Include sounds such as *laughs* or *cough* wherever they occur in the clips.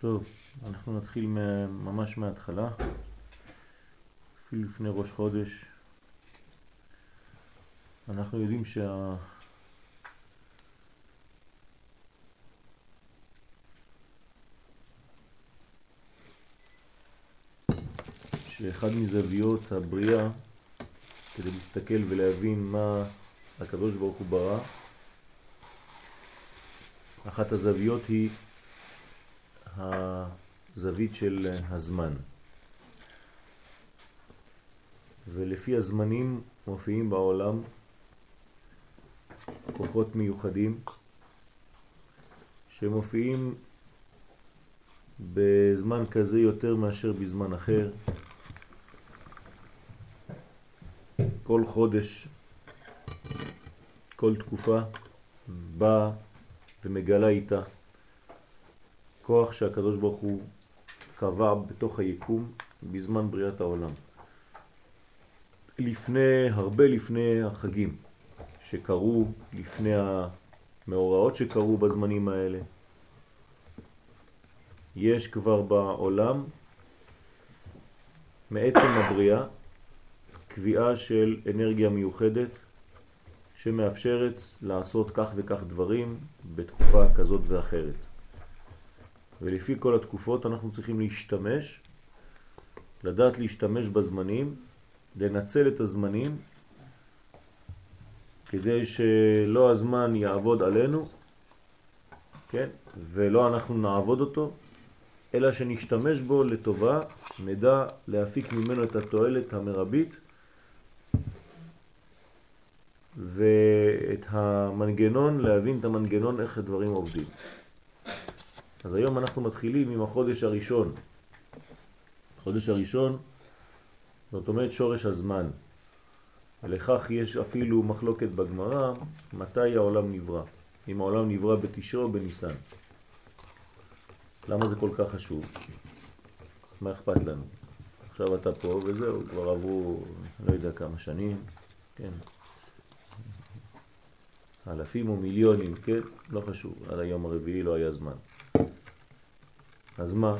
טוב, אנחנו נתחיל ממש מההתחלה, אפילו לפני ראש חודש. אנחנו יודעים שה... שאחד מזוויות הבריאה, כדי להסתכל ולהבין מה הקדוש ברוך הוא ברא, אחת הזוויות היא הזווית של הזמן. ולפי הזמנים מופיעים בעולם כוחות מיוחדים שמופיעים בזמן כזה יותר מאשר בזמן אחר. כל חודש, כל תקופה באה ומגלה איתה כוח שהקדוש ברוך הוא קבע בתוך היקום בזמן בריאת העולם. לפני, הרבה לפני החגים שקרו, לפני המאורעות שקרו בזמנים האלה, יש כבר בעולם מעצם הבריאה קביעה של אנרגיה מיוחדת שמאפשרת לעשות כך וכך דברים בתקופה כזאת ואחרת. ולפי כל התקופות אנחנו צריכים להשתמש, לדעת להשתמש בזמנים, לנצל את הזמנים כדי שלא הזמן יעבוד עלינו, כן, ולא אנחנו נעבוד אותו, אלא שנשתמש בו לטובה, נדע להפיק ממנו את התועלת המרבית ואת המנגנון, להבין את המנגנון איך הדברים עובדים. אז היום אנחנו מתחילים עם החודש הראשון. החודש הראשון, זאת אומרת שורש הזמן. ולכך יש אפילו מחלוקת בגמרא, מתי העולם נברא. אם העולם נברא בתשרו או בניסן. למה זה כל כך חשוב? מה אכפת לנו? עכשיו אתה פה וזהו, כבר עברו לא יודע כמה שנים, כן, אלפים או מיליונים, כן, לא חשוב, עד היום הרביעי לא היה זמן. אז מה?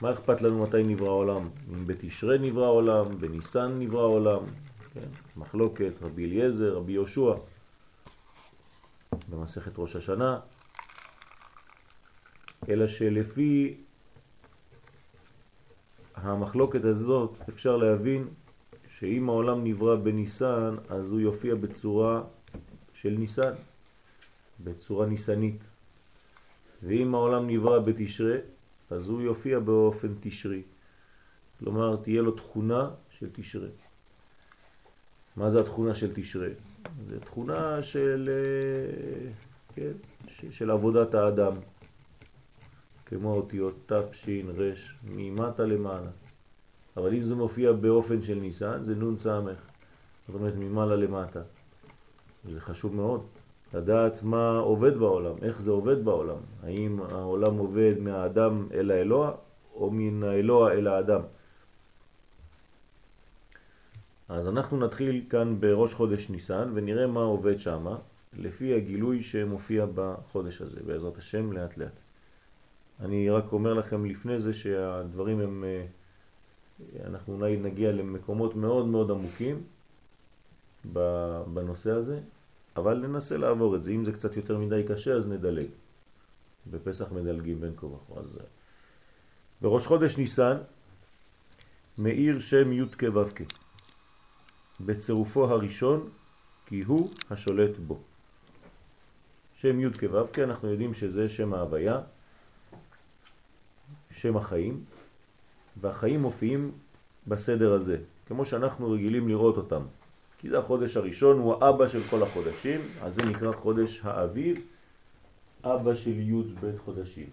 מה אכפת לנו מתי נברא העולם? אם בתשרי נברא העולם, בניסן נברא העולם, כן? מחלוקת, רבי אליעזר, רבי יהושע, במסכת ראש השנה, אלא שלפי המחלוקת הזאת אפשר להבין שאם העולם נברא בניסן, אז הוא יופיע בצורה של ניסן, בצורה ניסנית. ואם העולם נברא בתשרה, אז הוא יופיע באופן תשרי. כלומר, תהיה לו תכונה של תשרה. מה זה התכונה של תשרה? זה תכונה של, אה, כן, של עבודת האדם, כמו אותיות ת', ש', ר', ממטה למעלה. אבל אם זה מופיע באופן של ניסן, זה נון סמך, זאת אומרת ממעלה למטה. זה חשוב מאוד. לדעת מה עובד בעולם, איך זה עובד בעולם. האם העולם עובד מהאדם אל האלוה או מן האלוה אל האדם. אז אנחנו נתחיל כאן בראש חודש ניסן ונראה מה עובד שם לפי הגילוי שמופיע בחודש הזה, בעזרת השם לאט לאט. אני רק אומר לכם לפני זה שהדברים הם, אה, אנחנו אולי נגיע למקומות מאוד מאוד עמוקים בנושא הזה, אבל ננסה לעבור את זה. אם זה קצת יותר מדי קשה, אז נדלג. בפסח מדלגים בין כה וכה. אז בראש חודש ניסן מאיר שם י' כו' בצירופו הראשון, כי הוא השולט בו. שם י' כו' אנחנו יודעים שזה שם ההוויה, שם החיים, והחיים מופיעים בסדר הזה, כמו שאנחנו רגילים לראות אותם. כי זה החודש הראשון, הוא האבא של כל החודשים, אז זה נקרא חודש האביב, אבא של י' בית חודשים.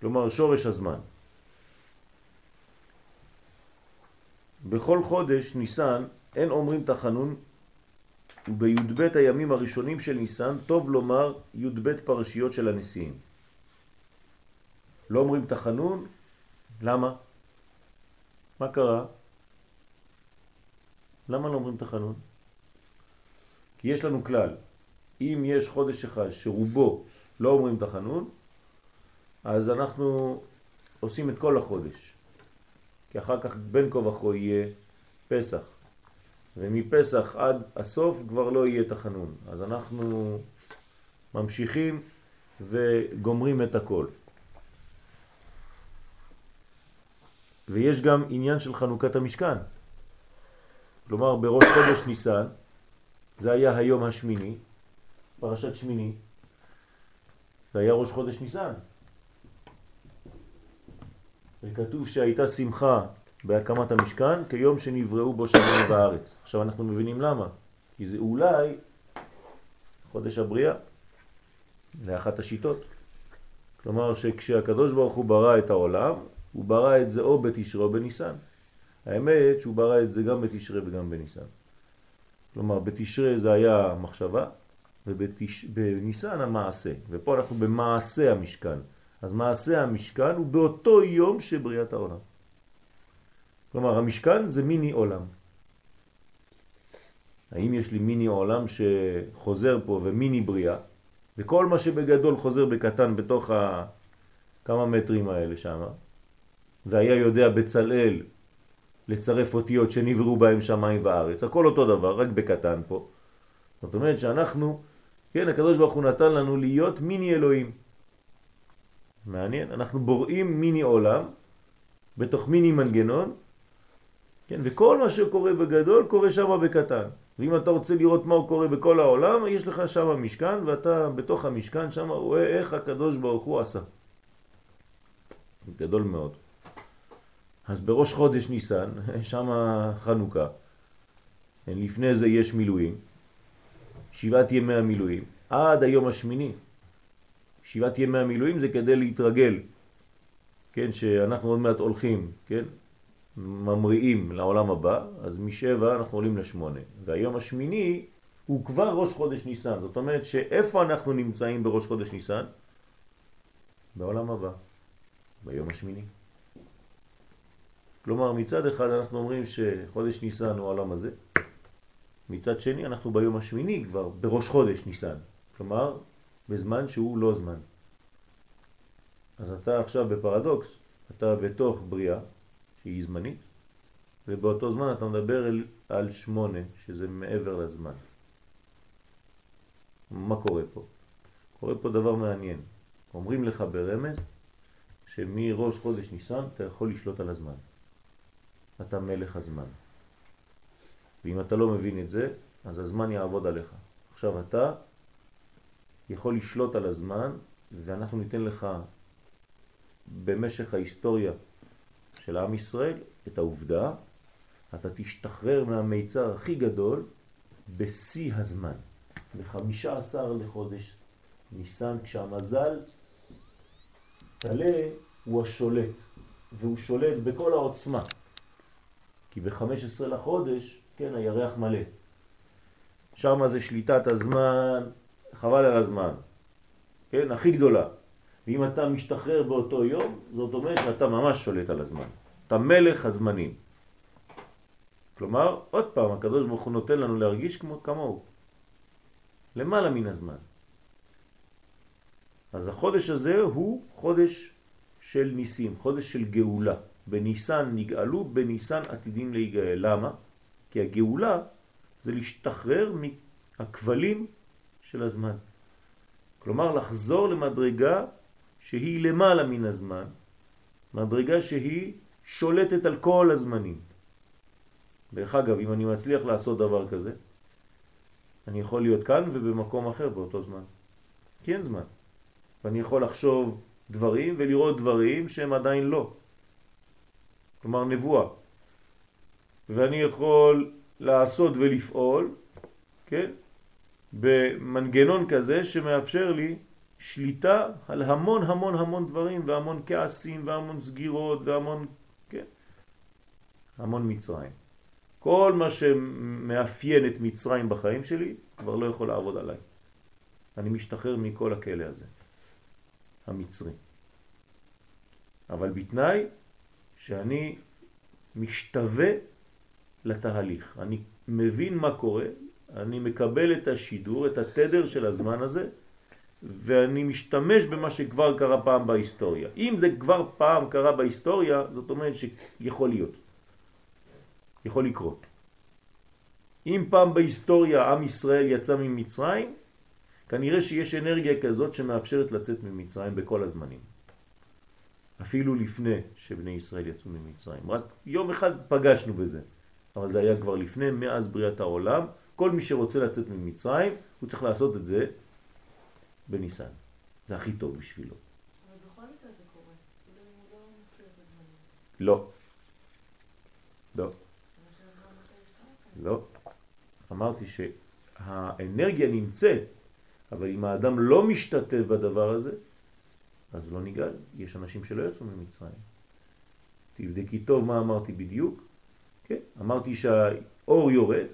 כלומר שורש הזמן. בכל חודש ניסן אין אומרים תחנון ובי"ב הימים הראשונים של ניסן טוב לומר י"ב פרשיות של הנשיאים. לא אומרים תחנון, למה? מה קרה? למה לא אומרים תחנון? כי יש לנו כלל, אם יש חודש אחד שרובו לא אומרים תחנון, אז אנחנו עושים את כל החודש. כי אחר כך בין כה וכה יהיה פסח. ומפסח עד הסוף כבר לא יהיה תחנון. אז אנחנו ממשיכים וגומרים את הכל. ויש גם עניין של חנוכת המשכן. כלומר, בראש חודש ניסן, זה היה היום השמיני, פרשת שמיני, זה היה ראש חודש ניסן. וכתוב שהייתה שמחה בהקמת המשכן כיום שנבראו בו שמיים בארץ. עכשיו אנחנו מבינים למה. כי זה אולי חודש הבריאה, לאחת השיטות. כלומר שכשהקדוש ברוך הוא ברא את העולם, הוא ברא את זה או בתשרה או בניסן. האמת שהוא ברא את זה גם בתשרה וגם בניסן. כלומר בתשרה זה היה מחשבה ובניסן המעשה. ופה אנחנו במעשה המשכן. אז מעשה המשכן הוא באותו יום שבריאת העולם. כלומר, המשכן זה מיני עולם. האם יש לי מיני עולם שחוזר פה ומיני בריאה, וכל מה שבגדול חוזר בקטן בתוך הכמה מטרים האלה שם, והיה יודע בצלאל לצרף אותיות שנבראו בהם שמיים וארץ, הכל אותו דבר, רק בקטן פה. זאת אומרת שאנחנו, כן, הקדוש ברוך הוא נתן לנו להיות מיני אלוהים. מעניין, אנחנו בוראים מיני עולם בתוך מיני מנגנון, כן, וכל מה שקורה בגדול קורה שם בקטן. ואם אתה רוצה לראות מה קורה בכל העולם, יש לך שם משכן, ואתה בתוך המשכן שם רואה איך הקדוש ברוך הוא עשה. גדול מאוד. אז בראש חודש ניסן, *laughs* שם חנוכה. לפני זה יש מילואים, שבעת ימי המילואים, עד היום השמיני. שבעת ימי המילואים זה כדי להתרגל, כן, שאנחנו עוד מעט הולכים, כן, ממריאים לעולם הבא, אז משבע אנחנו עולים לשמונה. והיום השמיני הוא כבר ראש חודש ניסן, זאת אומרת שאיפה אנחנו נמצאים בראש חודש ניסן? בעולם הבא, ביום השמיני. כלומר מצד אחד אנחנו אומרים שחודש ניסן הוא העולם הזה, מצד שני אנחנו ביום השמיני כבר בראש חודש ניסן, כלומר בזמן שהוא לא זמן. אז אתה עכשיו בפרדוקס, אתה בתוך בריאה שהיא זמנית, ובאותו זמן אתה מדבר על, על שמונה, שזה מעבר לזמן. מה קורה פה? קורה פה דבר מעניין. אומרים לך ברמז שמראש חודש ניסן אתה יכול לשלוט על הזמן. אתה מלך הזמן. ואם אתה לא מבין את זה, אז הזמן יעבוד עליך. עכשיו אתה יכול לשלוט על הזמן, ואנחנו ניתן לך במשך ההיסטוריה של עם ישראל את העובדה, אתה תשתחרר מהמיצר הכי גדול בשיא הזמן, ב-15 לחודש ניסן, כשהמזל תלה הוא השולט, והוא שולט בכל העוצמה, כי ב-15 לחודש, כן, הירח מלא. שם זה שליטת הזמן, חבל על הזמן, כן, הכי גדולה. ואם אתה משתחרר באותו יום, זאת אומרת שאתה ממש שולט על הזמן. אתה מלך הזמנים. כלומר, עוד פעם, הקדוש ברוך הוא נותן לנו להרגיש כמו כמוהו. למעלה מן הזמן. אז החודש הזה הוא חודש של ניסים, חודש של גאולה. בניסן נגאלו, בניסן עתידים להיגאל. למה? כי הגאולה זה להשתחרר מהכבלים של הזמן. כלומר, לחזור למדרגה שהיא למעלה מן הזמן, מדרגה שהיא שולטת על כל הזמנים. דרך אגב, אם אני מצליח לעשות דבר כזה, אני יכול להיות כאן ובמקום אחר באותו זמן. כי אין זמן. ואני יכול לחשוב דברים ולראות דברים שהם עדיין לא. כלומר נבואה. ואני יכול לעשות ולפעול, כן? במנגנון כזה שמאפשר לי שליטה על המון המון המון דברים והמון כעסים והמון סגירות והמון, כן, המון מצרים. כל מה שמאפיין את מצרים בחיים שלי כבר לא יכול לעבוד עליי. אני משתחרר מכל הכלא הזה, המצרי. אבל בתנאי שאני משתווה לתהליך. אני מבין מה קורה, אני מקבל את השידור, את התדר של הזמן הזה, ואני משתמש במה שכבר קרה פעם בהיסטוריה. אם זה כבר פעם קרה בהיסטוריה, זאת אומרת שיכול להיות. יכול לקרות. אם פעם בהיסטוריה עם ישראל יצא ממצרים, כנראה שיש אנרגיה כזאת שמאפשרת לצאת ממצרים בכל הזמנים. אפילו לפני שבני ישראל יצאו ממצרים. רק יום אחד פגשנו בזה, אבל זה היה כבר לפני, מאז בריאת העולם. כל מי שרוצה לצאת ממצרים, הוא צריך לעשות את זה בניסן. זה הכי טוב בשבילו. אבל בכל מקרה זה קורה. כאילו לא. לא. לא. לא. אמרתי שהאנרגיה נמצאת, אבל אם האדם לא משתתף בדבר הזה, אז לא ניגל. יש אנשים שלא יצאו ממצרים. תבדקי טוב מה אמרתי בדיוק. כן, אמרתי שהאור יורד,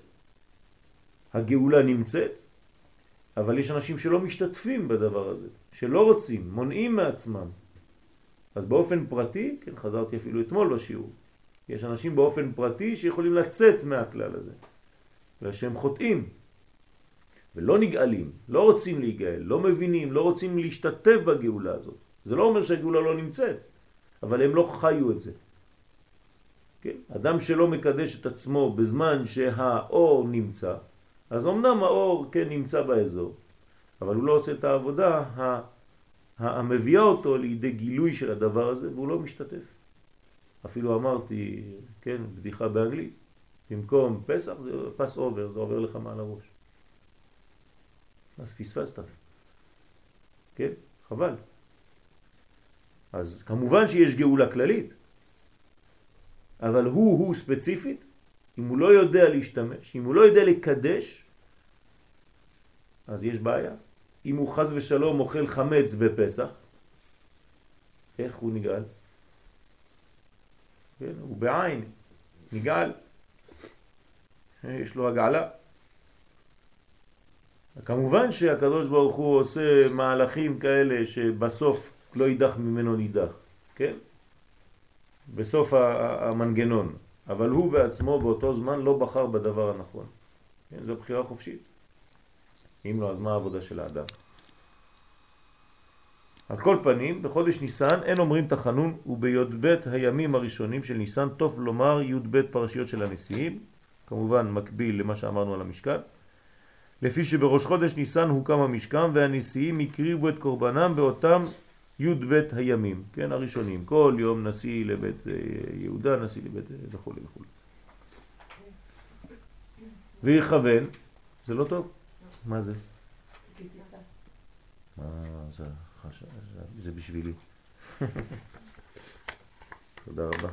הגאולה נמצאת, אבל יש אנשים שלא משתתפים בדבר הזה, שלא רוצים, מונעים מעצמם. אז באופן פרטי, כן, חזרתי אפילו אתמול בשיעור, יש אנשים באופן פרטי שיכולים לצאת מהכלל הזה, בגלל שהם חוטאים ולא נגאלים, לא רוצים להיגאל, לא מבינים, לא רוצים להשתתף בגאולה הזאת. זה לא אומר שהגאולה לא נמצאת, אבל הם לא חיו את זה. כן? אדם שלא מקדש את עצמו בזמן שהאור נמצא, אז אמנם האור כן נמצא באזור, אבל הוא לא עושה את העבודה המביאה אותו לידי גילוי של הדבר הזה והוא לא משתתף. אפילו אמרתי, כן, בדיחה באנגלית, במקום פסח זה פס אובר, זה עובר לך מעל הראש. אז פספסת. כן? חבל. אז כמובן שיש גאולה כללית, אבל הוא, הוא ספציפית, אם הוא לא יודע להשתמש, אם הוא לא יודע לקדש, אז יש בעיה. אם הוא חז ושלום אוכל חמץ בפסח, איך הוא נגאל? כן, הוא בעין, נגאל, יש לו הגעלה. כמובן שהקדוש ברוך הוא עושה מהלכים כאלה שבסוף לא יידח ממנו נידח, כן? בסוף המנגנון, אבל הוא בעצמו באותו זמן לא בחר בדבר הנכון. כן? זו בחירה חופשית. אם לא, אז מה העבודה של האדם? על כל פנים, בחודש ניסן אין אומרים תחנון ובי"ב הימים הראשונים של ניסן טוב לומר י"ב פרשיות של הנשיאים, כמובן מקביל למה שאמרנו על המשכן, לפי שבראש חודש ניסן הוקם המשכן והנשיאים הקריבו את קורבנם באותם י"ב הימים, כן, הראשונים, כל יום נשיא לבית אה, יהודה, נשיא לבית אה, וכו' וכו'. ויכוון, זה לא טוב? מה זה? מה זה? זה בשבילי. *laughs* תודה רבה.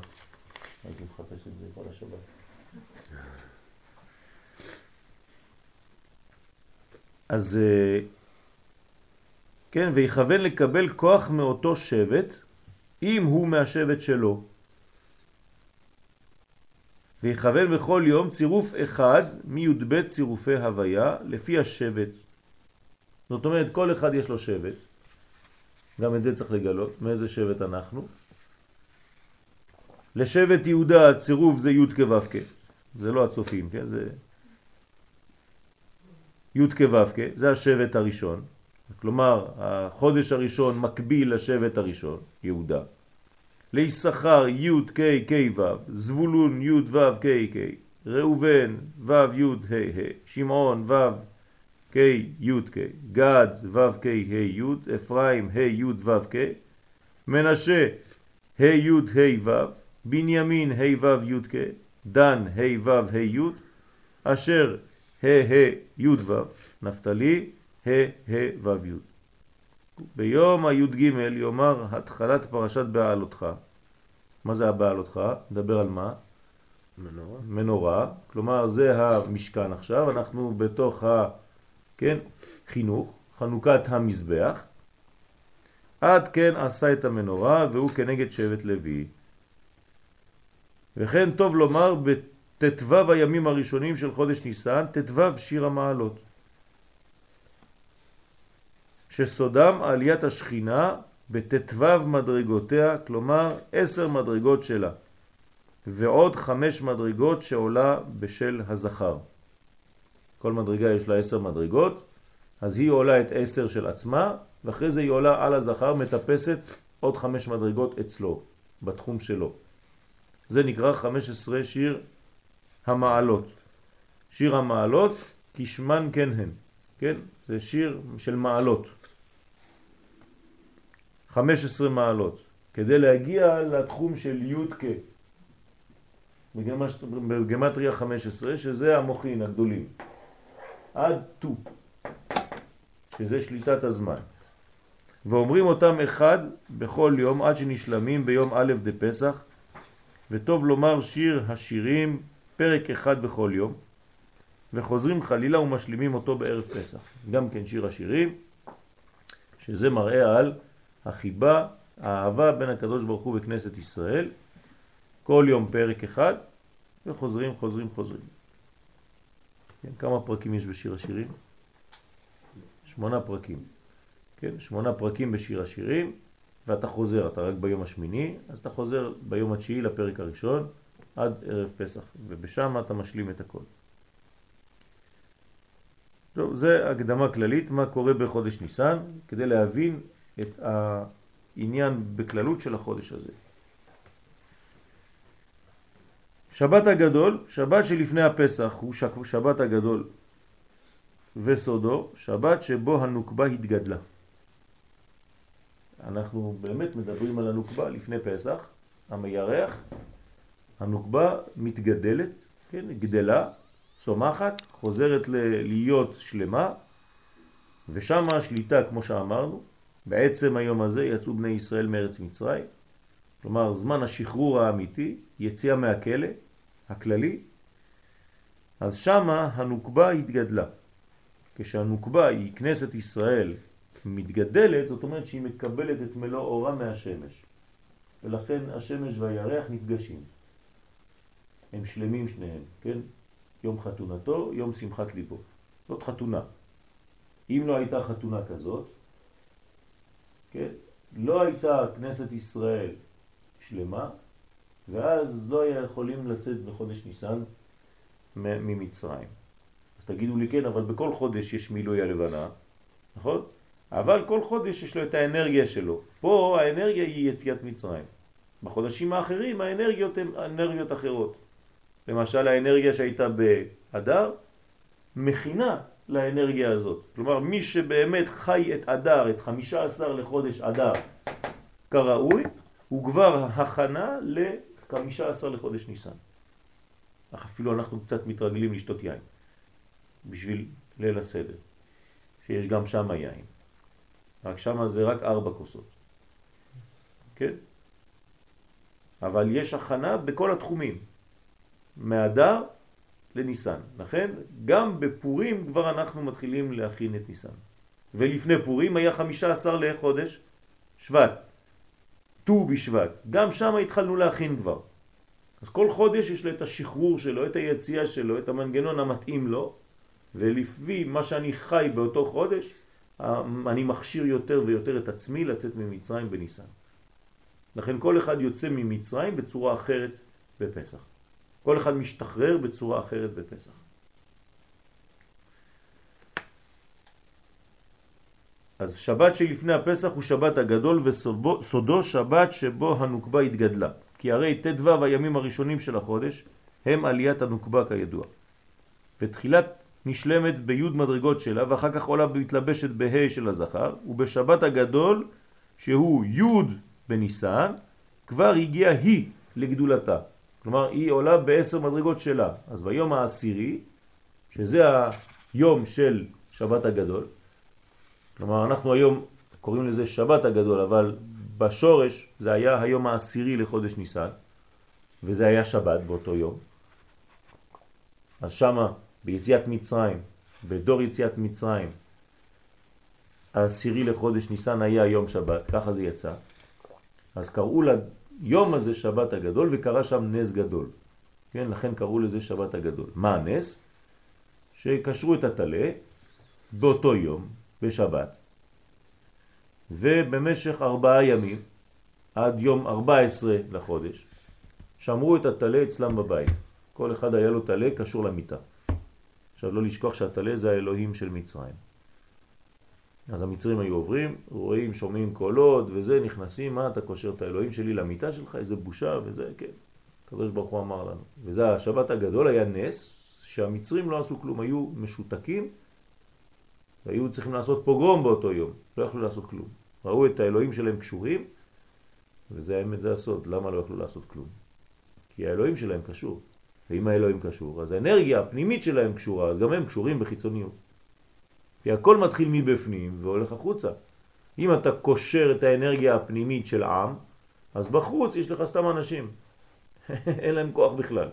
הייתי מחפש את זה כל השבת. אז אה, כן, ויכוון לקבל כוח מאותו שבט, אם הוא מהשבט שלו. ויכוון בכל יום צירוף אחד מי"ב צירופי הוויה לפי השבט. זאת אומרת, כל אחד יש לו שבט, גם את זה צריך לגלות, מאיזה שבט אנחנו. לשבט יהודה הצירוף זה י' כו' כ', זה לא הצופים, כן? זה י' כו' כ', זה השבט הראשון. כלומר, החודש הראשון מקביל לשבט הראשון, יהודה. לישכר י' כ' כ' ו', זבולון י' ו' כ' כ', ראובן ו' י' ה' ה', שמעון ו' כ' י' כ', גד ו' כ' ה' י', אפרים ה' י' ו' כ', מנשה ה' י' ה' ו', בנימין ה' ו' י' כ', דן ה' ו' ה' י', אשר ה' ה' י' ו', נפתלי ה' ה' ו' י'. ביום הי"ג יאמר התחלת פרשת בעלותך. מה זה הבעלותך? נדבר על מה? מנורה. מנורה, כלומר זה המשכן עכשיו, אנחנו בתוך ה... כן? חינוך, חנוכת המזבח. עד כן עשה את המנורה והוא כנגד שבט לוי. וכן טוב לומר בט"ו הימים הראשונים של חודש ניסן, ט"ו שיר המעלות. שסודם עליית השכינה בט"ו מדרגותיה, כלומר עשר מדרגות שלה, ועוד חמש מדרגות שעולה בשל הזכר. כל מדרגה יש לה עשר מדרגות, אז היא עולה את עשר של עצמה, ואחרי זה היא עולה על הזכר, מטפסת עוד חמש מדרגות אצלו, בתחום שלו. זה נקרא 15 שיר המעלות. שיר המעלות, כשמן כן הן, כן? זה שיר של מעלות. 15 מעלות, כדי להגיע לתחום של יודקה, בגמטריה 15, שזה המוחין הגדולים, עד טו, שזה שליטת הזמן. ואומרים אותם אחד בכל יום עד שנשלמים ביום א' דפסח, וטוב לומר שיר השירים פרק אחד בכל יום, וחוזרים חלילה ומשלימים אותו בערב פסח. גם כן שיר השירים, שזה מראה על החיבה, האהבה בין הקדוש ברוך הוא בכנסת ישראל, כל יום פרק אחד, וחוזרים, חוזרים, חוזרים. כן, כמה פרקים יש בשיר השירים? שמונה פרקים. כן, שמונה פרקים בשיר השירים, ואתה חוזר, אתה רק ביום השמיני, אז אתה חוזר ביום התשיעי לפרק הראשון, עד ערב פסח, ובשם אתה משלים את הכל. טוב, זה הקדמה כללית, מה קורה בחודש ניסן, כדי להבין את העניין בכללות של החודש הזה. שבת הגדול, שבת שלפני הפסח הוא שבת הגדול וסודו, שבת שבו הנוקבה התגדלה. אנחנו באמת מדברים על הנוקבה לפני פסח, המיירח, הנוקבה מתגדלת, כן, גדלה, צומחת, חוזרת להיות שלמה, ושם השליטה, כמו שאמרנו, בעצם היום הזה יצאו בני ישראל מארץ מצרים, כלומר זמן השחרור האמיתי, יציאה מהכלא הכללי, אז שמה הנוקבה התגדלה. כשהנוקבה היא כנסת ישראל מתגדלת, זאת אומרת שהיא מקבלת את מלוא אורה מהשמש. ולכן השמש והירח נפגשים. הם שלמים שניהם, כן? יום חתונתו, יום שמחת ליבו. זאת חתונה. אם לא הייתה חתונה כזאת, כן? לא הייתה כנסת ישראל שלמה, ואז לא היה יכולים לצאת בחודש ניסן ממצרים. אז תגידו לי כן, אבל בכל חודש יש מילוי הלבנה, נכון? אבל כל חודש יש לו את האנרגיה שלו. פה האנרגיה היא יציאת מצרים. בחודשים האחרים האנרגיות הן אנרגיות אחרות. למשל האנרגיה שהייתה באדר מכינה לאנרגיה הזאת. כלומר מי שבאמת חי את אדר, את חמישה עשר לחודש אדר כראוי, הוא כבר הכנה לחמישה עשר לחודש ניסן. אך אפילו אנחנו קצת מתרגלים לשתות יין בשביל ליל הסדר, שיש גם שם יין. רק שם זה רק ארבע כוסות. כן? אבל יש הכנה בכל התחומים, מהדר לניסן. לכן גם בפורים כבר אנחנו מתחילים להכין את ניסן. ולפני פורים היה חמישה עשר לחודש שבט, ט"ו בשבט. גם שם התחלנו להכין כבר. אז כל חודש יש לו את השחרור שלו, את היציאה שלו, את המנגנון המתאים לו, ולפי מה שאני חי באותו חודש, אני מכשיר יותר ויותר את עצמי לצאת ממצרים בניסן. לכן כל אחד יוצא ממצרים בצורה אחרת בפסח. כל אחד משתחרר בצורה אחרת בפסח. אז שבת שלפני הפסח הוא שבת הגדול וסודו שבת שבו הנוקבה התגדלה. כי הרי ט"ו הימים הראשונים של החודש הם עליית הנוקבה כידוע. ותחילת נשלמת ביוד מדרגות שלה ואחר כך עולה מתלבשת בה' של הזכר ובשבת הגדול שהוא יוד בניסן כבר הגיעה היא לגדולתה כלומר היא עולה בעשר מדרגות שלה אז ביום העשירי שזה היום של שבת הגדול כלומר אנחנו היום קוראים לזה שבת הגדול אבל בשורש זה היה היום העשירי לחודש ניסן וזה היה שבת באותו יום אז שמה ביציאת מצרים, בדור יציאת מצרים, העשירי לחודש ניסן היה יום שבת, ככה זה יצא. אז קראו ליום הזה שבת הגדול וקרה שם נס גדול. כן, לכן קראו לזה שבת הגדול. מה הנס? שקשרו את התלה באותו יום, בשבת, ובמשך ארבעה ימים, עד יום 14 לחודש, שמרו את התלה אצלם בבית. כל אחד היה לו תלה קשור למיטה. עכשיו לא לשכוח שהתלה זה האלוהים של מצרים. אז המצרים היו עוברים, רואים, שומעים קולות וזה, נכנסים, מה אתה קושר את האלוהים שלי למיטה שלך, איזה בושה וזה, כן. הקדוש ברוך הוא אמר לנו. וזה השבת הגדול היה נס, שהמצרים לא עשו כלום, היו משותקים, והיו צריכים לעשות פוגרום באותו יום, לא יכלו לעשות כלום. ראו את האלוהים שלהם קשורים, וזה האמת, זה הסוד, למה לא יכלו לעשות כלום? כי האלוהים שלהם קשור, ואם האלוהים קשור, אז האנרגיה הפנימית שלהם קשורה, אז גם הם קשורים בחיצוניות. כי הכל מתחיל מבפנים והולך החוצה. אם אתה קושר את האנרגיה הפנימית של עם, אז בחוץ יש לך סתם אנשים. *laughs* אין להם כוח בכלל.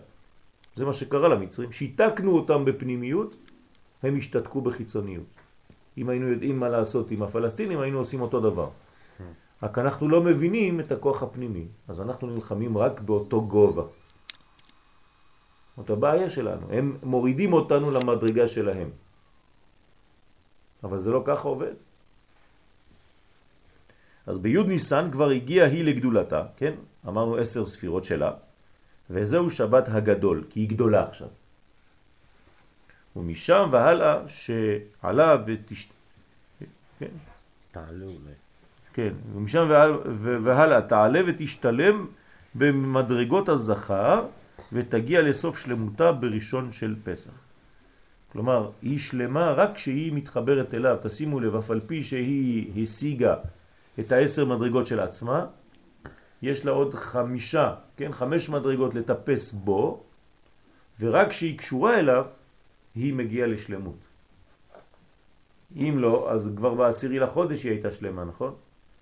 זה מה שקרה למצרים. שיתקנו אותם בפנימיות, הם השתתקו בחיצוניות. אם היינו יודעים מה לעשות עם הפלסטינים, היינו עושים אותו דבר. רק אנחנו לא מבינים את הכוח הפנימי, אז אנחנו נלחמים רק באותו גובה. זאת הבעיה שלנו, הם מורידים אותנו למדרגה שלהם. אבל זה לא ככה עובד. אז ביוד ניסן כבר הגיעה היא לגדולתה, כן? אמרנו עשר ספירות שלה, וזהו שבת הגדול, כי היא גדולה עכשיו. ומשם והלאה שעלה ותש... כן? תעלה אולי. כן, ומשם והלאה תעלה ותשתלם במדרגות הזכר ותגיע לסוף שלמותה בראשון של פסח. כלומר, היא שלמה רק כשהיא מתחברת אליו. תשימו לב, אף על פי שהיא השיגה את העשר מדרגות של עצמה, יש לה עוד חמישה, כן, חמש מדרגות לטפס בו, ורק כשהיא קשורה אליו, היא מגיעה לשלמות. אם לא, אז כבר בעשירי לחודש היא הייתה שלמה, נכון?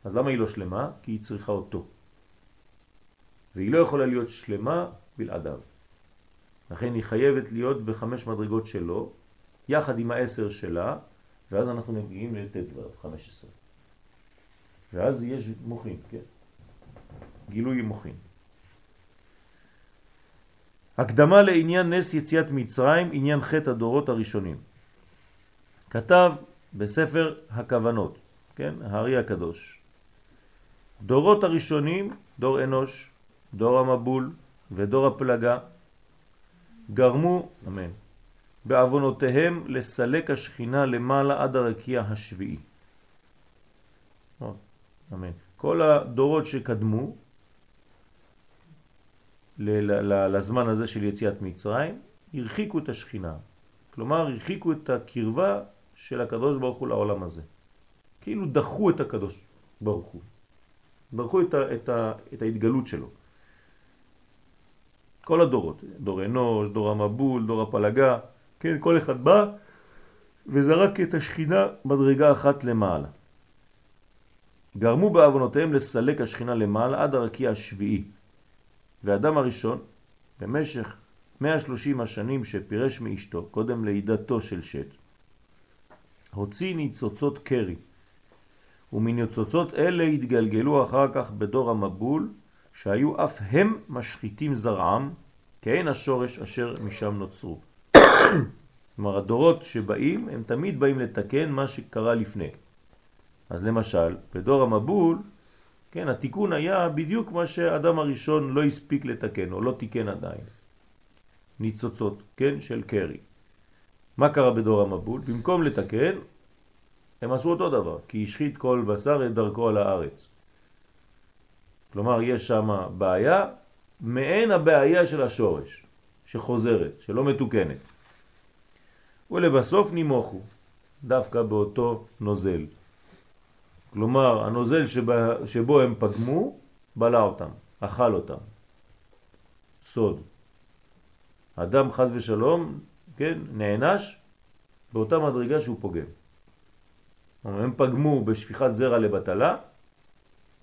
אז למה היא לא שלמה? כי היא צריכה אותו. והיא לא יכולה להיות שלמה בלעדיו. לכן היא חייבת להיות בחמש מדרגות שלו, יחד עם העשר שלה, ואז אנחנו מגיעים לט"ו, 15. ואז יש מוחין, כן? גילוי מוחין. הקדמה לעניין נס יציאת מצרים, עניין חטא הדורות הראשונים. כתב בספר הכוונות, כן, הארי הקדוש. דורות הראשונים, דור אנוש, דור המבול ודור הפלגה, גרמו, אמן, בעוונותיהם לסלק השכינה למעלה עד הרקיע השביעי. אמן. כל הדורות שקדמו לזמן הזה של יציאת מצרים, הרחיקו את השכינה. כלומר, הרחיקו את הקרבה של הקדוש ברוך הוא לעולם הזה. כאילו דחו את הקדוש ברוך הוא. דחו את, ה, את, ה, את ההתגלות שלו. כל הדורות, דור אנוש, דור המבול, דור הפלגה, כן, כל אחד בא וזרק את השכינה מדרגה אחת למעלה. גרמו בעוונותיהם לסלק השכינה למעלה עד הרקיע השביעי. ואדם הראשון, במשך 130 השנים שפירש מאשתו, קודם לידתו של שט, הוציא ניצוצות קרי, ומניצוצות אלה התגלגלו אחר כך בדור המבול, שהיו אף הם משחיתים זרעם, כאין השורש אשר משם נוצרו. כלומר, הדורות שבאים, הם תמיד באים לתקן מה שקרה לפני. אז למשל, בדור המבול, כן, התיקון היה בדיוק מה שהאדם הראשון לא הספיק לתקן, או לא תיקן עדיין. ניצוצות, כן, של קרי. מה קרה בדור המבול? במקום לתקן, הם עשו אותו דבר, כי השחית כל בשר את דרכו על הארץ. כלומר, יש שם בעיה, מעין הבעיה של השורש, שחוזרת, שלא מתוקנת. ולבסוף נימוכו, דווקא באותו נוזל. כלומר, הנוזל שבה, שבו הם פגמו, בלע אותם, אכל אותם. סוד. אדם חז ושלום, כן, נענש באותה מדרגה שהוא פוגם. הם פגמו בשפיכת זרע לבטלה,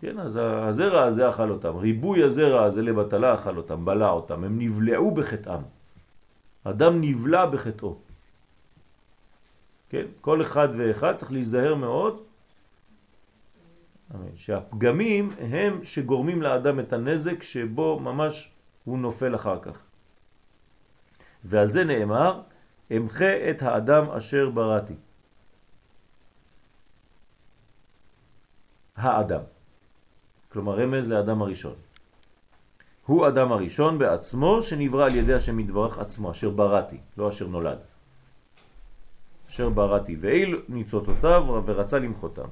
כן, אז הזרע הזה אכל אותם, ריבוי הזרע הזה לבטלה אכל אותם, בלע אותם, הם נבלעו בחטאם. אדם נבלע בחטאו. כן, כל אחד ואחד צריך להיזהר מאוד שהפגמים הם שגורמים לאדם את הנזק שבו ממש הוא נופל אחר כך. ועל זה נאמר, אמחה את האדם אשר בראתי. האדם. כלומר רמז לאדם הראשון. הוא אדם הראשון בעצמו שנברא על ידי השם יתברך עצמו, אשר בראתי, לא אשר נולד. אשר בראתי, ואיל ניצוצותיו ורצה למחותם.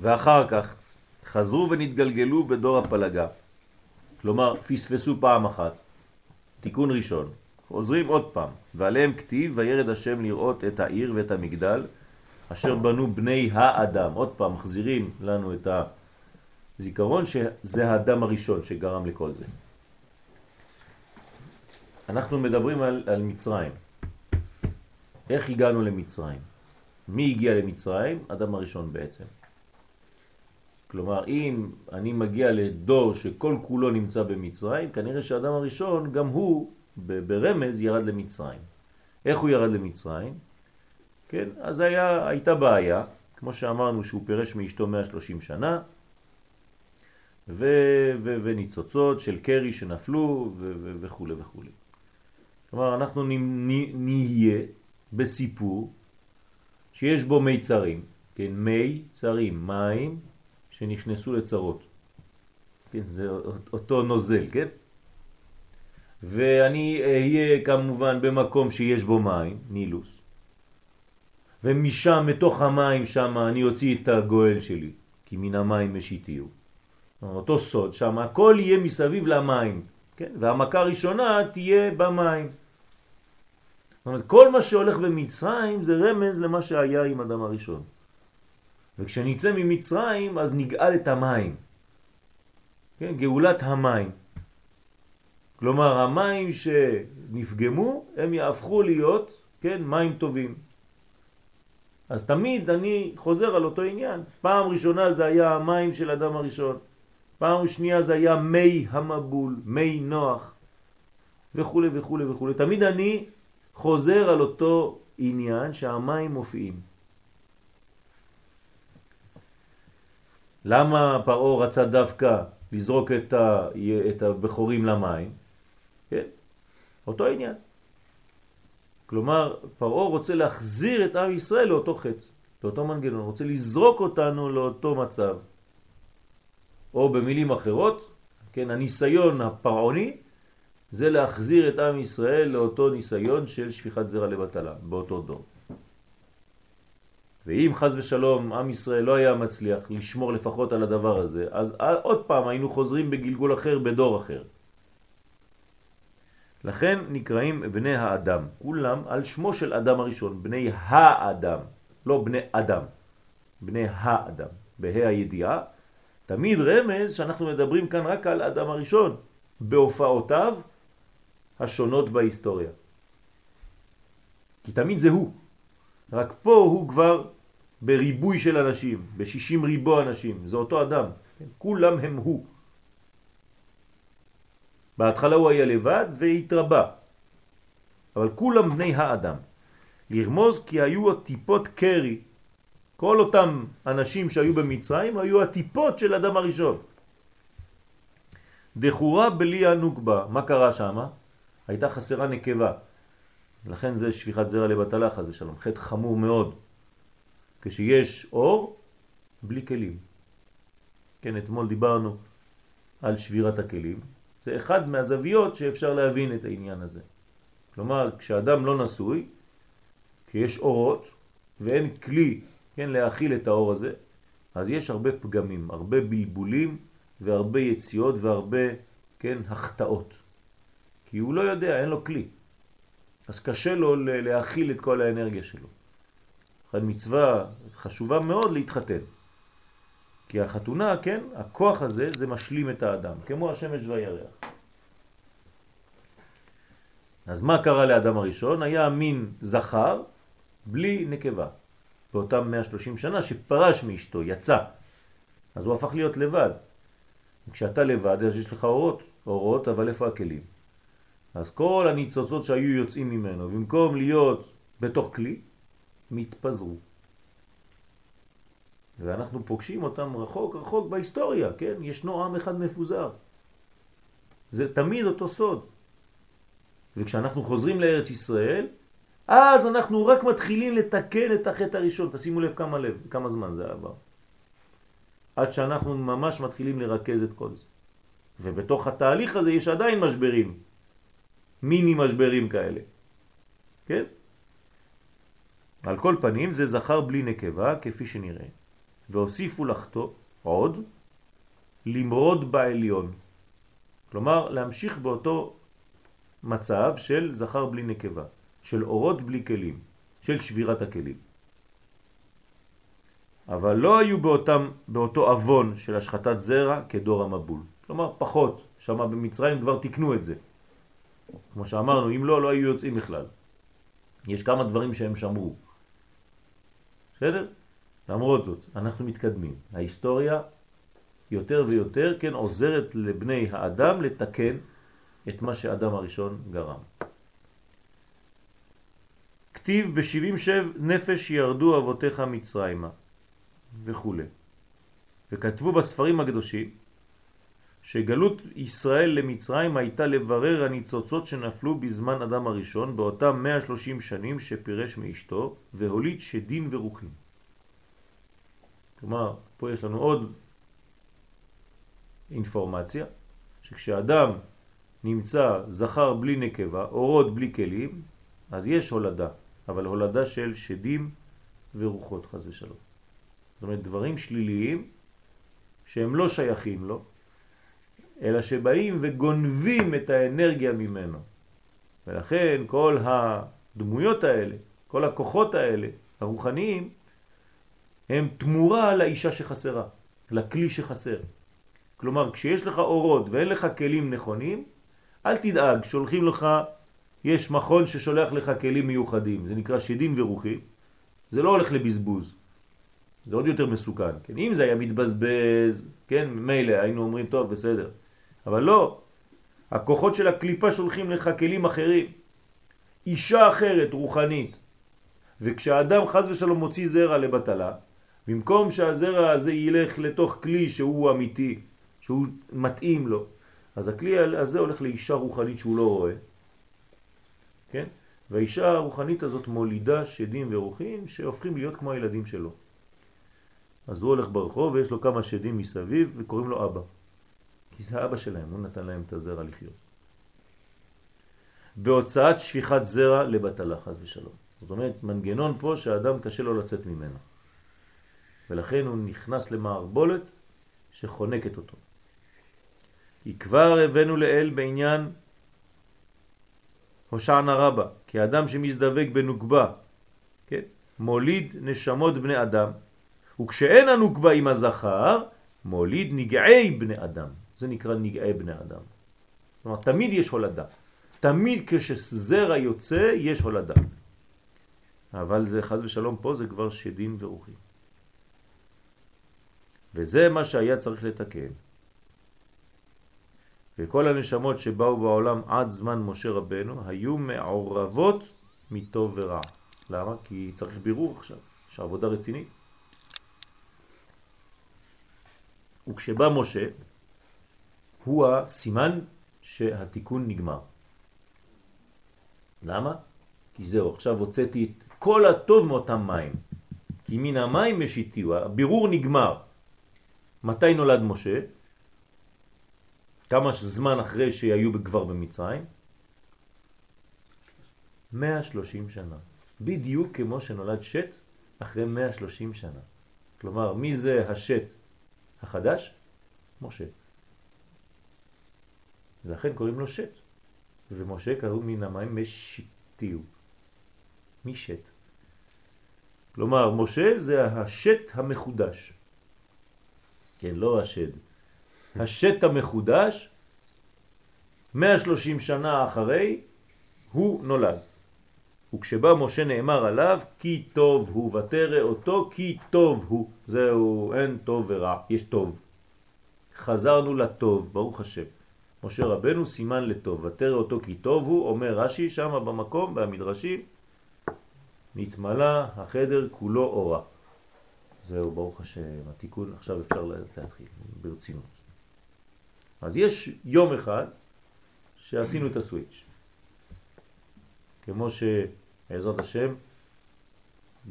ואחר כך חזרו ונתגלגלו בדור הפלגה. כלומר, פספסו פעם אחת. תיקון ראשון. חוזרים עוד פעם, ועליהם כתיב, וירד השם לראות את העיר ואת המגדל, אשר בנו בני האדם. עוד פעם, מחזירים לנו את הזיכרון שזה האדם הראשון שגרם לכל זה. אנחנו מדברים על, על מצרים. איך הגענו למצרים? מי הגיע למצרים? אדם הראשון בעצם. כלומר, אם אני מגיע לדור שכל כולו נמצא במצרים, כנראה שהאדם הראשון, גם הוא ברמז ירד למצרים. איך הוא ירד למצרים? כן, אז היה, הייתה בעיה, כמו שאמרנו שהוא פרש מאשתו 130 שנה, ו, ו, וניצוצות של קרי שנפלו וכו' וכו'. כלומר, אנחנו נהיה בסיפור שיש בו מיצרים, כן, מי צרים, מים שנכנסו לצרות. כן, זה אותו נוזל, כן? ואני אהיה כמובן במקום שיש בו מים, נילוס, ומשם, מתוך המים שם, אני אוציא את הגואל שלי, כי מן המים משיתיו. אותו סוד, שם הכל יהיה מסביב למים, כן? והמכה הראשונה תהיה במים. אומרת, כל מה שהולך במצרים זה רמז למה שהיה עם אדם הראשון. וכשניצא ממצרים אז נגאל את המים. כן? גאולת המים. כלומר, המים שנפגמו, הם יהפכו להיות, כן, מים טובים. אז תמיד אני חוזר על אותו עניין. פעם ראשונה זה היה המים של אדם הראשון. פעם שנייה זה היה מי המבול, מי נוח, וכו' וכו' וכו'. תמיד אני חוזר על אותו עניין שהמים מופיעים. למה פרעה רצה דווקא לזרוק את, את הבחורים למים? כן? אותו עניין. כלומר, פרעה רוצה להחזיר את עם ישראל לאותו חטא, לאותו מנגנון, רוצה לזרוק אותנו לאותו מצב. או במילים אחרות, כן, הניסיון הפרעוני זה להחזיר את עם ישראל לאותו ניסיון של שפיכת זרע לבטלה, באותו דור. ואם חז ושלום עם ישראל לא היה מצליח לשמור לפחות על הדבר הזה, אז עוד פעם היינו חוזרים בגלגול אחר, בדור אחר. לכן נקראים בני האדם, כולם על שמו של אדם הראשון, בני האדם, לא בני אדם, בני האדם, בה"א הידיעה, תמיד רמז שאנחנו מדברים כאן רק על אדם הראשון, בהופעותיו השונות בהיסטוריה. כי תמיד זה הוא. רק פה הוא כבר בריבוי של אנשים, ב-60 ריבו אנשים, זה אותו אדם, כן? כולם הם הוא. בהתחלה הוא היה לבד והתרבה, אבל כולם בני האדם. לרמוז כי היו הטיפות קרי, כל אותם אנשים שהיו במצרים היו הטיפות של אדם הראשון. דחורה בלי הנוקבה, מה קרה שם? הייתה חסרה נקבה. לכן זה שפיכת זרע לבטלה חזה שלום, חטא חמור מאוד. כשיש אור, בלי כלים. כן, אתמול דיברנו על שבירת הכלים. זה אחד מהזוויות שאפשר להבין את העניין הזה. כלומר, כשאדם לא נשוי, כשיש אורות ואין כלי, כן, להכיל את האור הזה, אז יש הרבה פגמים, הרבה בלבולים והרבה יציאות והרבה, כן, החטאות. כי הוא לא יודע, אין לו כלי. אז קשה לו להכיל את כל האנרגיה שלו. מצווה חשובה מאוד להתחתן. כי החתונה, כן, הכוח הזה זה משלים את האדם, כמו השמש והירח. אז מה קרה לאדם הראשון? היה מין זכר בלי נקבה. באותם 130 שנה שפרש מאשתו, יצא. אז הוא הפך להיות לבד. כשאתה לבד, אז יש לך אורות, אורות, אבל איפה הכלים? אז כל הניצוצות שהיו יוצאים ממנו, במקום להיות בתוך כלי, מתפזרו. ואנחנו פוגשים אותם רחוק רחוק בהיסטוריה, כן? ישנו עם אחד מפוזר. זה תמיד אותו סוד. וכשאנחנו חוזרים לארץ ישראל, אז אנחנו רק מתחילים לתקן את החטא הראשון, תשימו לב כמה לב, כמה זמן זה עבר. עד שאנחנו ממש מתחילים לרכז את כל זה. ובתוך התהליך הזה יש עדיין משברים, מיני משברים כאלה, כן? על כל פנים זה זכר בלי נקבה כפי שנראה, והוסיפו לחטוא עוד למרוד בעליון, כלומר להמשיך באותו מצב של זכר בלי נקבה, של אורות בלי כלים, של שבירת הכלים. אבל לא היו באותם, באותו אבון של השחטת זרע כדור המבול. כלומר פחות, שמה במצרים כבר תקנו את זה. כמו שאמרנו, אם לא, לא היו יוצאים בכלל. יש כמה דברים שהם שמרו. בסדר? למרות זאת, אנחנו מתקדמים. ההיסטוריה יותר ויותר כן עוזרת לבני האדם לתקן את מה שאדם הראשון גרם. כתיב בשבעים שב נפש ירדו אבותיך מצרימה וכו'. וכתבו בספרים הקדושים שגלות ישראל למצרים הייתה לברר הניצוצות שנפלו בזמן אדם הראשון באותם 130 שנים שפירש מאשתו והוליד שדים ורוחים. כלומר, פה יש לנו עוד אינפורמציה, שכשאדם נמצא זכר בלי נקבה, אורות בלי כלים, אז יש הולדה, אבל הולדה של שדים ורוחות חז ושלום. זאת אומרת, דברים שליליים שהם לא שייכים לו, אלא שבאים וגונבים את האנרגיה ממנו. ולכן כל הדמויות האלה, כל הכוחות האלה, הרוחניים, הם תמורה לאישה שחסרה, לכלי שחסר. כלומר, כשיש לך אורות ואין לך כלים נכונים, אל תדאג, שולחים לך, יש מכון ששולח לך כלים מיוחדים, זה נקרא שדים ורוחים, זה לא הולך לבזבוז, זה עוד יותר מסוכן, כן? אם זה היה מתבזבז, כן, מילא, היינו אומרים, טוב, בסדר, אבל לא, הכוחות של הקליפה שולחים לך כלים אחרים, אישה אחרת, רוחנית, וכשהאדם חז ושלום מוציא זרע לבטלה, במקום שהזרע הזה ילך לתוך כלי שהוא אמיתי, שהוא מתאים לו, אז הכלי הזה הולך לאישה רוחנית שהוא לא רואה, כן? והאישה הרוחנית הזאת מולידה שדים ורוחים שהופכים להיות כמו הילדים שלו. אז הוא הולך ברחוב ויש לו כמה שדים מסביב וקוראים לו אבא. כי זה האבא שלהם, הוא נתן להם את הזרע לחיות. בהוצאת שפיכת זרע לבטלה, חס ושלום. זאת אומרת, מנגנון פה שהאדם קשה לו לצאת ממנו. ולכן הוא נכנס למערבולת שחונקת אותו. כי כבר הבאנו לאל בעניין הושענה רבה, כי אדם שמזדבק בנוקבה, כן? מוליד נשמות בני אדם, וכשאין הנוקבה עם הזכר, מוליד נגעי בני אדם. זה נקרא נגעי בני אדם. כלומר, תמיד יש הולדה. תמיד כשזרע יוצא, יש הולדה. אבל זה חז ושלום פה זה כבר שדים ורוחים. וזה מה שהיה צריך לתקן. וכל הנשמות שבאו בעולם עד זמן משה רבנו היו מעורבות מטוב ורע. למה? כי צריך בירור עכשיו, יש עבודה רצינית. וכשבא משה, הוא הסימן שהתיקון נגמר. למה? כי זהו, עכשיו הוצאתי את כל הטוב מאותם מים. כי מן המים משיתיו, הבירור נגמר. מתי נולד משה? כמה זמן אחרי שהיו כבר במצרים? 130 שנה. בדיוק כמו שנולד שט אחרי 130 שנה. כלומר, מי זה השט החדש? משה. ולכן קוראים לו שט. ומשה קראו מן המים משיתיו. מי שט? כלומר, משה זה השט המחודש. כן, לא השד. השט המחודש, 130 שנה אחרי, הוא נולד. וכשבא משה נאמר עליו, כי טוב הוא, ותרא אותו, כי טוב הוא. זהו, אין טוב ורע, יש טוב. חזרנו לטוב, ברוך השם. משה רבנו סימן לטוב, ותרא אותו כי טוב הוא, אומר רש"י שם במקום, במדרשים, נתמלא החדר כולו אורה. זהו, ברוך השם, התיקון, עכשיו אפשר להתחיל ברצינות. אז יש יום אחד שעשינו את הסוויץ'. כמו בעזרת השם,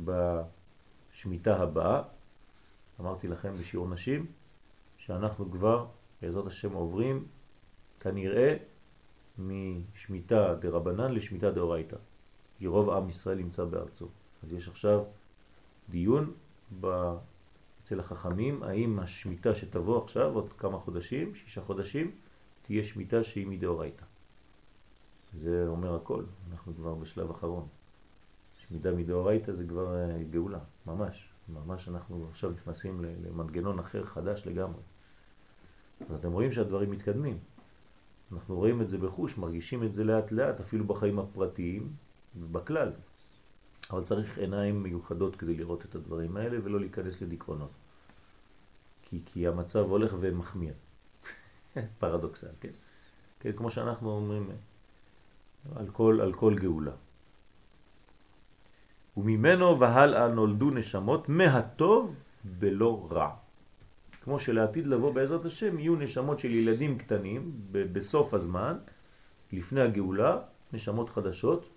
בשמיטה הבאה, אמרתי לכם בשיעור נשים, שאנחנו כבר בעזרת השם עוברים כנראה משמיטה דרבנן לשמיטה דאורייתא, כי רוב עם ישראל נמצא בארצו. אז יש עכשיו דיון ב... אצל החכמים, האם השמיטה שתבוא עכשיו, עוד כמה חודשים, שישה חודשים, תהיה שמיטה שהיא מדאורייתא. זה אומר הכל, אנחנו כבר בשלב אחרון. שמיטה מדאורייתא זה כבר אה, גאולה, ממש. ממש אנחנו עכשיו נכנסים למנגנון אחר חדש לגמרי. אז אתם רואים שהדברים מתקדמים. אנחנו רואים את זה בחוש, מרגישים את זה לאט לאט, אפילו בחיים הפרטיים ובכלל. אבל צריך עיניים מיוחדות כדי לראות את הדברים האלה ולא להיכנס לדיכאונות. כי, כי המצב הולך ומחמיר. *laughs* פרדוקסל, כן? כן? כמו שאנחנו אומרים על כל, על כל גאולה. וממנו והלאה נולדו נשמות מהטוב בלא רע. כמו שלעתיד לבוא בעזרת השם יהיו נשמות של ילדים קטנים בסוף הזמן, לפני הגאולה, נשמות חדשות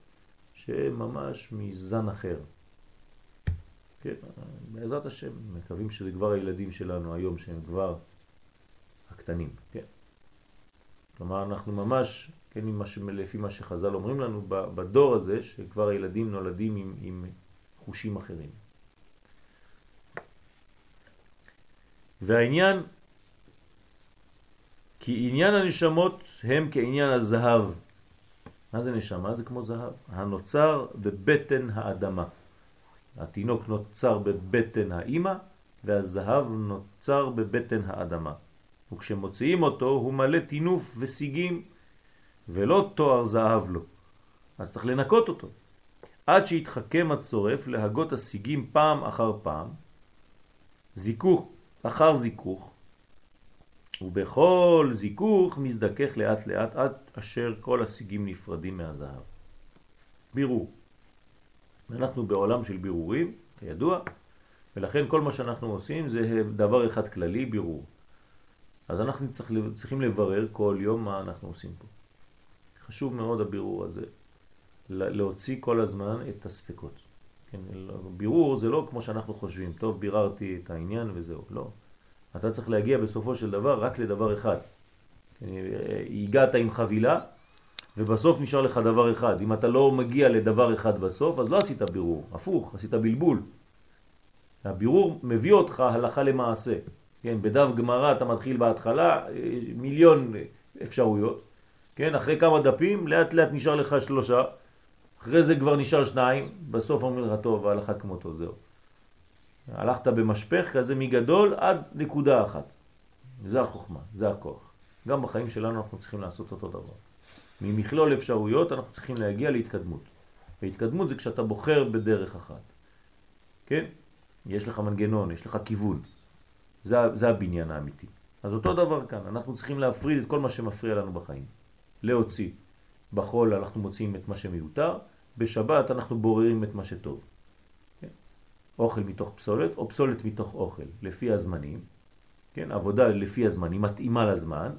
שממש מזן אחר. כן, בעזרת השם, מקווים שזה כבר הילדים שלנו היום שהם כבר הקטנים, כן. כלומר אנחנו ממש, כן, לפי מה שחז"ל אומרים לנו, בדור הזה שכבר הילדים נולדים עם, עם חושים אחרים. והעניין, כי עניין הנשמות הם כעניין הזהב. מה זה נשמה? זה כמו זהב. הנוצר בבטן האדמה. התינוק נוצר בבטן האימא והזהב נוצר בבטן האדמה. וכשמוציאים אותו הוא מלא תינוף וסיגים ולא תואר זהב לו. אז צריך לנקות אותו. עד שיתחכם הצורף להגות הסיגים פעם אחר פעם, זיכוך אחר זיכוך, ובכל זיכוך מזדכך לאט לאט עד אשר כל הסיגים נפרדים מהזהב. בירור. אנחנו בעולם של בירורים, כידוע, ולכן כל מה שאנחנו עושים זה דבר אחד כללי, בירור. אז אנחנו צריך, צריכים לברר כל יום מה אנחנו עושים פה. חשוב מאוד הבירור הזה, להוציא כל הזמן את הספקות. כן, בירור זה לא כמו שאנחנו חושבים, טוב ביררתי את העניין וזהו, לא. אתה צריך להגיע בסופו של דבר רק לדבר אחד. כן, הגעת עם חבילה ובסוף נשאר לך דבר אחד. אם אתה לא מגיע לדבר אחד בסוף, אז לא עשית בירור, הפוך, עשית בלבול. הבירור מביא אותך הלכה למעשה. כן, בדף גמרא אתה מתחיל בהתחלה מיליון אפשרויות, כן, אחרי כמה דפים לאט לאט נשאר לך שלושה, אחרי זה כבר נשאר שניים, בסוף אומרים לך טוב, ההלכה כמותו, זהו. הלכת במשפך כזה מגדול עד נקודה אחת. זה החוכמה, זה הכוח. גם בחיים שלנו אנחנו צריכים לעשות אותו דבר. ממכלול אפשרויות אנחנו צריכים להגיע להתקדמות. והתקדמות זה כשאתה בוחר בדרך אחת. כן? יש לך מנגנון, יש לך כיוון. זה, זה הבניין האמיתי. אז אותו דבר כאן, אנחנו צריכים להפריד את כל מה שמפריע לנו בחיים. להוציא. בחול אנחנו מוציאים את מה שמיותר, בשבת אנחנו בוררים את מה שטוב. אוכל מתוך פסולת או פסולת מתוך אוכל, לפי הזמנים. כן? עבודה לפי הזמנים, מתאימה לזמן,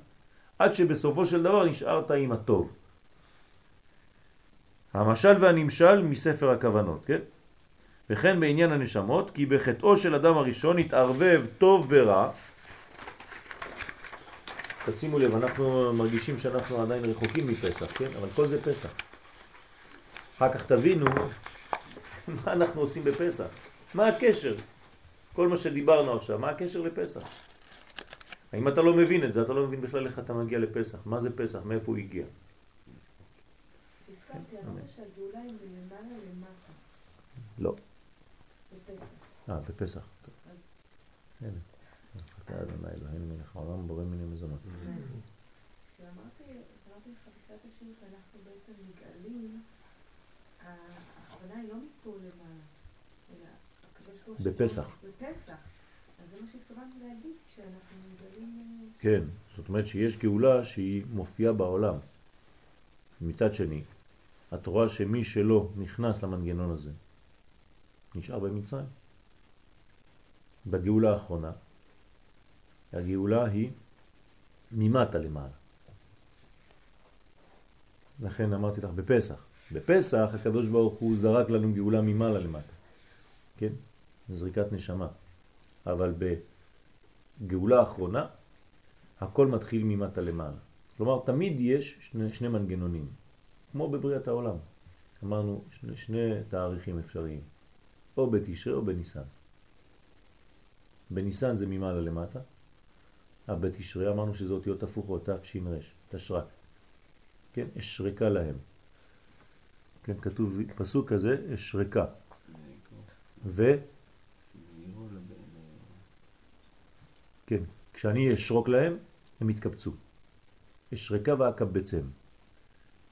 עד שבסופו של דבר נשארת עם הטוב. המשל והנמשל מספר הכוונות, כן? וכן בעניין הנשמות, כי בחטאו של אדם הראשון התערבב טוב ברע. תשימו לב, אנחנו מרגישים שאנחנו עדיין רחוקים מפסח, כן? אבל כל זה פסח. אחר כך תבינו *laughs* מה אנחנו עושים בפסח. מה הקשר? כל מה שדיברנו עכשיו, מה הקשר לפסח? אם אתה לא מבין את זה, אתה לא מבין בכלל איך אתה מגיע לפסח. מה זה פסח? מאיפה הוא הגיע? לא. אה, בפסח. אתה אדוני אלוהינו מלך העולם בורא מיני מזונות. כשאמרתי, אמרתי לך בתחילת השיעור שאנחנו בעצם נגאלים, ההכוונה היא לא מפה למעלה, אלא הקדוש ברוך הוא- בפסח. בפסח. אז זה מה שהתכוונתי להגיד, כשאנחנו נגאלים... אה, כן, זאת אומרת שיש גאולה שהיא מופיעה בעולם. מצד שני, את רואה שמי שלא נכנס למנגנון הזה, נשאר במצרים. בגאולה האחרונה, הגאולה היא ממטה למעלה. לכן אמרתי לך בפסח, בפסח הקדוש ברוך הוא זרק לנו גאולה ממעלה למטה, כן? זריקת נשמה. אבל בגאולה האחרונה הכל מתחיל ממטה למעלה. כלומר, תמיד יש שני, שני מנגנונים, כמו בבריאת העולם. אמרנו שני, שני תאריכים אפשריים, או בתשרי או בניסן. בניסן זה ממעלה למטה, בתשרי אמרנו שזה אותיות הפוכות, ת' ש' ר', תשרק. כן, אשרקה להם. כן, כתוב פסוק כזה, אשרקה. ו... כן, כשאני אשרוק להם, הם יתקבצו. אשרקה ואקבצם.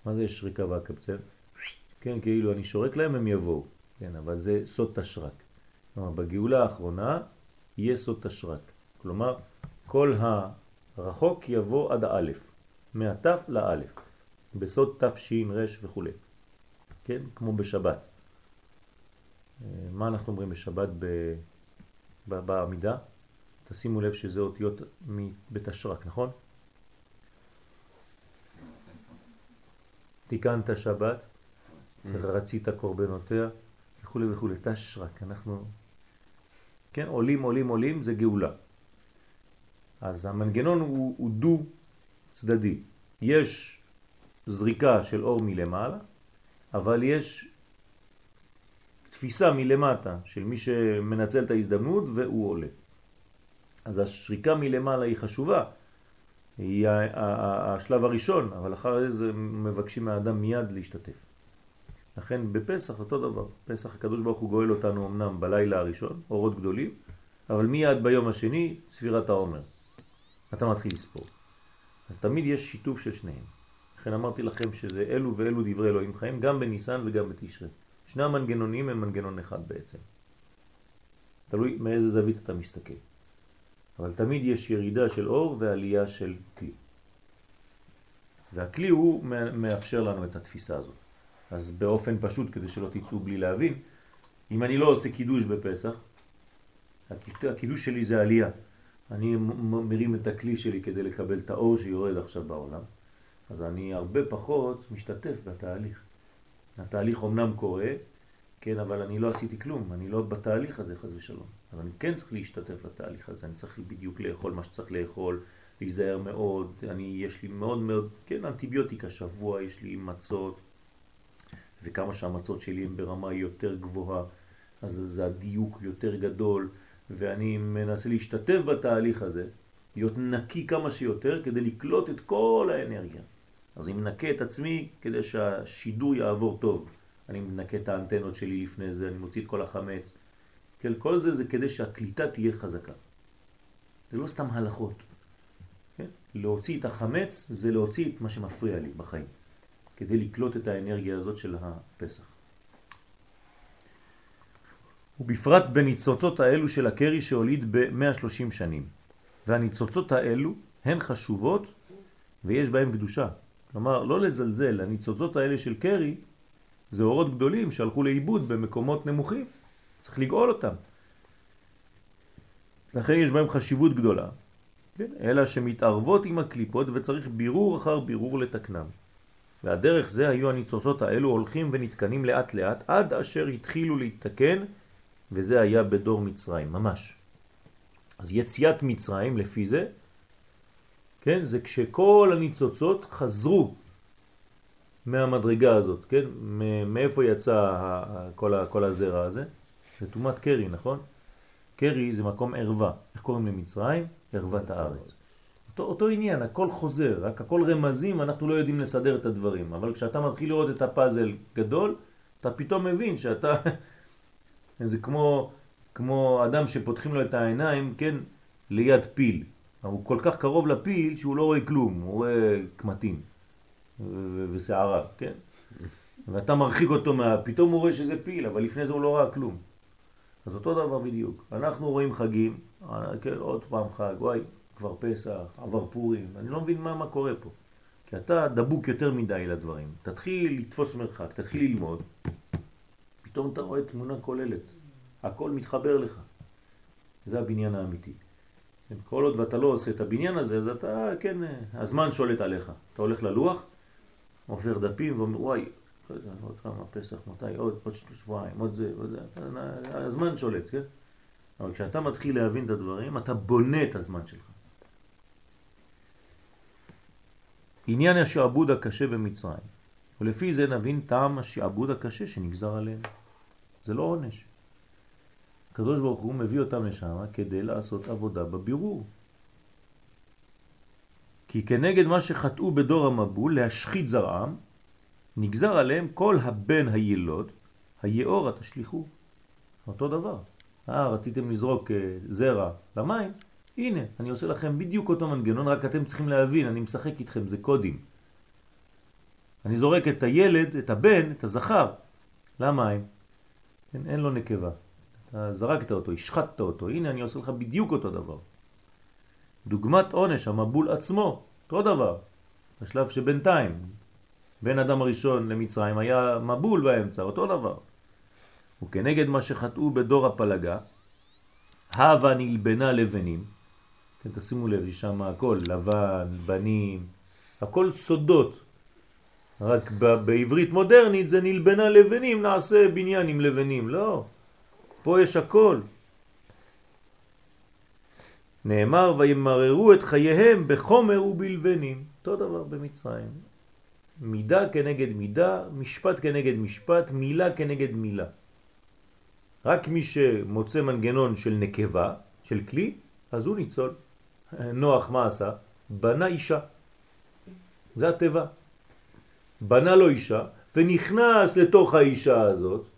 מה זה אשרקה ואקבצם? כן, כאילו אני שורק להם, הם יבואו. כן, אבל זה סוד תשרק. כלומר, בגאולה האחרונה יהיה סוד תשרק. כלומר, כל הרחוק יבוא עד האלף, מהתף לאלף, בסוד רש וכו'. כן? כמו בשבת. אה, מה אנחנו אומרים בשבת בעמידה? תשימו לב שזה אותיות מבית השרק, נכון? תיקנת שבת, רצית קורבנותיה וכו' וכו', תשרק, אנחנו, כן, עולים עולים עולים זה גאולה. אז המנגנון הוא, הוא דו צדדי. יש זריקה של אור מלמעלה, אבל יש תפיסה מלמטה של מי שמנצל את ההזדמנות והוא עולה. אז השריקה מלמעלה היא חשובה, היא השלב הראשון, אבל אחר זה מבקשים מהאדם מיד להשתתף. לכן בפסח אותו דבר, פסח הקדוש ברוך הוא גואל אותנו אמנם בלילה הראשון, אורות גדולים, אבל מיד ביום השני ספירת העומר. אתה מתחיל לספור. אז תמיד יש שיתוף של שניהם. לכן אמרתי לכם שזה אלו ואלו דברי אלוהים חיים, גם בניסן וגם בתשרי. שני המנגנונים הם מנגנון אחד בעצם. תלוי מאיזה זווית אתה מסתכל. אבל תמיד יש ירידה של אור ועלייה של כלי. והכלי הוא מאפשר לנו את התפיסה הזאת. אז באופן פשוט, כדי שלא תצאו בלי להבין, אם אני לא עושה קידוש בפסח, הקידוש שלי זה עלייה. אני מרים את הכלי שלי כדי לקבל את האור שיורד עכשיו בעולם, אז אני הרבה פחות משתתף בתהליך. התהליך אומנם קורה, כן, אבל אני לא עשיתי כלום, אני לא בתהליך הזה חז ושלום. אז אני כן צריך להשתתף בתהליך הזה, אני צריך בדיוק לאכול מה שצריך לאכול, להיזהר מאוד, אני, יש לי מאוד מאוד, כן, אנטיביוטיקה, שבוע יש לי מצות, וכמה שהמצות שלי הן ברמה יותר גבוהה, אז זה הדיוק יותר גדול, ואני מנסה להשתתף בתהליך הזה, להיות נקי כמה שיותר כדי לקלוט את כל האנרגיה. אז אני מנקה את עצמי כדי שהשידור יעבור טוב. אני מנקה את האנטנות שלי לפני זה, אני מוציא את כל החמץ. כן, כל זה זה כדי שהקליטה תהיה חזקה. זה לא סתם הלכות. כן? להוציא את החמץ זה להוציא את מה שמפריע לי בחיים, כדי לקלוט את האנרגיה הזאת של הפסח. ובפרט בניצוצות האלו של הקרי שהוליד ב-130 שנים. והניצוצות האלו הן חשובות ויש בהן קדושה. כלומר, לא לזלזל, הניצוצות האלה של קרי זה אורות גדולים שהלכו לאיבוד במקומות נמוכים. צריך לגאול אותם. לכן יש בהם חשיבות גדולה, כן? אלא שמתערבות עם הקליפות וצריך בירור אחר בירור לתקנם. והדרך זה היו הניצוצות האלו הולכים ונתקנים לאט לאט עד אשר התחילו להתתקן וזה היה בדור מצרים, ממש. אז יציאת מצרים לפי זה, כן, זה כשכל הניצוצות חזרו מהמדרגה הזאת, כן, מאיפה יצא כל, כל הזרע הזה? זה תומת קרי, נכון? קרי זה מקום ערווה, איך קוראים למצרים? ערוות הארץ. אותו, אותו עניין, הכל חוזר, רק הכל רמזים, אנחנו לא יודעים לסדר את הדברים, אבל כשאתה מתחיל לראות את הפאזל גדול, אתה פתאום מבין שאתה *laughs* זה כמו, כמו אדם שפותחים לו את העיניים, כן, ליד פיל. הוא כל כך קרוב לפיל שהוא לא רואה כלום, הוא רואה קמטים ושערה, כן? ואתה מרחיק אותו מה... פתאום הוא רואה שזה פיל, אבל לפני זה הוא לא ראה כלום. אז אותו דבר בדיוק. אנחנו רואים חגים, כן, עוד פעם חג, וואי, כבר פסח, עבר פורים, אני לא מבין מה, מה קורה פה. כי אתה דבוק יותר מדי לדברים. תתחיל לתפוס מרחק, תתחיל ללמוד, פתאום אתה רואה תמונה כוללת. הכל מתחבר לך. זה הבניין האמיתי. כן, כל עוד ואתה לא עושה את הבניין הזה, אז אתה, כן, הזמן שולט עליך. אתה הולך ללוח, עובר דפים ואומר, וואי, עוד כמה פסח, מתי, עוד, עוד שבועיים, עוד זה, עוד זה, הזמן שולט, כן? אבל כשאתה מתחיל להבין את הדברים, אתה בונה את הזמן שלך. עניין השעבוד הקשה במצרים, ולפי זה נבין טעם השעבוד הקשה שנגזר עליהם. זה לא עונש. הקדוש ברוך הוא מביא אותם לשם כדי לעשות עבודה בבירור. כי כנגד מה שחטאו בדור המבול להשחית זרעם, נגזר עליהם כל הבן הילוד, היאורה תשליחו. אותו דבר. אה, רציתם לזרוק אה, זרע למים? הנה, אני עושה לכם בדיוק אותו מנגנון, רק אתם צריכים להבין, אני משחק איתכם, זה קודים. אני זורק את הילד, את הבן, את הזכר, למים. אין, אין לו נקבה. זרקת אותו, השחטת אותו, הנה אני עושה לך בדיוק אותו דבר. דוגמת עונש, המבול עצמו, אותו דבר. בשלב שבינתיים, בין אדם הראשון למצרים היה מבול באמצע, אותו דבר. וכנגד מה שחטאו בדור הפלגה, הווה נלבנה לבנים, כן, תשימו לב, יש שם הכל, לבן, בנים, הכל סודות. רק בעברית מודרנית זה נלבנה לבנים, נעשה בניין עם לבנים. לא, פה יש הכל. נאמר וימררו את חייהם בחומר ובלבנים. אותו דבר במצרים. מידה כנגד מידה, משפט כנגד משפט, מילה כנגד מילה. רק מי שמוצא מנגנון של נקבה, של כלי, אז הוא ניצול. נוח מה עשה? בנה אישה. זה הטבע. בנה לו אישה ונכנס לתוך האישה הזאת.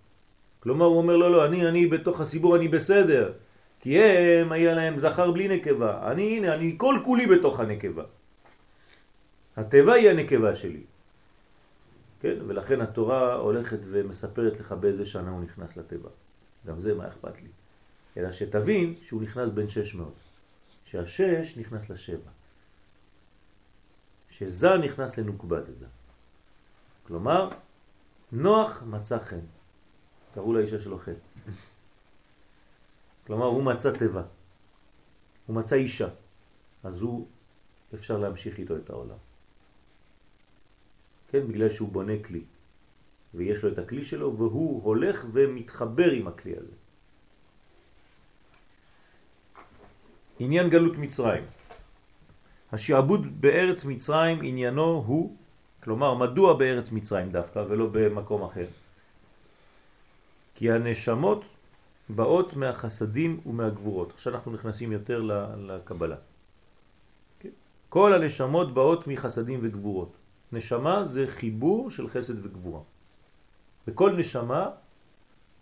כלומר הוא אומר לו לא, אני, אני בתוך הסיבור אני בסדר. כי הם היה להם זכר בלי נקבה. אני, הנה, אני כל כולי בתוך הנקבה. הטבע היא הנקבה שלי. כן? ולכן התורה הולכת ומספרת לך באיזה שנה הוא נכנס לטבע. גם זה מה אכפת לי. אלא שתבין שהוא נכנס בין 600. שהשש נכנס לשבע. שזה נכנס לנוקבה דזה. כלומר, נוח מצא חן. קראו לאישה שלו חן. כלומר, הוא מצא טבע. הוא מצא אישה. אז הוא, אפשר להמשיך איתו את העולם. כן, בגלל שהוא בונה כלי. ויש לו את הכלי שלו, והוא הולך ומתחבר עם הכלי הזה. עניין גלות מצרים. השעבוד בארץ מצרים עניינו הוא, כלומר מדוע בארץ מצרים דווקא ולא במקום אחר? כי הנשמות באות מהחסדים ומהגבורות. עכשיו אנחנו נכנסים יותר לקבלה. כן? כל הנשמות באות מחסדים וגבורות. נשמה זה חיבור של חסד וגבורה. בכל נשמה,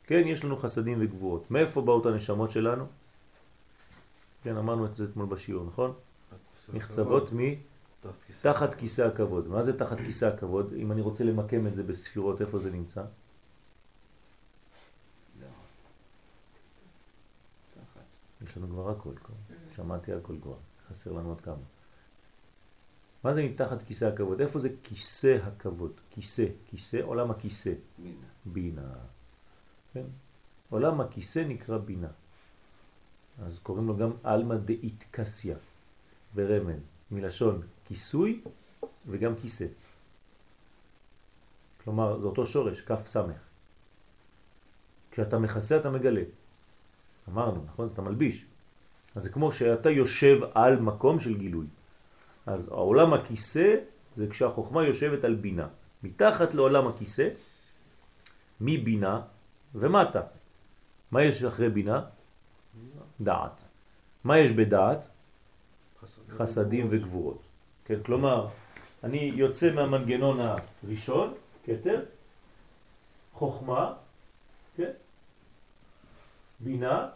כן, יש לנו חסדים וגבורות. מאיפה באות הנשמות שלנו? כן, אמרנו את זה אתמול בשיעור, נכון? נחצבות מ... תחת כיסא הכבוד. מה זה תחת כיסא הכבוד? אם אני רוצה למקם את זה בספירות, איפה זה נמצא? יש לנו כבר הכל, שמעתי הכל כבר, חסר לנו עוד כמה. מה זה מתחת כיסא הכבוד? איפה זה כיסא הכבוד? כיסא, כיסא, עולם הכיסא. בינה. בינה. כן? עולם הכיסא נקרא בינה. אז קוראים לו גם אלמה דאיטקסיה, ברמז, מלשון כיסוי וגם כיסא. כלומר, זה אותו שורש, כף סמך. כשאתה מכסה אתה מגלה. אמרנו, נכון? אתה מלביש. אז זה כמו שאתה יושב על מקום של גילוי. אז העולם הכיסא זה כשהחוכמה יושבת על בינה. מתחת לעולם הכיסא, מבינה ומטה. מה יש אחרי בינה? דעת. מה יש בדעת? חסדים וגבורות. כן, כלומר, אני יוצא מהמנגנון הראשון, כתר, חוכמה, כן, בינה,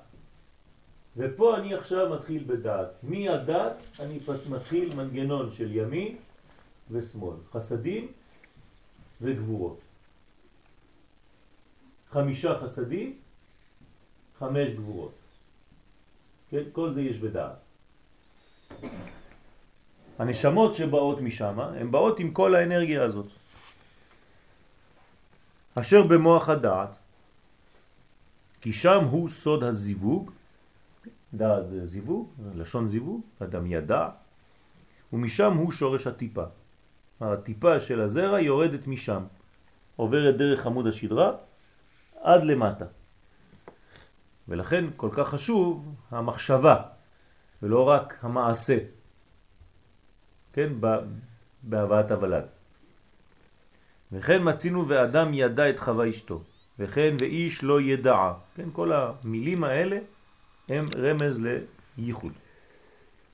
ופה אני עכשיו מתחיל בדעת. מהדעת אני מתחיל מנגנון של ימין ושמאל, חסדים וגבורות. חמישה חסדים, חמש גבורות. כן? כל זה יש בדעת. הנשמות שבאות משם, הן באות עם כל האנרגיה הזאת. אשר במוח הדעת, כי שם הוא סוד הזיווג, דעת זה זיווג, לשון זיווג, אדם ידע, ומשם הוא שורש הטיפה. הטיפה של הזרע יורדת משם. עוברת דרך עמוד השדרה עד למטה. ולכן כל כך חשוב המחשבה ולא רק המעשה, כן, בהבאת הוולד. וכן מצינו ואדם ידע את חווה אשתו, וכן ואיש לא ידע. כן, כל המילים האלה הם רמז לייחוד.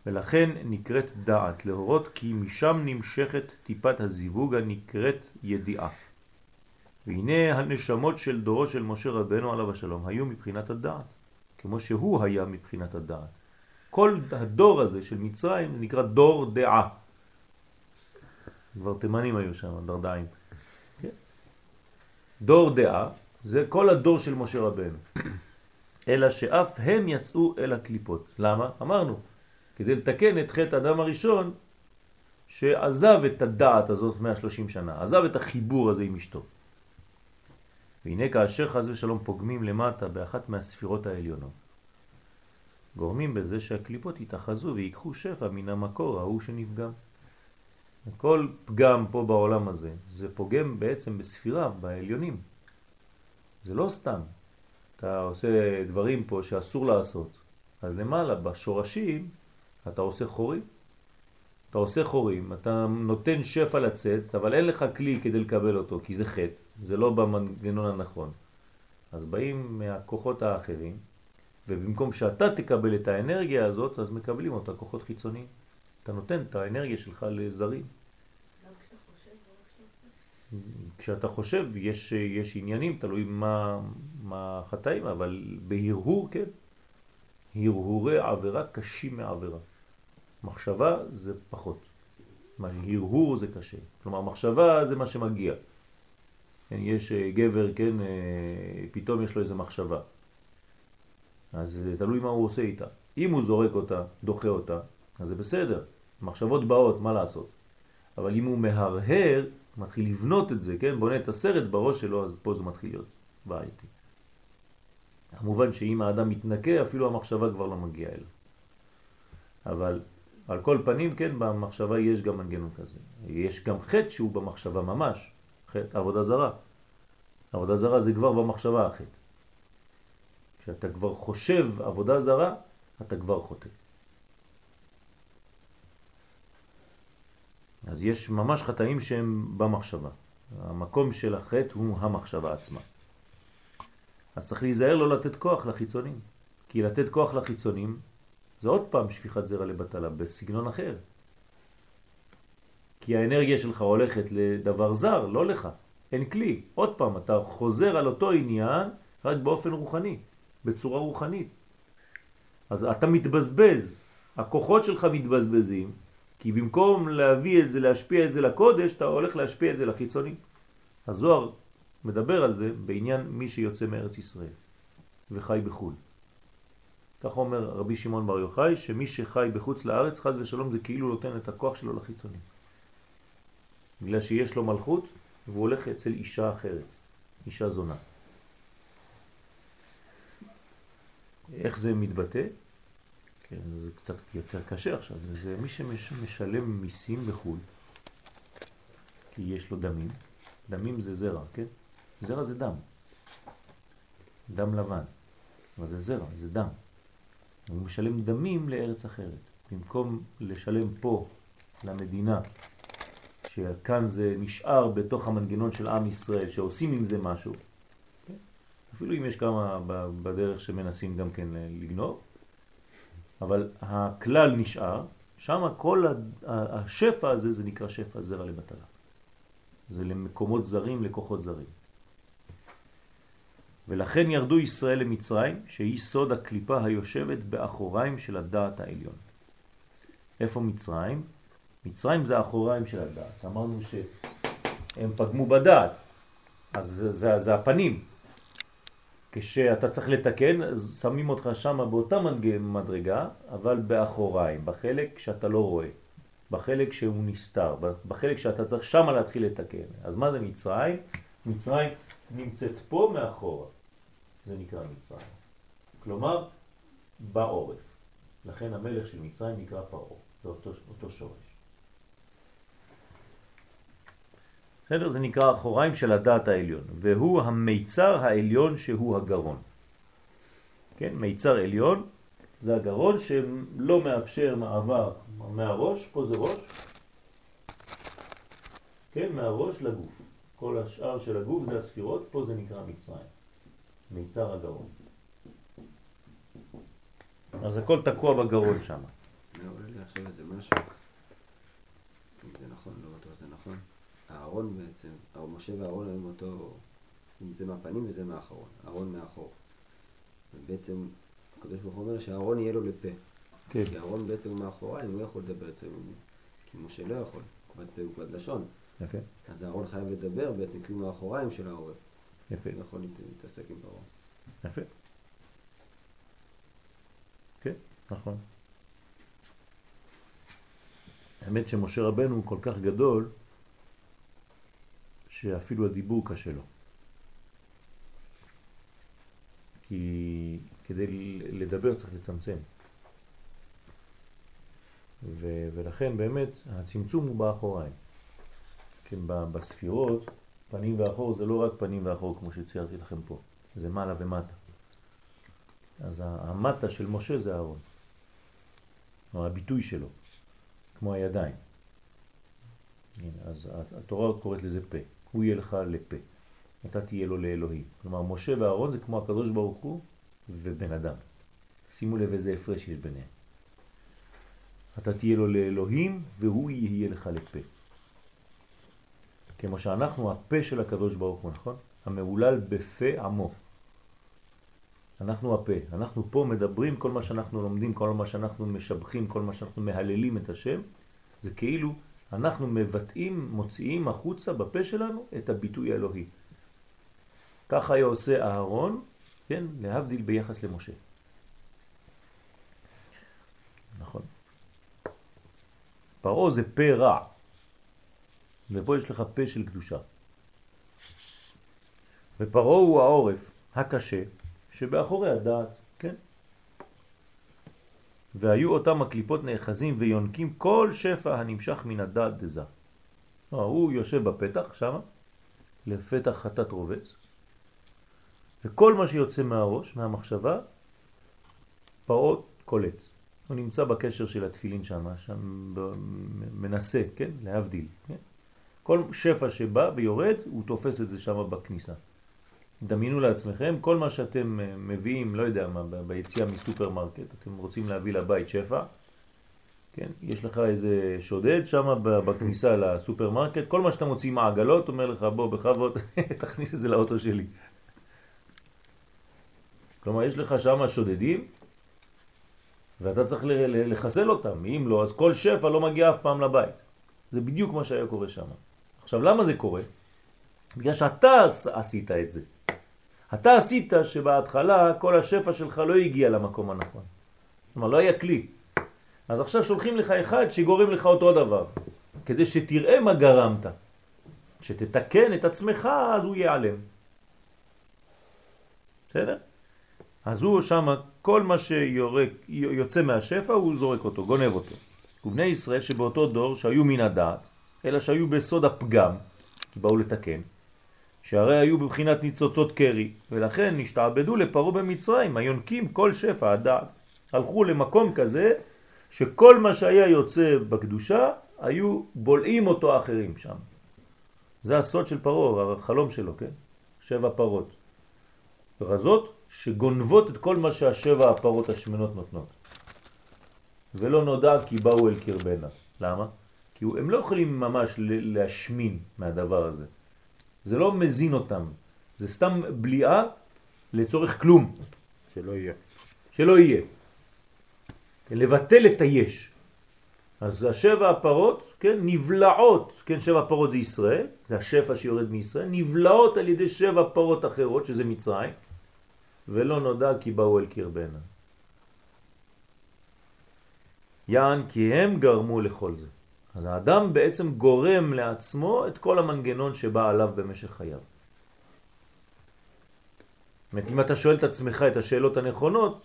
ולכן נקראת דעת, להורות כי משם נמשכת טיפת הזיווג הנקראת ידיעה. והנה הנשמות של דורו של משה רבנו עליו השלום היו מבחינת הדעת, כמו שהוא היה מבחינת הדעת. כל הדור הזה של מצרים נקרא דור דעה. כבר תימנים היו שם, דרדיים. כן? דור דעה זה כל הדור של משה רבנו. אלא שאף הם יצאו אל הקליפות. למה? אמרנו, כדי לתקן את חטא אדם הראשון שעזב את הדעת הזאת 130 שנה, עזב את החיבור הזה עם אשתו. והנה כאשר חז ושלום פוגמים למטה באחת מהספירות העליונות, גורמים בזה שהקליפות יתאחזו ויקחו שפע מן המקור ההוא שנפגם. כל פגם פה בעולם הזה, זה פוגם בעצם בספירה, בעליונים. זה לא סתם. אתה עושה דברים פה שאסור לעשות. אז למעלה, בשורשים, אתה עושה חורים. אתה עושה חורים, אתה נותן שפע לצאת, אבל אין לך כלי כדי לקבל אותו, כי זה חטא, זה לא במנגנון הנכון. אז באים מהכוחות האחרים, ובמקום שאתה תקבל את האנרגיה הזאת, אז מקבלים אותה כוחות חיצוניים. אתה נותן את האנרגיה שלך לזרים. כשאתה חושב, יש, יש עניינים, תלוי מה, מה החטאים, אבל בהרהור, כן. הרהורי עבירה קשים מעבירה. מחשבה זה פחות. הרהור זה קשה. כלומר, מחשבה זה מה שמגיע. כן, יש אה, גבר, כן, אה, פתאום יש לו איזה מחשבה. אז תלוי מה הוא עושה איתה. אם הוא זורק אותה, דוחה אותה, אז זה בסדר. מחשבות באות, מה לעשות? אבל אם הוא מהרהר, מתחיל לבנות את זה, כן? בונה את הסרט בראש שלו, אז פה זה מתחיל להיות בעייתי. כמובן שאם האדם מתנקה, אפילו המחשבה כבר לא מגיעה אליו. אבל על כל פנים, כן, במחשבה יש גם מנגנון כזה. יש גם חטא שהוא במחשבה ממש, חטא עבודה זרה. עבודה זרה זה כבר במחשבה החטא. כשאתה כבר חושב עבודה זרה, אתה כבר חוטא. אז יש ממש חטאים שהם במחשבה. המקום של החטא הוא המחשבה עצמה. אז צריך להיזהר לא לתת כוח לחיצונים. כי לתת כוח לחיצונים זה עוד פעם שפיכת זרע לבטלה בסגנון אחר. כי האנרגיה שלך הולכת לדבר זר, לא לך. אין כלי. עוד פעם, אתה חוזר על אותו עניין רק באופן רוחני, בצורה רוחנית. אז אתה מתבזבז, הכוחות שלך מתבזבזים, כי במקום להביא את זה, להשפיע את זה לקודש, אתה הולך להשפיע את זה לחיצוני. הזוהר מדבר על זה בעניין מי שיוצא מארץ ישראל וחי בחו"ל. כך אומר רבי שמעון בר יוחאי, שמי שחי בחוץ לארץ, חז ושלום, זה כאילו נותן את הכוח שלו לחיצוני. בגלל שיש לו מלכות, והוא הולך אצל אישה אחרת, אישה זונה. איך זה מתבטא? כן, זה קצת יותר קשה עכשיו. זה מי שמשלם מיסים בחו"ל, כי יש לו דמים. דמים זה זרע, כן? זרע זה דם. דם לבן. אבל זה זרע, זה דם. הוא משלם דמים לארץ אחרת. במקום לשלם פה למדינה, שכאן זה נשאר בתוך המנגנון של עם ישראל, שעושים עם זה משהו, כן? אפילו אם יש כמה בדרך שמנסים גם כן לגנוב, אבל הכלל נשאר, שם כל השפע הזה זה נקרא שפע זרע לבטלה. זה למקומות זרים, לכוחות זרים. ולכן ירדו ישראל למצרים, שהיא סוד הקליפה היושבת באחוריים של הדעת העליון. איפה מצרים? מצרים זה האחוריים של הדעת. אמרנו שהם פגמו בדעת, אז זה, זה, זה הפנים. כשאתה צריך לתקן, שמים אותך שם באותה מדרגה, אבל באחוריים, בחלק שאתה לא רואה, בחלק שהוא נסתר, בחלק שאתה צריך שם להתחיל לתקן. אז מה זה מצרים? מצרים נמצאת פה מאחורה, זה נקרא מצרים. כלומר, בעורף. לכן המלך של מצרים נקרא פרעה, זה אותו, אותו שורש. בסדר? זה נקרא אחוריים של הדעת העליון, והוא המיצר העליון שהוא הגרון. כן, מיצר עליון זה הגרון שלא מאפשר מעבר מהראש, פה זה ראש, כן, מהראש לגוף. כל השאר של הגוף זה הספירות, פה זה נקרא מצרים, מיצר הגרון. אז הכל תקוע בגרון שם. לא, עולה לי עכשיו איזה משהו, אם זה נכון, לא בטוח זה נכון. הארון בעצם, משה ואהרון היו אותו, אם זה מהפנים וזה מהאחרון, הארון מאחור. ובעצם הקדוש ברוך הוא אומר שהארון יהיה לו לפה. כן. כי הארון בעצם הוא מאחוריים, הוא לא יכול לדבר אצלנו, כי משה לא יכול, כבד פה וכבד לשון. יפה. אז הארון חייב לדבר בעצם כי הוא מאחוריים של העורף. יפה. הוא לא יכול להתעסק עם הארון. יפה. כן, נכון. האמת שמשה רבנו הוא כל כך גדול, שאפילו הדיבור קשה לו. כי כדי לדבר צריך לצמצם. ו- ולכן באמת הצמצום הוא באחוריים. כן, בספירות, פנים ואחור זה לא רק פנים ואחור כמו שציירתי לכם פה, זה מעלה ומטה. אז המטה של משה זה אהרון, או הביטוי שלו, כמו הידיים. אז התורה קוראת לזה פה, הוא יהיה לך לפה, אתה תהיה לו לאלוהים. כלומר, משה ואהרון זה כמו הקדוש ברוך הוא ובן אדם. שימו לב איזה הפרש יש ביניהם. אתה תהיה לו לאלוהים והוא יהיה לך לפה. כמו שאנחנו הפה של הקדוש ברוך הוא, נכון? המעולל בפה עמו. אנחנו הפה, אנחנו פה מדברים, כל מה שאנחנו לומדים, כל מה שאנחנו משבחים, כל מה שאנחנו מהללים את השם, זה כאילו אנחנו מבטאים, מוציאים החוצה בפה שלנו את הביטוי האלוהי. ככה היה עושה אהרון, כן, להבדיל ביחס למשה. נכון. פרעה זה פה רע, ופה יש לך פה של קדושה. ופרעה הוא העורף הקשה שבאחורי הדעת? והיו אותם הקליפות נאחזים ויונקים כל שפע הנמשך מן הדעת דזה. הוא יושב בפתח שם, לפתח חטאת רובץ, וכל מה שיוצא מהראש, מהמחשבה, פרעות קולט. הוא נמצא בקשר של התפילין שם, שם מנסה, כן? להבדיל, כן? כל שפע שבא ויורד, הוא תופס את זה שם בכניסה. דמיינו לעצמכם, כל מה שאתם אה, מביאים, לא יודע מה, ביציאה מסופרמרקט, אתם רוצים להביא לבית שפע, כן? יש לך איזה שודד שם בכניסה *laughs* לסופרמרקט, כל מה שאתה מוציא מעגלות, אומר לך בוא בכבוד, *laughs* תכניס את זה לאוטו שלי. כלומר, יש לך שם שודדים, ואתה צריך לחסל אותם, אם לא, אז כל שפע לא מגיע אף פעם לבית. זה בדיוק מה שהיה קורה שם. עכשיו, למה זה קורה? בגלל שאתה עשית את זה. אתה עשית שבהתחלה כל השפע שלך לא הגיע למקום הנכון. כלומר, לא היה כלי. אז עכשיו שולחים לך אחד שגורם לך אותו דבר, כדי שתראה מה גרמת. שתתקן את עצמך, אז הוא ייעלם. בסדר? אז הוא שם, כל מה שיוצא מהשפע, הוא זורק אותו, גונב אותו. ובני ישראל שבאותו דור שהיו מן הדעת, אלא שהיו בסוד הפגם, כי באו לתקן, שהרי היו בבחינת ניצוצות קרי, ולכן נשתעבדו לפרו במצרים, היונקים כל שפע הדעת. הלכו למקום כזה, שכל מה שהיה יוצא בקדושה, היו בולעים אותו אחרים שם. זה הסוד של פרו, החלום שלו, כן? שבע פרות. רזות שגונבות את כל מה שהשבע הפרות השמנות נותנות. ולא נודע כי באו אל קרבנה. למה? כי הם לא יכולים ממש להשמין מהדבר הזה. זה לא מזין אותם, זה סתם בליעה לצורך כלום. שלא יהיה. שלא יהיה. לבטל את היש. אז השבע הפרות, כן, נבלעות, כן, שבע פרות זה ישראל, זה השפע שיורד מישראל, נבלעות על ידי שבע פרות אחרות, שזה מצרים, ולא נודע כי באו אל קרבנה. יען כי הם גרמו לכל זה. אז האדם בעצם גורם לעצמו את כל המנגנון שבא עליו במשך חייו. זאת אם אתה שואל את עצמך את השאלות הנכונות,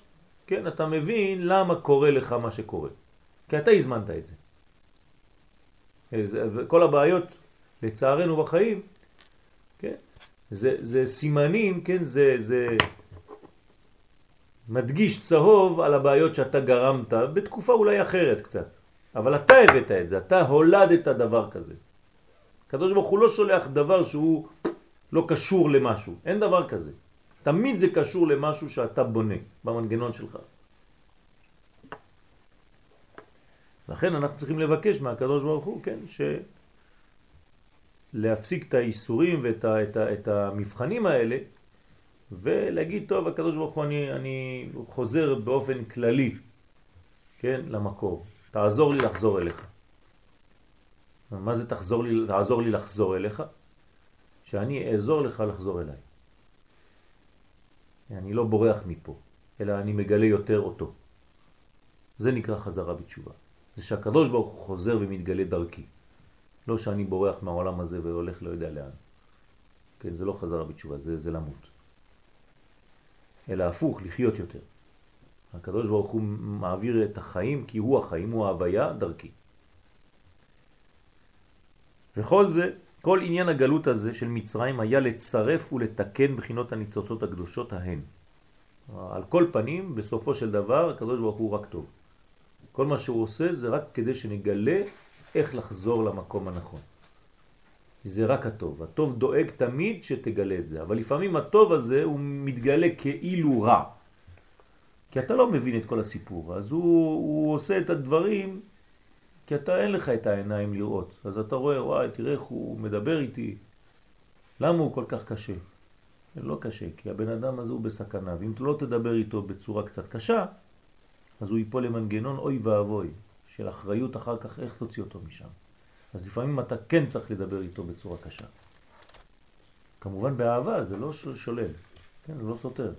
כן, אתה מבין למה קורה לך מה שקורה. כי אתה הזמנת את זה. כל הבעיות לצערנו בחיים, כן? זה, זה סימנים, כן? זה, זה מדגיש צהוב על הבעיות שאתה גרמת בתקופה אולי אחרת קצת. אבל אתה הבאת את זה, אתה הולדת דבר כזה. הקדוש ברוך הוא לא שולח דבר שהוא לא קשור למשהו, אין דבר כזה. תמיד זה קשור למשהו שאתה בונה במנגנון שלך. לכן אנחנו צריכים לבקש מהקדוש ברוך הוא, כן, ש... להפסיק את האיסורים ואת ה, את ה, את המבחנים האלה ולהגיד, טוב, הקדוש ברוך הוא, אני, אני חוזר באופן כללי, כן, למקור. תעזור לי לחזור אליך. מה זה תחזור לי, תעזור לי לחזור אליך? שאני אעזור לך לחזור אליי. אני לא בורח מפה, אלא אני מגלה יותר אותו. זה נקרא חזרה בתשובה. זה שהקדוש ברוך הוא חוזר ומתגלה דרכי. לא שאני בורח מהעולם הזה והולך לא יודע לאן. כן, זה לא חזרה בתשובה, זה, זה למות. אלא הפוך, לחיות יותר. הקדוש ברוך הוא מעביר את החיים כי הוא החיים, הוא ההוויה דרכי. וכל זה, כל עניין הגלות הזה של מצרים היה לצרף ולתקן בחינות הניצוצות הקדושות ההן. על כל פנים, בסופו של דבר, הקדוש ברוך הוא רק טוב. כל מה שהוא עושה זה רק כדי שנגלה איך לחזור למקום הנכון. זה רק הטוב. הטוב דואג תמיד שתגלה את זה, אבל לפעמים הטוב הזה הוא מתגלה כאילו רע. כי אתה לא מבין את כל הסיפור, אז הוא, הוא עושה את הדברים כי אתה אין לך את העיניים לראות. אז אתה רואה, וואי, תראה איך הוא מדבר איתי. למה הוא כל כך קשה? לא קשה, כי הבן אדם הזה הוא בסכנה, ואם אתה לא תדבר איתו בצורה קצת קשה, אז הוא ייפול למנגנון אוי ואבוי, של אחריות אחר כך איך תוציא אותו משם. אז לפעמים אתה כן צריך לדבר איתו בצורה קשה. כמובן באהבה, זה לא שולל, כן, זה לא סותר.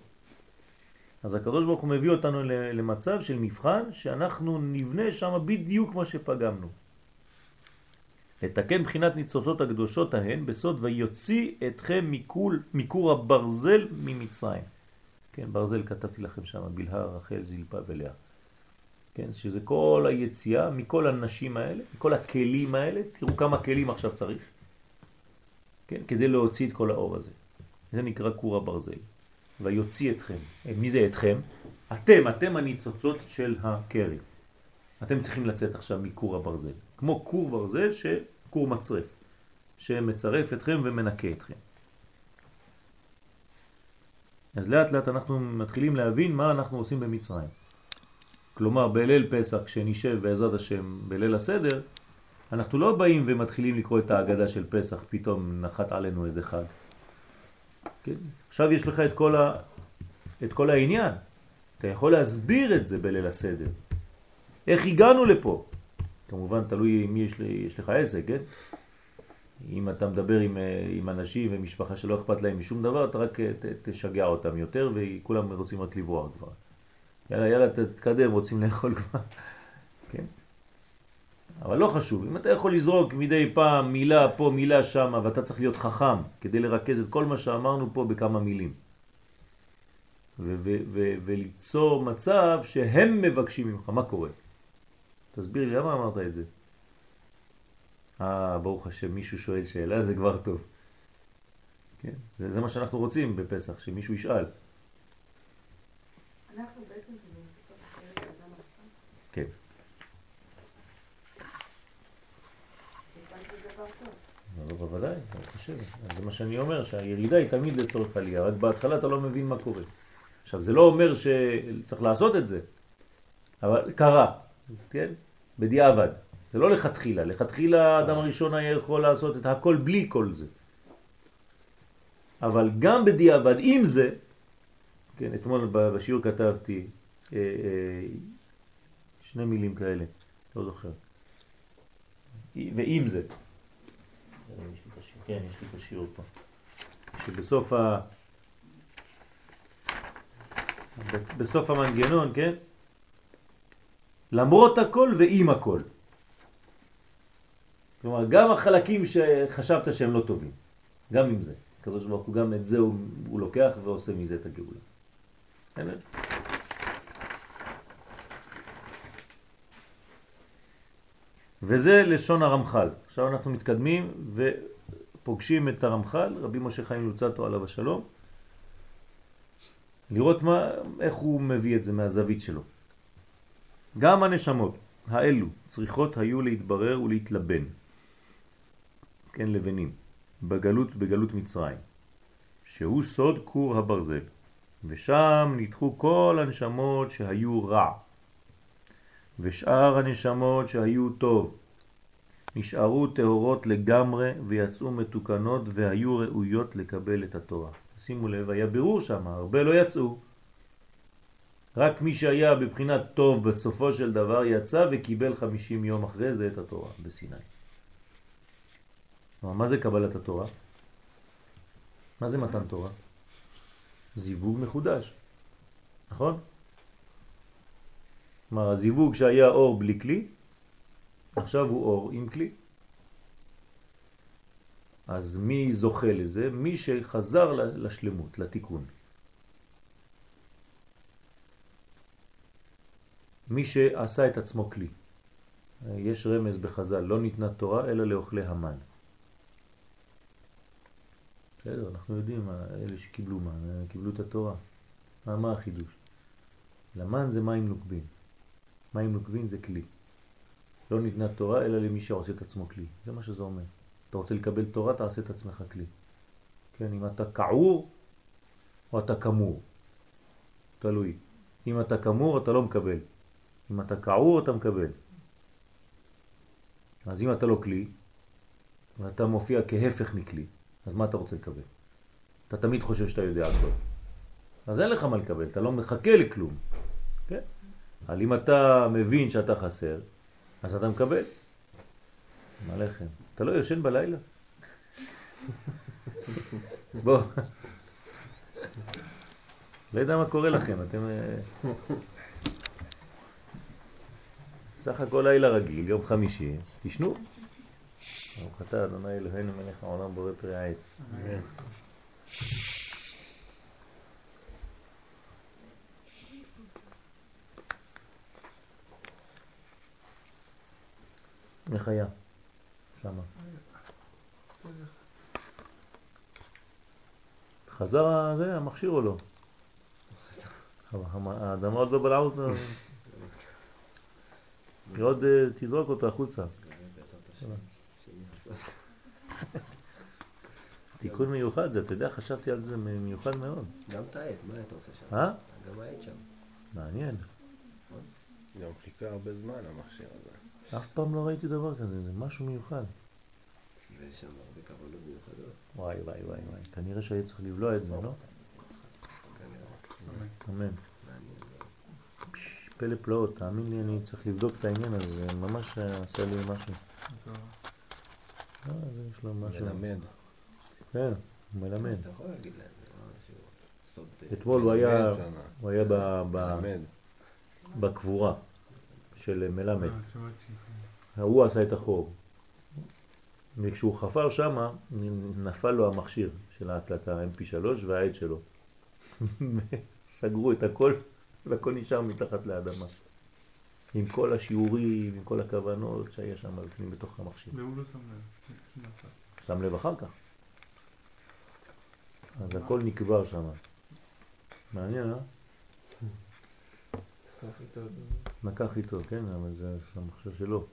אז הקדוש ברוך הוא מביא אותנו למצב של מבחן שאנחנו נבנה שם בדיוק מה שפגמנו. לתקן בחינת ניצוצות הקדושות ההן בסוד ויוציא אתכם מכול, מכור הברזל ממצרים. כן, ברזל כתבתי לכם שם, בלהה, רחל, זלפה ולאה. כן, שזה כל היציאה מכל הנשים האלה, מכל הכלים האלה, תראו כמה כלים עכשיו צריך, כן, כדי להוציא את כל האור הזה. זה נקרא קור הברזל. ויוציא אתכם. מי זה אתכם? אתם, אתם הניצוצות של הקרי. אתם צריכים לצאת עכשיו מקור הברזל. כמו קור ברזל שקור מצרף, שמצרף אתכם ומנקה אתכם. אז לאט לאט אנחנו מתחילים להבין מה אנחנו עושים במצרים. כלומר, בליל פסח, כשנשב בעזרת השם בליל הסדר, אנחנו לא באים ומתחילים לקרוא את ההגדה של פסח, פתאום נחת עלינו איזה חג. כן? עכשיו יש לך את כל, ה... את כל העניין. אתה יכול להסביר את זה בליל הסדר. איך הגענו לפה? כמובן תלוי מי יש, לי, יש לך עסק, כן? אם אתה מדבר עם, אה, עם אנשים ומשפחה שלא אכפת להם משום דבר, אתה רק ת, תשגע אותם יותר וכולם רוצים רק לברוח כבר. יאללה, יאללה, תתקדם, רוצים לאכול כבר. *laughs* כן? אבל לא חשוב, אם אתה יכול לזרוק מדי פעם מילה פה, מילה שם, ואתה צריך להיות חכם כדי לרכז את כל מה שאמרנו פה בכמה מילים. וליצור מצב שהם מבקשים ממך, מה קורה? תסביר לי, למה אמרת את זה? אה, ברוך השם, מישהו שואל שאלה, זה כבר טוב. כן? זה, זה מה שאנחנו רוצים בפסח, שמישהו ישאל. אנחנו בעצם כן. לא, בוודאי, אני חושב. זה מה שאני אומר, שהירידה היא תמיד לצורך עלייה, רק בהתחלה אתה לא מבין מה קורה. עכשיו, זה לא אומר שצריך לעשות את זה, אבל קרה, כן? בדיעבד. זה לא לכתחילה, לכתחילה האדם הראשון היה יכול לעשות את הכל בלי כל זה. אבל גם בדיעבד, עם זה, כן, אתמול בשיעור כתבתי אה, אה, שני מילים כאלה, לא זוכר. ועם זה, כן, יש לי את השיעור פה. שבסוף ה... בסוף המנגנון, כן? למרות הכל ועם הכל. כלומר, גם החלקים שחשבת שהם לא טובים, גם עם זה. הקדוש ברוך הוא גם את זה הוא, הוא לוקח ועושה מזה את הגאולה. בסדר? וזה לשון הרמח"ל. עכשיו אנחנו מתקדמים ופוגשים את הרמח"ל, רבי משה חיים לוצטו עליו השלום, לראות מה, איך הוא מביא את זה מהזווית שלו. גם הנשמות האלו צריכות היו להתברר ולהתלבן, כן לבנים, בגלות, בגלות מצרים, שהוא סוד קור הברזל, ושם נדחו כל הנשמות שהיו רע, ושאר הנשמות שהיו טוב, נשארו טהורות לגמרי ויצאו מתוקנות והיו ראויות לקבל את התורה. שימו לב, היה ברור שם, הרבה לא יצאו. רק מי שהיה בבחינת טוב בסופו של דבר יצא וקיבל חמישים יום אחרי זה את התורה בסיני. מה זה קבלת התורה? מה זה מתן תורה? זיווג מחודש, נכון? כלומר הזיווג שהיה אור בלי כלי, עכשיו הוא אור עם כלי. אז מי זוכה לזה? מי שחזר לשלמות, לתיקון. מי שעשה את עצמו כלי. יש רמז בחז"ל, לא ניתנה תורה אלא לאוכלי המן. בסדר, אנחנו יודעים, אלה שקיבלו מה, קיבלו את התורה. מה, מה החידוש? למן זה מים נוקבים. מים נוקבים זה כלי. לא ניתנה תורה אלא למי שעושה את עצמו כלי. זה מה שזה אומר. אתה רוצה לקבל תורה, תעשה את עצמך כלי. כן, אם אתה קעור או אתה כמור. תלוי. אם אתה כמור אתה לא מקבל. אם אתה קעור אתה מקבל. אז אם אתה לא כלי, ואתה מופיע כהפך מכלי, אז מה אתה רוצה לקבל? אתה תמיד חושב שאתה יודע הכל. אז אין לך מה לקבל, אתה לא מחכה לכלום. כן? אבל אם אתה מבין שאתה חסר, אז אתה מקבל. מה לכם? אתה לא יושן בלילה? בוא. לא יודע מה קורה לכם, אתם... אה, סך הכל לילה רגיל, יום חמישי, תשנו. ברוך אתה, אדוני אלוהינו מלך העולם בורא פרי העץ. היה? שמה. חזר זה, המכשיר או לא? האדמה עוד לא בלעה אותו. היא עוד אה, תזרוק אותו החוצה. תיקון מיוחד זה, אתה יודע, חשבתי על זה מיוחד מאוד. גם את העט, מה אתה עושה שם? אה? גם העט שם. מעניין. גם חיכה הרבה זמן המכשיר הזה. אף פעם לא ראיתי דבר כזה, זה משהו מיוחד. ויש שם הרבה כוונות מיוחדות. וואי וואי וואי וואי, כנראה שהיה צריך לבלוע את זה, לא? אמן. פלא פלאות, תאמין לי, אני צריך לבדוק את העניין הזה, זה ממש עשה לי משהו. אה, זה יש לו משהו. מלמד. כן, הוא מלמד. אה, אתמול הוא היה. בקבורה של מלמד. הוא עשה את החור. וכשהוא חפר שמה, נפל לו המכשיר של ההקלטה mp3 והעד שלו. *laughs* סגרו את הכל, *laughs* והכל נשאר מתחת לאדמה. עם כל השיעורים, עם כל הכוונות שהיה שם בפנים בתוך המכשיר. והוא לא שם לב. שם לב אחר כך. אז הכל נקבר שם. מעניין, אה? לקח איתו, כן, אבל זה המכשיר שלו.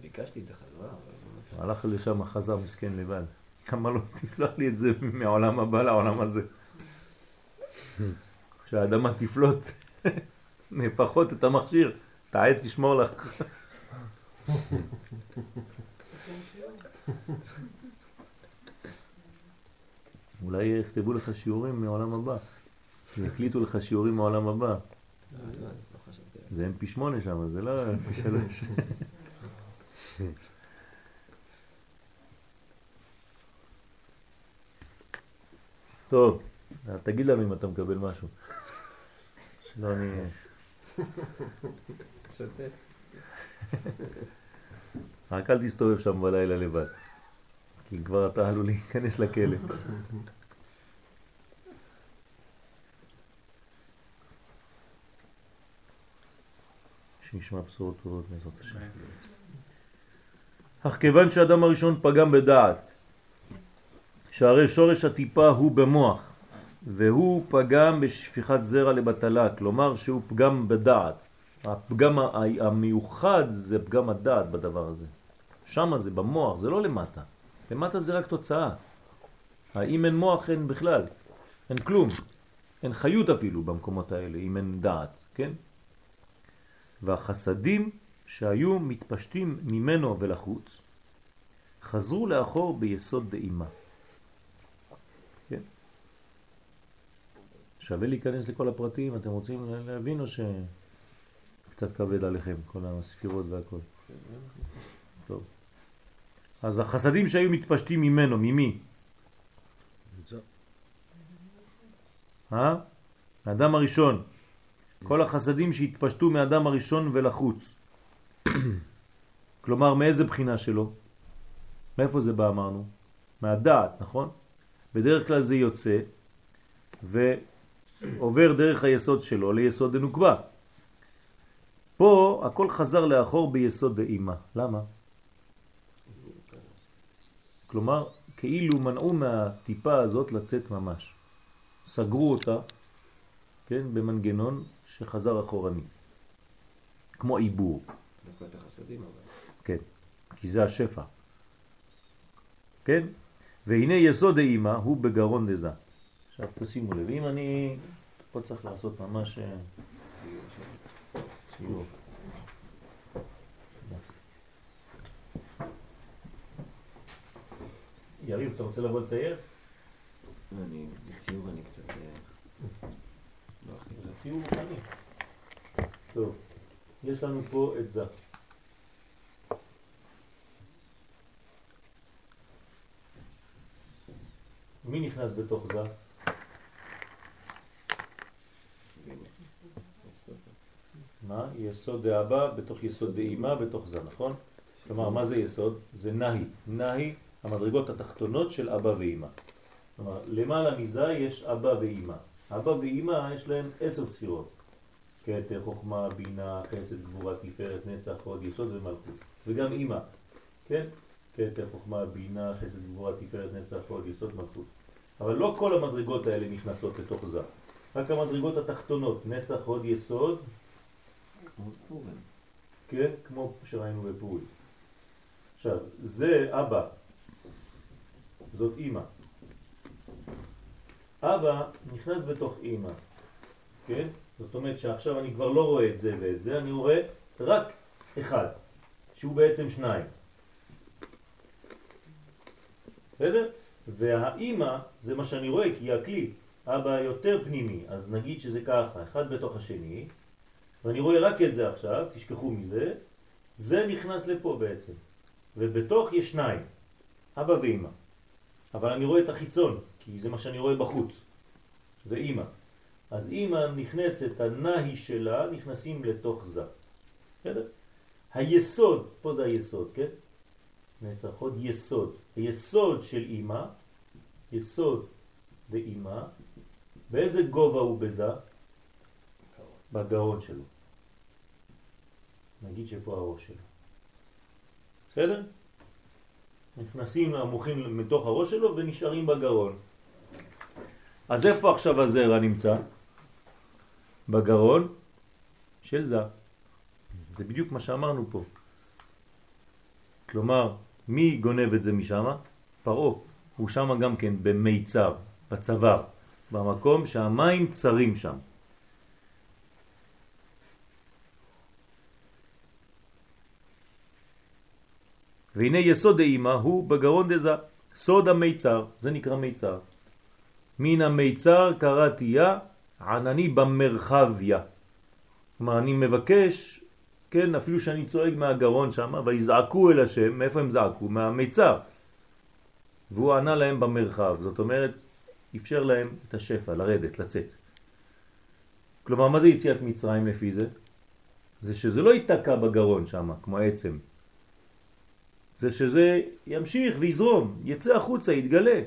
ביקשתי את זה חזרה, אבל... לא הלך לשם, חזר מסכן לבד. כמה לא תשלח לי את זה מהעולם הבא לעולם הזה. כשהאדמה תפלוט, לפחות את המכשיר, את העד תשמור לך. אולי יכתבו לך שיעורים מהעולם הבא. יקליטו לך שיעורים מהעולם הבא. זה. זה mp8 שם, זה לא mp3. טוב, אז תגיד לנו אם אתה מקבל משהו. שלא אני... רק אל תסתובב שם בלילה לבד, כי כבר אתה עלול להיכנס לכלא. שנשמע בשורות טובות בעזרת השם. אך כיוון שאדם הראשון פגם בדעת, שהרי שורש הטיפה הוא במוח, והוא פגם בשפיכת זרע לבטלה, כלומר שהוא פגם בדעת. הפגם המיוחד זה פגם הדעת בדבר הזה. שם זה במוח, זה לא למטה. למטה זה רק תוצאה. האם אין מוח אין בכלל, אין כלום. אין חיות אפילו במקומות האלה, אם אין דעת, כן? והחסדים שהיו מתפשטים ממנו ולחוץ, חזרו לאחור ביסוד דאימה. כן? שווה להיכנס לכל הפרטים, אתם רוצים להבין או שקצת כבד עליכם, כל הספירות והכל? טוב. אז החסדים שהיו מתפשטים ממנו, ממי? אה? האדם הראשון. כל החסדים שהתפשטו מהאדם הראשון ולחוץ. כלומר, מאיזה בחינה שלו? מאיפה זה בא אמרנו? מהדעת, נכון? בדרך כלל זה יוצא ועובר דרך היסוד שלו ליסוד דנוקבה. פה הכל חזר לאחור ביסוד דאימה. למה? כלומר, כאילו מנעו מהטיפה הזאת לצאת ממש. סגרו אותה, כן, במנגנון שחזר אחורני. כמו עיבור. כן, כי זה השפע. כן? והנה יסוד האימא הוא בגרון דזה. עכשיו תשימו לב, אם אני פה צריך לעשות ממש אה, ציור. יריב, אתה רוצה לבוא לצייר? אני, בציור אני קצת... אה, לא הכי... זה ציור מוכני. טוב, יש לנו פה את זה. מי נכנס בתוך זה? מה? יסוד דאבא בתוך יסוד דאימה בתוך זה, נכון? כלומר, מה זה יסוד? זה נהי. נהי, המדרגות התחתונות של אבא ואימא. כלומר, למעלה מזה יש אבא ואימא. אבא ואימא יש להם עשר ספירות. כתר, חוכמה, בינה, חסד, גבורה, תפארת, נצח, עוד יסוד ומלכות. וגם אימא, כן? כתר, חוכמה, בינה, חסד, גבורה, תפארת, נצח, עוד יסוד, מלכות. אבל לא כל המדרגות האלה נכנסות לתוך זה. רק המדרגות התחתונות, נצח, עוד יסוד. כן? כמו שראינו בפורים. עכשיו, זה אבא, זאת אימא. אבא נכנס בתוך אימא, כן? זאת אומרת שעכשיו אני כבר לא רואה את זה ואת זה, אני רואה רק אחד, שהוא בעצם שניים. בסדר? והאימא זה מה שאני רואה כי הכלי, אבא יותר פנימי, אז נגיד שזה ככה, אחד בתוך השני, ואני רואה רק את זה עכשיו, תשכחו מזה, זה נכנס לפה בעצם, ובתוך יש שניים, אבא ואימא. אבל אני רואה את החיצון, כי זה מה שאני רואה בחוץ. זה אימא. אז אימא נכנסת, הנהי שלה, נכנסים לתוך זה. בסדר? היסוד, פה זה היסוד, כן? נצח עוד יסוד. היסוד של אימא, יסוד באימא, באיזה גובה הוא בזה? בגרון שלו. נגיד שפה הראש שלו. בסדר? נכנסים המוחים מתוך הראש שלו ונשארים בגרון. אז איפה עכשיו הזרע נמצא? בגרון של זה. זה בדיוק מה שאמרנו פה. כלומר, מי גונב את זה משם? פרעה. הוא שם גם כן במיצר, בצוואר, במקום שהמים צרים שם. והנה יסוד האימא הוא בגרון דזה, סוד המיצר, זה נקרא מיצר. מן המיצר קראתי יה, ענני במרחביה. כלומר, אני מבקש, כן, אפילו שאני צועק מהגרון שם, ויזעקו אל השם, מאיפה הם זעקו? מהמיצר. והוא ענה להם במרחב, זאת אומרת, אפשר להם את השפע, לרדת, לצאת. כלומר, מה זה יציאת מצרים לפי זה? זה שזה לא ייתקע בגרון שם, כמו העצם. זה שזה ימשיך ויזרום, יצא החוצה, יתגלה.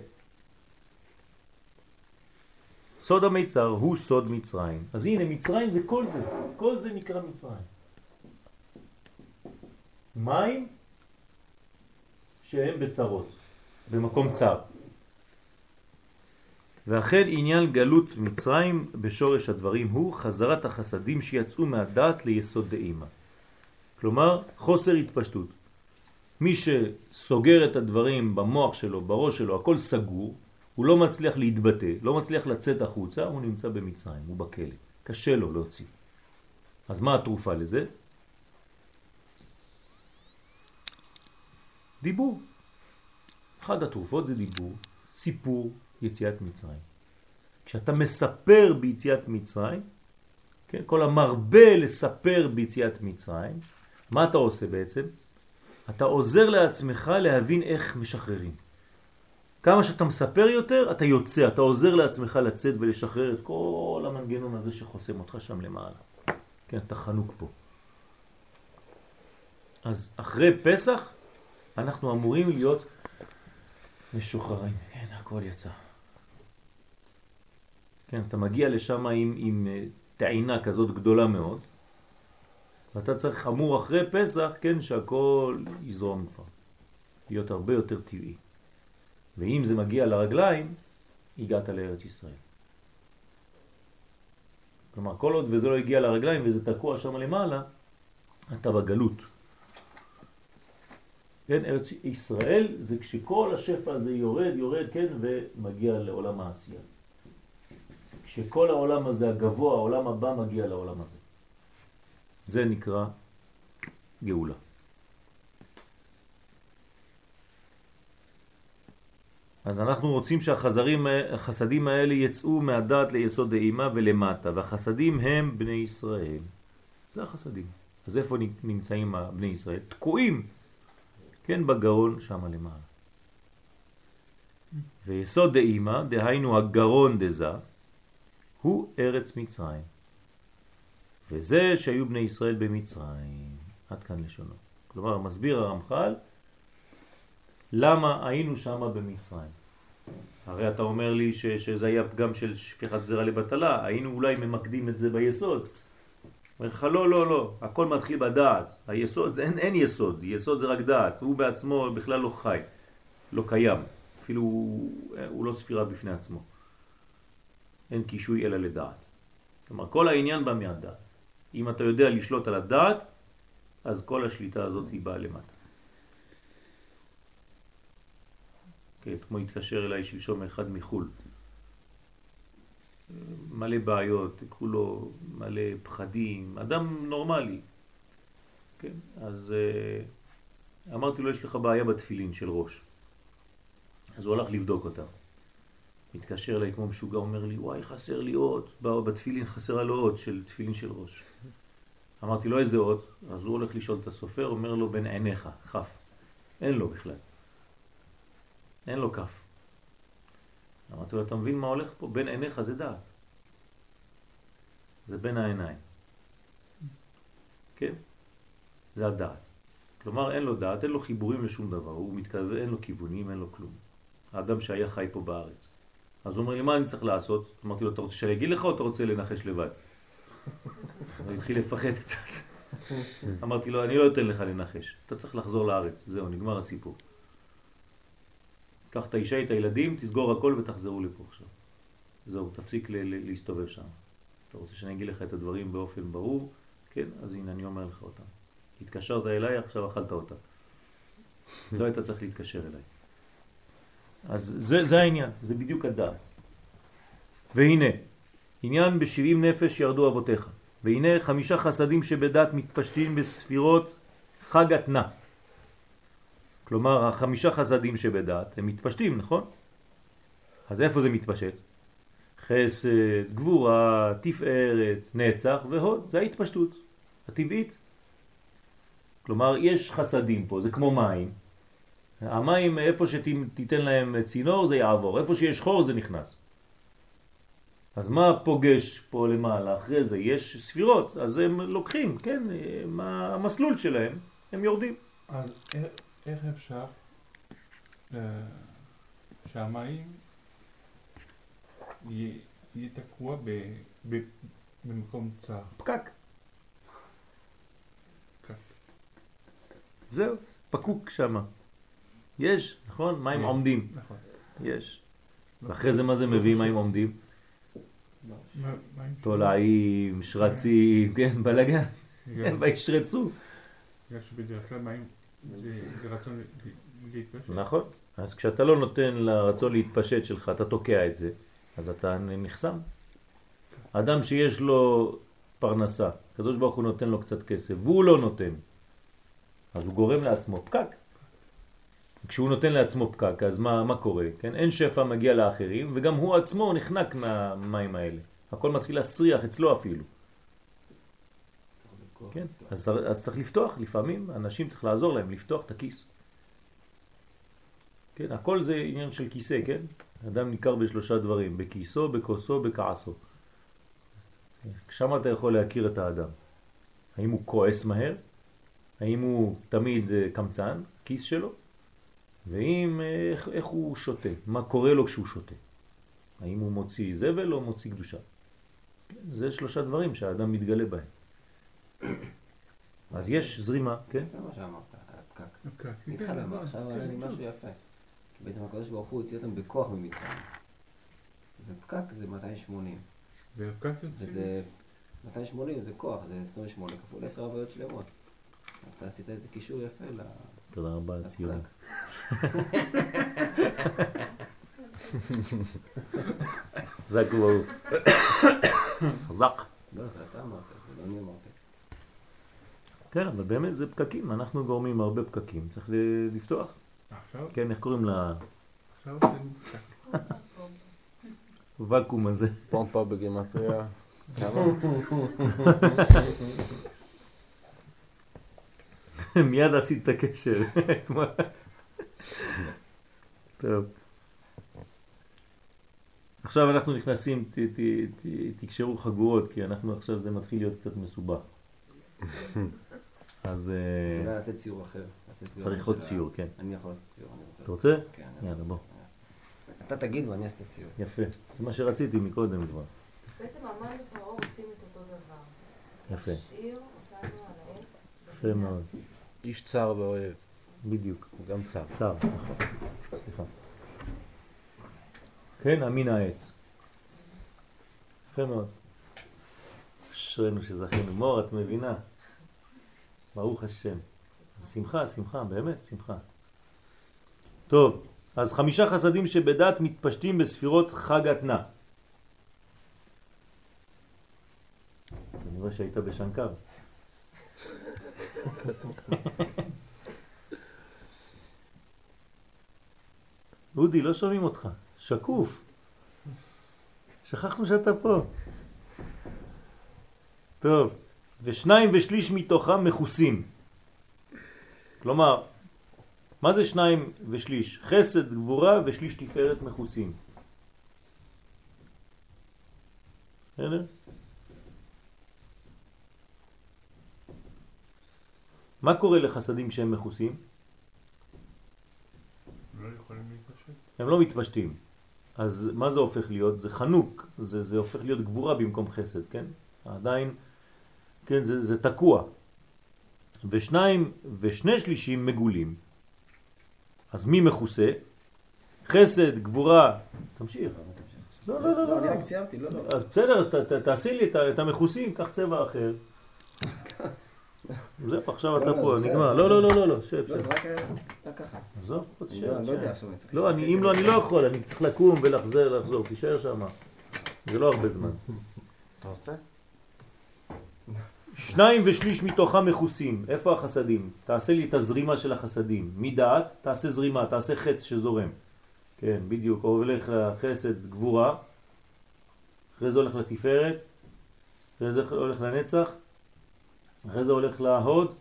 סוד המיצר הוא סוד מצרים. אז הנה, מצרים זה כל זה, כל זה נקרא מצרים. מים שהם בצרות, במקום צר. ואכן עניין גלות מצרים בשורש הדברים הוא חזרת החסדים שיצאו מהדעת ליסוד דאימה. כלומר, חוסר התפשטות. מי שסוגר את הדברים במוח שלו, בראש שלו, הכל סגור, הוא לא מצליח להתבטא, לא מצליח לצאת החוצה, הוא נמצא במצרים, הוא בכלא. קשה לו להוציא. אז מה התרופה לזה? דיבור. אחת התרופות זה דיבור, סיפור יציאת מצרים. כשאתה מספר ביציאת מצרים, כן, כל המרבה לספר ביציאת מצרים, מה אתה עושה בעצם? אתה עוזר לעצמך להבין איך משחררים. כמה שאתה מספר יותר, אתה יוצא, אתה עוזר לעצמך לצאת ולשחרר את כל המנגנון הזה שחוסם אותך שם למעלה. כן, אתה חנוק פה. אז אחרי פסח אנחנו אמורים להיות משוחררים. כן, הכל יצא. כן, אתה מגיע לשם עם, עם אה, טעינה כזאת גדולה מאוד, ואתה צריך חמור אחרי פסח, כן, שהכל יזרום כבר. להיות הרבה יותר טבעי. ואם זה מגיע לרגליים, הגעת לארץ ישראל. כלומר, כל עוד וזה לא הגיע לרגליים וזה תקוע שם למעלה, אתה בגלות. כן, ארץ ישראל זה כשכל השפע הזה יורד, יורד, כן, ומגיע לעולם העשייה. כשכל העולם הזה הגבוה, העולם הבא מגיע לעולם הזה. זה נקרא גאולה. אז אנחנו רוצים שהחסדים האלה יצאו מהדת ליסוד האימה ולמטה, והחסדים הם בני ישראל. זה החסדים. אז איפה נמצאים בני ישראל? תקועים, כן, בגרון שם למעלה. ויסוד דאימה, דהיינו הגרון דזה, הוא ארץ מצרים. וזה שהיו בני ישראל במצרים. עד כאן לשונו. כלומר, מסביר הרמח"ל למה היינו שם במצרים. הרי אתה אומר לי ש, שזה היה פגם של שפיכת זרע לבטלה, היינו אולי ממקדים את זה ביסוד. אומר לך לא, לא, לא, הכל מתחיל בדעת. היסוד, אין, אין יסוד, יסוד זה רק דעת, הוא בעצמו בכלל לא חי, לא קיים, אפילו הוא, הוא לא ספירה בפני עצמו. אין קישוי אלא לדעת. כלומר, כל העניין בא מהדעת. אם אתה יודע לשלוט על הדעת, אז כל השליטה הזאת היא באה למטה. כן, כמו התקשר אליי שלשום אחד מחול. מלא בעיות, כולו מלא פחדים, אדם נורמלי. כן, אז uh, אמרתי לו, יש לך בעיה בתפילין של ראש. אז הוא הלך לבדוק אותה. התקשר אליי כמו משוגע, אומר לי, וואי, חסר לי אות, בתפילין חסרה לו אות של תפילין של ראש. אמרתי לו, איזה אות? אז הוא הולך לשאול את הסופר, אומר לו, בין עיניך, חף. אין לו בכלל. אין לו כף. אמרתי לו, אתה מבין מה הולך פה? בין עיניך זה דעת. זה בין העיניים. כן? זה הדעת. כלומר, אין לו דעת, אין לו חיבורים לשום דבר, הוא מתכוון, אין לו כיוונים, אין לו כלום. האדם שהיה חי פה בארץ. אז הוא אומר לי, מה אני צריך לעשות? אמרתי לו, אתה רוצה שאני אגיד לך או אתה רוצה לנחש לבד? *laughs* הוא התחיל לפחד קצת. *laughs* אמרתי לו, אני לא אתן לך לנחש, אתה צריך לחזור לארץ, זהו, נגמר הסיפור. קח את האישה, את הילדים, תסגור הכל ותחזרו לפה עכשיו. זהו, תפסיק להסתובב שם. אתה רוצה שאני אגיד לך את הדברים באופן ברור? כן, אז הנה אני אומר לך אותם. התקשרת אליי, עכשיו אכלת אותה. לא היית צריך להתקשר אליי. אז זה, זה העניין, זה בדיוק הדעת. והנה, עניין בשבעים נפש ירדו אבותיך. והנה חמישה חסדים שבדת מתפשטים בספירות חג התנה. כלומר, החמישה חסדים שבדת הם מתפשטים, נכון? אז איפה זה מתפשט? חסד, גבורה, תפארת, נצח והוד, זה ההתפשטות הטבעית. כלומר, יש חסדים פה, זה כמו מים. המים, איפה שתיתן להם צינור זה יעבור, איפה שיש חור זה נכנס. אז מה פוגש פה למעלה? אחרי זה יש ספירות, אז הם לוקחים, כן, מה המסלול שלהם, הם יורדים. אז איך אפשר אה, שהמים יהיה תקוע במקום צר? פקק. זהו, פקוק שמה. יש, נכון? מים. עומדים. נכון. יש. ואחרי זה מה זה מביא מים עומדים? תולעים, שרצים, כן, בלגן. בגלל- *laughs* וישרצו. בגלל שבדרך כלל מים נכון. אז כשאתה לא נותן לרצון להתפשט שלך, אתה תוקע את זה, אז אתה נחסם. אדם שיש לו פרנסה, הקדוש ברוך הוא נותן לו קצת כסף, והוא לא נותן, אז הוא גורם לעצמו פקק. כשהוא נותן לעצמו פקק, אז מה, מה קורה? כן? אין שפע מגיע לאחרים, וגם הוא עצמו נחנק מהמים האלה. הכל מתחיל להסריח אצלו אפילו. כן? אז, אז צריך לפתוח, לפעמים אנשים צריך לעזור להם לפתוח את הכיס. כן, הכל זה עניין של כיסא, כן? אדם ניכר בשלושה דברים, בכיסו, בכוסו, בכעסו. שם אתה יכול להכיר את האדם. האם הוא כועס מהר? האם הוא תמיד אה, קמצן, כיס שלו? ואם, אה, איך, איך הוא שותה? מה קורה לו כשהוא שותה? האם הוא מוציא זבל או מוציא קדושה? כן, זה שלושה דברים שהאדם מתגלה בהם. אז יש זרימה, כן? זה מה שאמרת, על הפקק. אני כן, נכון. עכשיו עלה לי משהו יפה. כי בעצם הקדוש ברוך הוא הוציא אותם בכוח ממצרים. ופקק זה 280. והפקק יוצאים. וזה 280 זה כוח, זה 28 כפול 10 הוויות שלמות. אז אתה עשית איזה קישור יפה ל- תודה רבה על הציון. *laughs* *laughs* חזק וברוך. *coughs* חזק. לא, זה אתה אמרת, זה לא אני אמרתי. כן, אבל באמת זה פקקים, אנחנו גורמים הרבה פקקים, צריך ל- לפתוח. עכשיו, כן, איך קוראים עכשיו זה פקק. לוואקום הזה? פומפה בגימטריה. *laughs* מיד עשית את הקשר. *laughs* טוב. עכשיו אנחנו נכנסים, ת- ת- ת- תקשרו חגורות, כי אנחנו עכשיו זה מתחיל להיות קצת מסובך. *laughs* אז אה, אולי נעשה ציור אחר. ציור צריך עוד ציור, כן. אני יכול לעשות ציור. אתה רוצה? כן, יאללה, בוא. ציור. אתה תגיד ואני אעשה את הציור. יפה. זה מה שרציתי מקודם כבר. בעצם המן ופרעה רוצים את אותו דבר. יפה. להשאיר אותנו על העץ. יפה מאוד. איש צר ואוהב. בדיוק. הוא גם צר. צר, נכון. סליחה. כן, אמין העץ. יפה מאוד. אשרינו שזכינו. מור, את מבינה? ברוך השם. שמחה, שמחה, באמת, שמחה. טוב, אז חמישה חסדים שבדת מתפשטים בספירות חג התנה. אני רואה שהיית בשנקר. *laughs* אודי, לא שומעים אותך. שקוף. שכחנו שאתה פה. טוב, ושניים ושליש מתוכם מכוסים. כלומר, מה זה שניים ושליש? חסד, גבורה ושליש תפארת מכוסים. בסדר? מה קורה לחסדים שהם מכוסים? לא. הם לא מתפשטים. אז מה זה הופך להיות? זה חנוק, זה, זה הופך להיות גבורה במקום חסד, כן? עדיין, כן, זה, זה תקוע. ושניים ושני שלישים מגולים. אז מי מכוסה? חסד, גבורה, תמשיך. לא, לא, לא, לא. אני רק ציירתי, לא, לא. בסדר, אז תעשי לי את המכוסים, קח צבע אחר. *laughs* זהו, עכשיו אתה לא, פה, בסדר. נגמר. לא, לא, לא, לא, לא, שב, לא, שב. זה רק ככה. עזוב, אני תשב. לא- לא לא, אם לא, אני לא יכול, אני צריך לקום ולחזר, לחזור, תישאר שם. זה לא הרבה זמן. אתה רוצה? שניים ושליש מתוכם מכוסים. איפה החסדים? תעשה לי את הזרימה של החסדים. מדעת, תעשה זרימה, תעשה חץ שזורם. כן, בדיוק. הולך לחסד גבורה, אחרי זה הולך לתפארת, אחרי זה הולך לנצח, אחרי זה הולך להוד,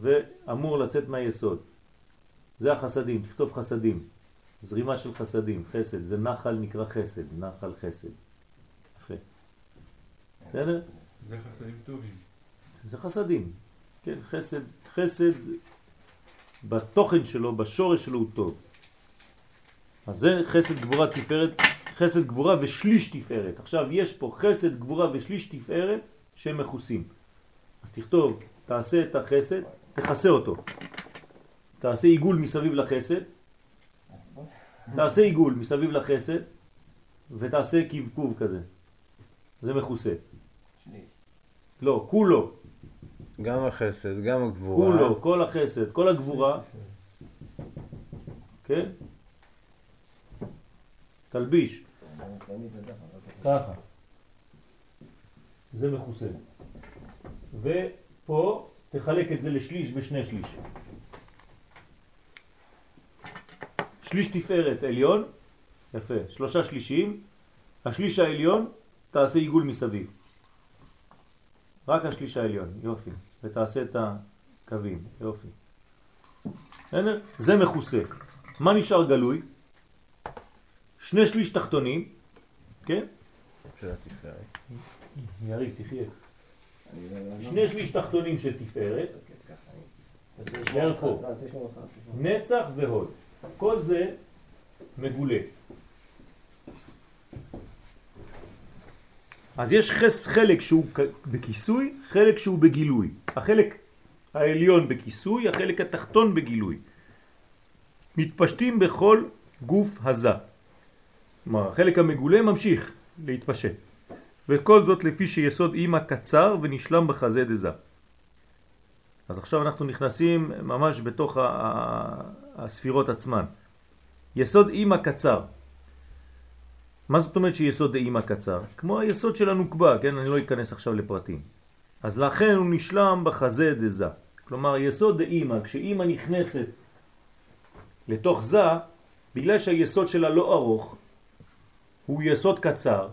ואמור לצאת מהיסוד. זה החסדים, תכתוב חסדים. זרימה של חסדים, חסד, זה נחל נקרא חסד, נחל חסד. יפה. בסדר? זה חסדים טובים. זה חסדים. כן, חסד, חסד בתוכן שלו, בשורש שלו הוא טוב. אז זה חסד גבורה תפארת, חסד גבורה ושליש תפארת. עכשיו יש פה חסד גבורה ושליש תפארת שהם מכוסים. אז תכתוב, תעשה את החסד, תכסה אותו. תעשה עיגול מסביב לחסד, תעשה עיגול מסביב לחסד ותעשה קבקוב כזה. זה מכוסה. לא, כולו, גם החסד, גם הגבורה. כולו, כל החסד, כל הגבורה. כן? תלביש. ככה. זה מכוסה. ופה תחלק את זה לשליש ושני שליש. שליש תפארת עליון, יפה, שלושה שלישים, השליש העליון תעשה עיגול מסביב. רק השליש העליון, יופי, ותעשה את הקווים, יופי. בסדר? זה מכוסה. מה נשאר גלוי? שני שליש תחתונים, כן? יריב, תחיה. שני שליש תחתונים של תפארת, פה, נצח והוד. כל זה מגולה. אז יש חס חלק שהוא בכיסוי, חלק שהוא בגילוי. החלק העליון בכיסוי, החלק התחתון בגילוי. מתפשטים בכל גוף הזה. כלומר, החלק המגולה ממשיך להתפשט. וכל זאת לפי שיסוד אימא קצר ונשלם בחזה דזה. אז עכשיו אנחנו נכנסים ממש בתוך הספירות עצמן. יסוד אימא קצר. מה זאת אומרת שיסוד אימא קצר? כמו היסוד של הנוקבה, כן? אני לא אכנס עכשיו לפרטים. אז לכן הוא נשלם בחזה דזה. כלומר, יסוד אימא, כשאימא נכנסת לתוך זה, בגלל שהיסוד שלה לא ארוך, הוא יסוד קצר,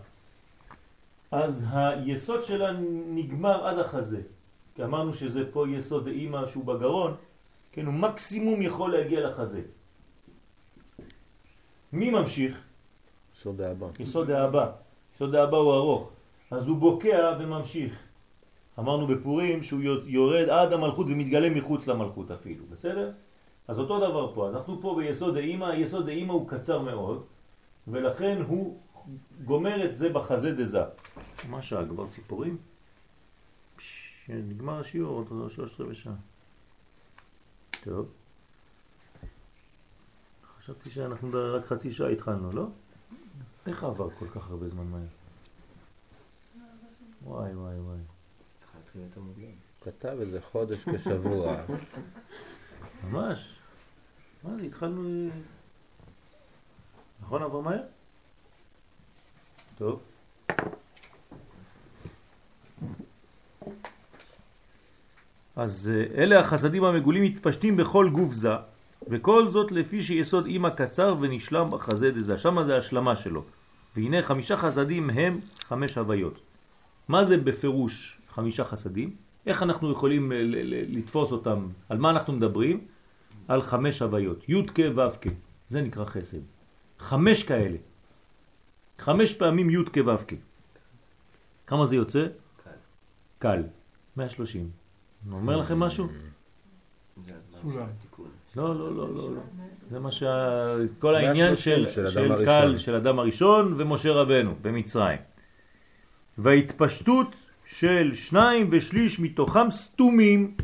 אז היסוד שלה נגמר עד החזה. כי אמרנו שזה פה יסוד אימא שהוא בגרון, כן, הוא מקסימום יכול להגיע לחזה. מי ממשיך? סוד האבא. יסוד האבא. יסוד האבא הוא ארוך. אז הוא בוקע וממשיך. אמרנו בפורים שהוא יורד עד המלכות ומתגלה מחוץ למלכות אפילו, בסדר? אז אותו דבר פה. אז אנחנו פה ביסוד האימא, היסוד האימא הוא קצר מאוד, ולכן הוא גומר את זה בחזה דזה. מה שעה? כבר ציפורים? נגמר השיעור, עוד שלושת רבעי שעה. טוב. חשבתי שאנחנו רק חצי שעה התחלנו, לא? איך עבר כל כך הרבה זמן מהר? וואי וואי וואי. צריך להתחיל יותר מוקדם. כתב איזה חודש כשבוע. ממש. מה זה, התחלנו... נכון עבר מהר? טוב. אז אה, אלה החסדים המגולים מתפשטים בכל גוף זה, וכל זאת לפי שיסוד אימא קצר ונשלם בחזה דזה, שמה זה השלמה שלו. והנה חמישה חסדים הם חמש הוויות. מה זה בפירוש חמישה חסדים? איך אנחנו יכולים ל- לתפוס אותם? על מה אנחנו מדברים? על חמש הוויות, י' כ' ו' כ', זה נקרא חסד. חמש כאלה. חמש פעמים י' כ' ו' כ'. כמה זה יוצא? קל. קל. 130. אני אומר לכם משהו? לא, לא, לא, לא. לא. זה מה שה... כל העניין של, 130 של של. קל, אדם הראשון ומשה רבנו במצרים. וההתפשטות של שניים ושליש מתוכם סתומים.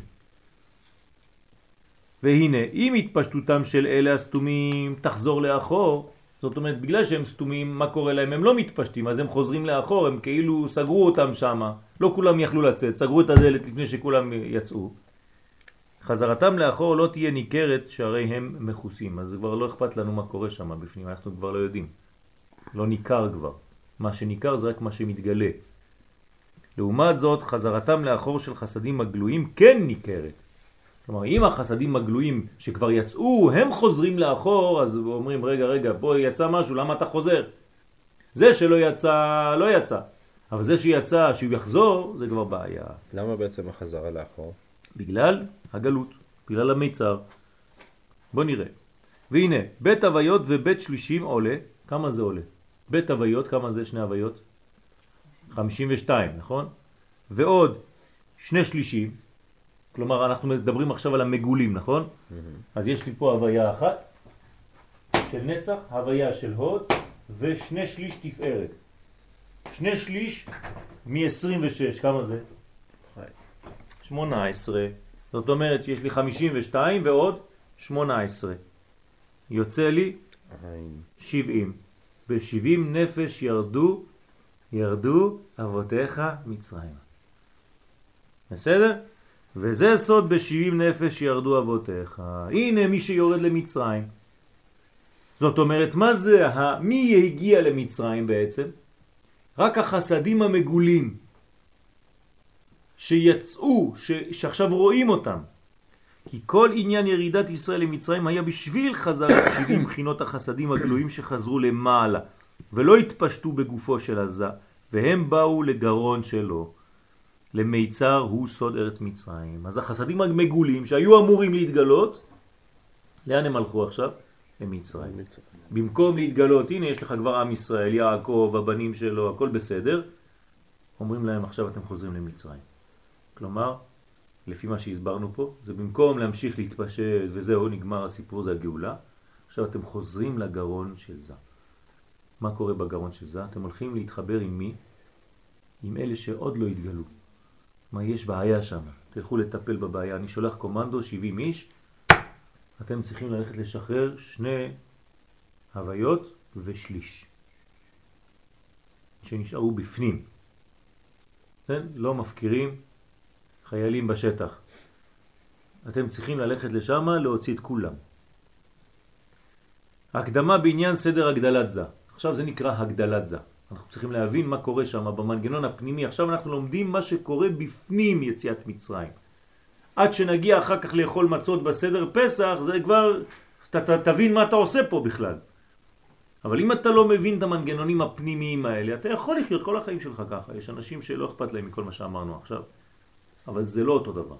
והנה, אם התפשטותם של אלה הסתומים תחזור לאחור, זאת אומרת, בגלל שהם סתומים, מה קורה להם? הם לא מתפשטים, אז הם חוזרים לאחור, הם כאילו סגרו אותם שם, לא כולם יכלו לצאת, סגרו את הדלת לפני שכולם יצאו. חזרתם לאחור לא תהיה ניכרת שהרי הם מכוסים, אז כבר לא אכפת לנו מה קורה שם בפנים, אנחנו כבר לא יודעים. לא ניכר כבר. מה שניכר זה רק מה שמתגלה. לעומת זאת, חזרתם לאחור של חסדים הגלויים כן ניכרת. כלומר, אם החסדים הגלויים שכבר יצאו, הם חוזרים לאחור, אז אומרים, רגע, רגע, פה יצא משהו, למה אתה חוזר? זה שלא יצא, לא יצא. אבל זה שיצא, שהוא יחזור, זה כבר בעיה. למה בעצם החזרה לאחור? בגלל הגלות, בגלל המיצר. בוא נראה. והנה, בית הוויות ובית שלישים עולה, כמה זה עולה? בית הוויות, כמה זה שני הוויות? 52, נכון? ועוד שני שלישים, כלומר אנחנו מדברים עכשיו על המגולים, נכון? אז יש לי פה הוויה אחת של נצח, הוויה של הוד ושני שליש תפארת. שני שליש מ-26, כמה זה? 18. זאת אומרת שיש לי 52 ועוד 18. יוצא לי עין. שבעים. בשבעים נפש ירדו, ירדו אבותיך מצרים. בסדר? וזה סוד בשבעים נפש ירדו אבותיך. הנה מי שיורד למצרים. זאת אומרת, מה זה, מי הגיע למצרים בעצם? רק החסדים המגולים שיצאו, ש, שעכשיו רואים אותם. כי כל עניין ירידת ישראל למצרים היה בשביל חזרת 70 בחינות החסדים הגלויים שחזרו למעלה ולא התפשטו בגופו של הזה והם באו לגרון שלו. למיצר הוא סוד ארץ מצרים. אז החסדים המגולים שהיו אמורים להתגלות, לאן הם הלכו עכשיו? למצרים. במקום להתגלות, הנה יש לך כבר עם ישראל, יעקב, הבנים שלו, הכל בסדר, אומרים להם עכשיו אתם חוזרים למצרים. כלומר, לפי מה שהסברנו פה, זה במקום להמשיך להתפשט וזהו, נגמר הסיפור, זה הגאולה, עכשיו אתם חוזרים לגרון של זה. מה קורה בגרון של זה? אתם הולכים להתחבר עם מי? עם אלה שעוד לא התגלו. מה יש בעיה שם? תלכו לטפל בבעיה. אני שולח קומנדו, 70 איש, אתם צריכים ללכת לשחרר שני הוויות ושליש שנשארו בפנים. כן? לא מפקירים חיילים בשטח. אתם צריכים ללכת לשם להוציא את כולם. הקדמה בעניין סדר הגדלת זה. עכשיו זה נקרא הגדלת זה. אנחנו צריכים להבין מה קורה שם במנגנון הפנימי. עכשיו אנחנו לומדים מה שקורה בפנים יציאת מצרים. עד שנגיע אחר כך לאכול מצות בסדר פסח, זה כבר, ת, ת, תבין מה אתה עושה פה בכלל. אבל אם אתה לא מבין את המנגנונים הפנימיים האלה, אתה יכול לחיות כל החיים שלך ככה. יש אנשים שלא אכפת להם מכל מה שאמרנו עכשיו, אבל זה לא אותו דבר.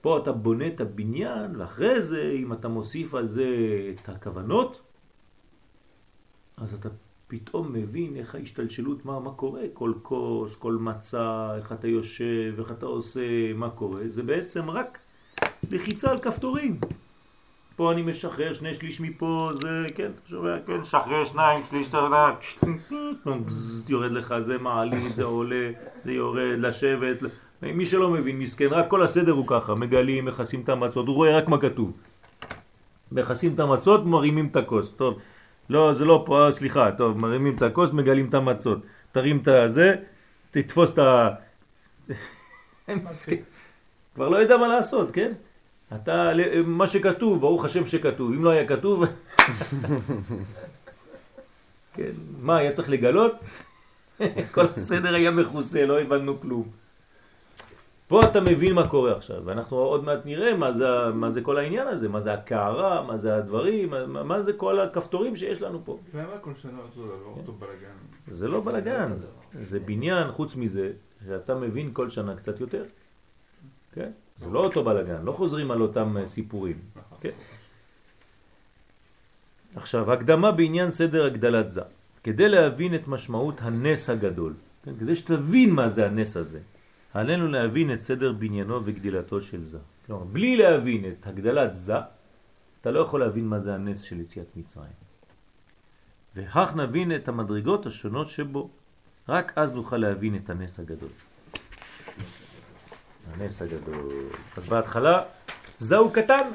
פה אתה בונה את הבניין, ואחרי זה, אם אתה מוסיף על זה את הכוונות, אז אתה פתאום מבין איך ההשתלשלות, מה, מה קורה, כל כוס, כל מצע, איך אתה יושב, איך אתה עושה, מה קורה, זה בעצם רק לחיצה על כפתורים. פה אני משחרר שני שליש מפה, זה, כן, אתה שומע, כן, שחרר שניים, שליש, יורד לך, זה מעלית, זה עולה, זה יורד, לשבת, מי שלא מבין, מסכן, רק כל הסדר הוא ככה, מגלים, מכסים את המצות, הוא רואה רק מה כתוב. מכסים את המצות, מרימים את הכוס, טוב. לא, זה לא פה, סליחה, טוב, מרימים את הכוס, מגלים את המצות. תרים את הזה, תתפוס את ה... *laughs* כבר לא יודע מה לעשות, כן? אתה, מה שכתוב, ברוך השם שכתוב, אם לא היה כתוב... *laughs* כן, מה, היה צריך לגלות? *laughs* כל הסדר היה מכוסה, לא הבנו כלום. פה אתה מבין מה קורה עכשיו, ואנחנו עוד מעט נראה מה זה, מה זה כל העניין הזה, מה זה הקערה, מה זה הדברים, מה, מה זה כל הכפתורים שיש לנו פה. למה כל שנה אותו דבר, אותו בלגן? זה לא בלגן, זה בניין, חוץ מזה, שאתה מבין כל שנה קצת יותר. כן? זה לא אותו בלגן, לא חוזרים על אותם אה, סיפורים. כן? עכשיו, הקדמה בעניין סדר הגדלת זה, כדי להבין את משמעות הנס הגדול, כן? כדי שתבין מה זה הנס הזה. עלינו להבין את סדר בניינו וגדילתו של זה. כלומר, בלי להבין את הגדלת זה, אתה לא יכול להבין מה זה הנס של יציאת מצרים. וכך נבין את המדרגות השונות שבו. רק אז נוכל להבין את הנס הגדול. הנס הגדול. אז בהתחלה, זהו קטן.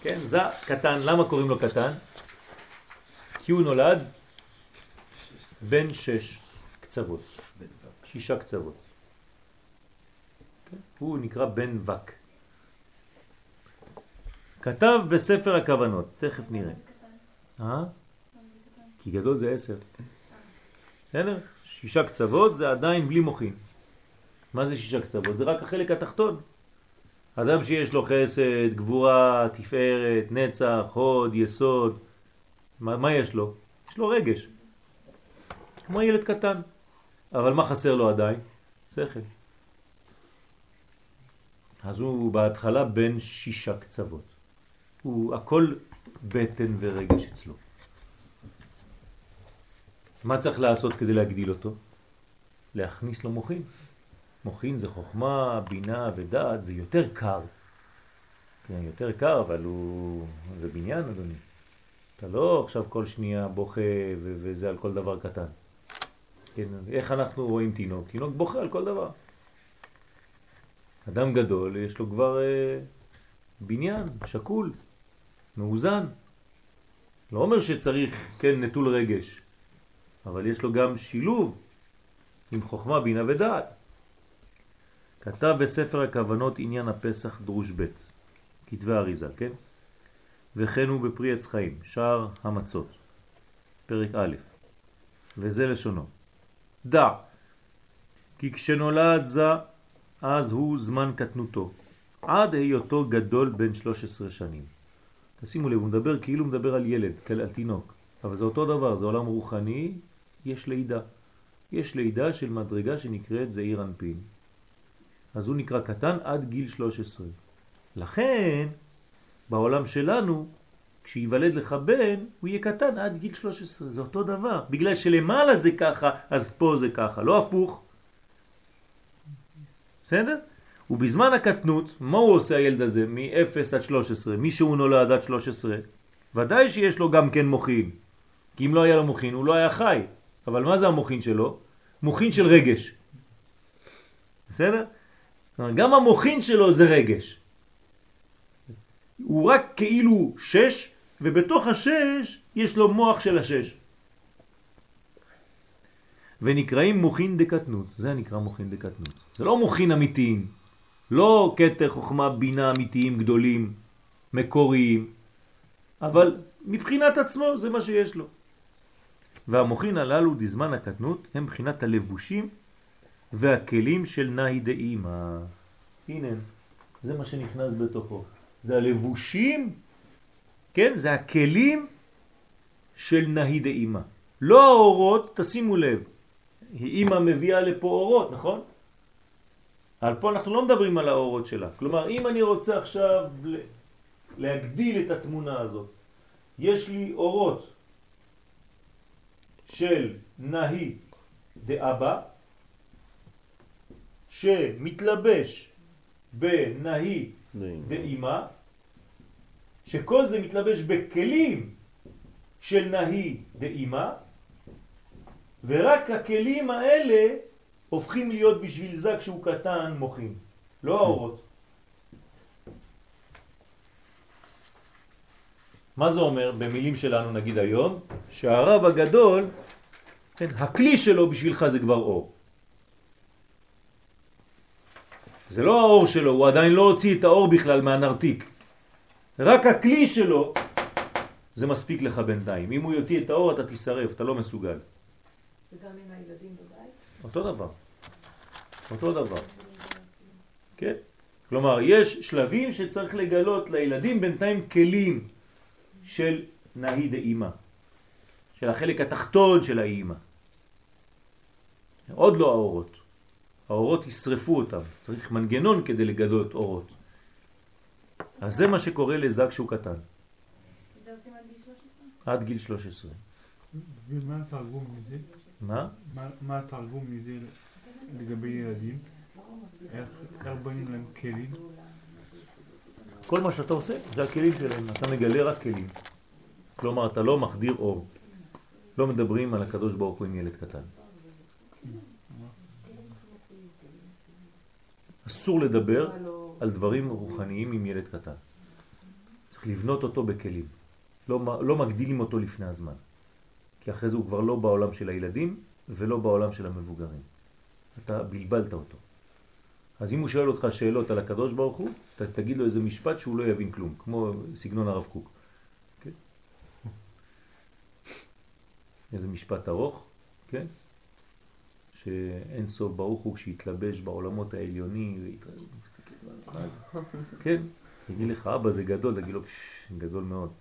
כן, זה קטן. למה קוראים לו קטן? כי הוא נולד בין שש קצוות. שישה קצוות. הוא נקרא בן וק. כתב בספר הכוונות, תכף נראה. אה? כי גדול זה עשר. בסדר? שישה קצוות זה עדיין בלי מוחין. מה זה שישה קצוות? זה רק החלק התחתון. אדם שיש לו חסד, גבורה, תפארת, נצח, הוד, יסוד, מה, מה יש לו? יש לו רגש. כמו ילד קטן. אבל מה חסר לו עדיין? שכל. אז הוא בהתחלה בין שישה קצוות. הוא הכל בטן ורגש אצלו. מה צריך לעשות כדי להגדיל אותו? להכניס לו מוחין. מוחין זה חוכמה, בינה ודעת, זה יותר קר. כן, יותר קר, אבל הוא... זה בניין, אדוני. אתה לא עכשיו כל שנייה בוכה ו... וזה על כל דבר קטן. כן, איך אנחנו רואים תינוק? תינוק בוכה על כל דבר. אדם גדול, יש לו כבר אה, בניין, שקול. מאוזן. לא אומר שצריך, כן, נטול רגש, אבל יש לו גם שילוב עם חוכמה, בינה ודעת. כתב בספר הכוונות עניין הפסח דרוש ב', כתבי אריזה, כן? וכן הוא בפרי עץ חיים, שער המצות, פרק א', וזה לשונו. דע, כי כשנולד זה, אז הוא זמן קטנותו, עד היותו גדול בן 13 שנים. תשימו לב, הוא מדבר כאילו מדבר על ילד, על תינוק, אבל זה אותו דבר, זה עולם רוחני, יש לידה. יש לידה של מדרגה שנקראת זעיר אנפין. אז הוא נקרא קטן עד גיל 13. לכן, בעולם שלנו, כשיוולד לך בן, הוא יהיה קטן עד גיל 13. זה אותו דבר. בגלל שלמעלה זה ככה, אז פה זה ככה, לא הפוך. בסדר? ובזמן הקטנות, מה הוא עושה הילד הזה מ-0 עד 13? מי שהוא נולד עד 13, ודאי שיש לו גם כן מוכין. כי אם לא היה לו מוכין, הוא לא היה חי. אבל מה זה המוכין שלו? מוכין של רגש. בסדר? גם המוכין שלו זה רגש. הוא רק כאילו שש, ובתוך השש יש לו מוח של השש. ונקראים מוכין דקטנות, זה נקרא מוכין דקטנות. זה לא מוכין אמיתיים, לא קטר חוכמה בינה אמיתיים גדולים, מקוריים, אבל מבחינת עצמו זה מה שיש לו. והמוכין הללו בזמן הקטנות הם בחינת הלבושים והכלים של נאי דאימא. הנה, זה מה שנכנס בתוכו. זה הלבושים, כן? זה הכלים של נאי דאימא. לא האורות, תשימו לב, אימא מביאה לפה אורות, נכון? אבל פה אנחנו לא מדברים על האורות שלה. כלומר, אם אני רוצה עכשיו להגדיל את התמונה הזאת, יש לי אורות של נהי דאבא, שמתלבש בנהי דאמא, שכל זה מתלבש בכלים של נהי דאמא, ורק הכלים האלה הופכים להיות בשביל זה כשהוא קטן מוחים, לא האורות. מה זה אומר במילים שלנו נגיד היום? שהרב הגדול, כן, הכלי שלו בשבילך זה כבר אור. זה לא האור שלו, הוא עדיין לא הוציא את האור בכלל מהנרתיק. רק הכלי שלו זה מספיק לך בינתיים. אם הוא יוציא את האור אתה תשרף, אתה לא מסוגל. זה גם עם הילדים בבית? אותו דבר. אותו דבר. כן? כלומר, יש שלבים שצריך לגלות לילדים בינתיים כלים של נהי דאימא, של החלק התחתון של האימא. עוד לא האורות. האורות ישרפו אותם, צריך מנגנון כדי לגלות אורות. אז זה מה שקורה לזג שהוא קטן. עד גיל 13. ומה התרגום מזה? מה? מה התרגום מזה לגבי ילדים? איך באים להם כלים? כל מה שאתה עושה זה הכלים שלהם, אתה מגלה רק כלים. כלומר, אתה לא מחדיר אור. לא מדברים על הקדוש ברוך הוא עם ילד קטן. אסור לדבר על דברים רוחניים עם ילד קטן. צריך לבנות אותו בכלים. לא, לא מגדילים אותו לפני הזמן. כי אחרי זה הוא כבר לא בעולם של הילדים ולא בעולם של המבוגרים. אתה בלבלת אותו. אז אם הוא שואל אותך שאלות על הקדוש ברוך הוא, אתה תגיד לו איזה משפט שהוא לא יבין כלום, כמו סגנון הרב קוק. כן? איזה משפט ארוך, כן? שאין סוף ברוך הוא שהתלבש בעולמות העליונים, כן? יגיד לך, אבא זה גדול, תגיד לו, גדול מאוד.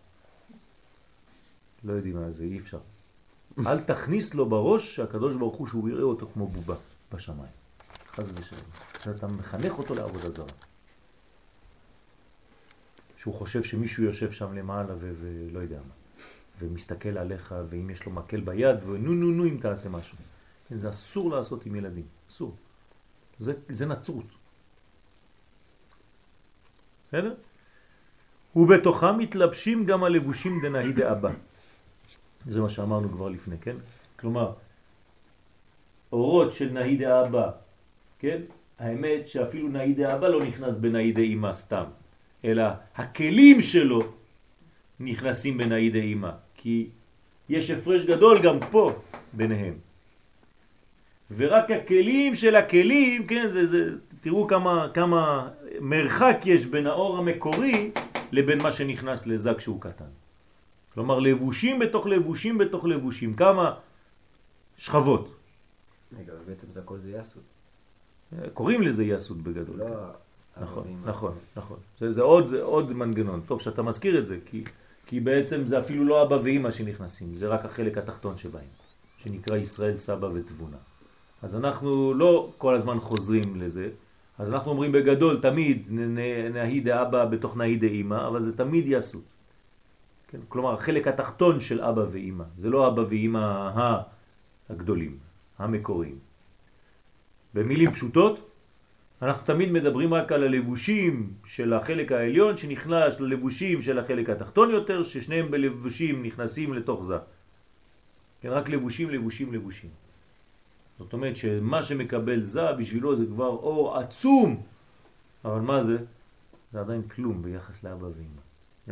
לא יודעים מה זה, אי אפשר. אל תכניס לו בראש שהקדוש ברוך הוא שהוא יראה אותו כמו בובה בשמיים. חז ושלום. אתה מחנך אותו לעבודה זרה. שהוא חושב שמישהו יושב שם למעלה ולא יודע מה, ומסתכל עליך, ואם יש לו מקל ביד, ונו נו נו אם תעשה משהו. זה אסור לעשות עם ילדים, אסור. זה, זה נצרות. בסדר? ובתוכם מתלבשים גם הלבושים דנאי דאבא. זה מה שאמרנו כבר לפני, כן? כלומר, אורות של נאי דאבא, כן? האמת שאפילו נאי דאבא לא נכנס בנאי דאמא סתם, אלא הכלים שלו נכנסים בנאי דאימה, כי יש הפרש גדול גם פה ביניהם. ורק הכלים של הכלים, כן, זה, זה, תראו כמה, כמה מרחק יש בין האור המקורי לבין מה שנכנס לזק שהוא קטן. כלומר לבושים בתוך לבושים בתוך לבושים, כמה שכבות. רגע, בעצם זה הכל זה יסוד. קוראים לזה יסוד בגדול. לא... נכון. נכון, נכון. זה, זה עוד, עוד מנגנון. טוב שאתה מזכיר את זה, כי, כי בעצם זה אפילו לא אבא ואמא שנכנסים, זה רק החלק התחתון שבהם, שנקרא ישראל סבא ותבונה. אז אנחנו לא כל הזמן חוזרים לזה, אז אנחנו אומרים בגדול תמיד נהי דאבא בתוך נהי דאמא, אבל זה תמיד יסוד. כן? כלומר, החלק התחתון של אבא ואמא, זה לא אבא ואמא הגדולים, המקוריים. במילים פשוטות, אנחנו תמיד מדברים רק על הלבושים של החלק העליון שנכנס ללבושים של החלק התחתון יותר, ששניהם בלבושים נכנסים לתוך זה. כן, רק לבושים, לבושים, לבושים. זאת אומרת שמה שמקבל זה בשבילו זה כבר אור עצום, אבל מה זה? זה עדיין כלום ביחס לאבא ואמא,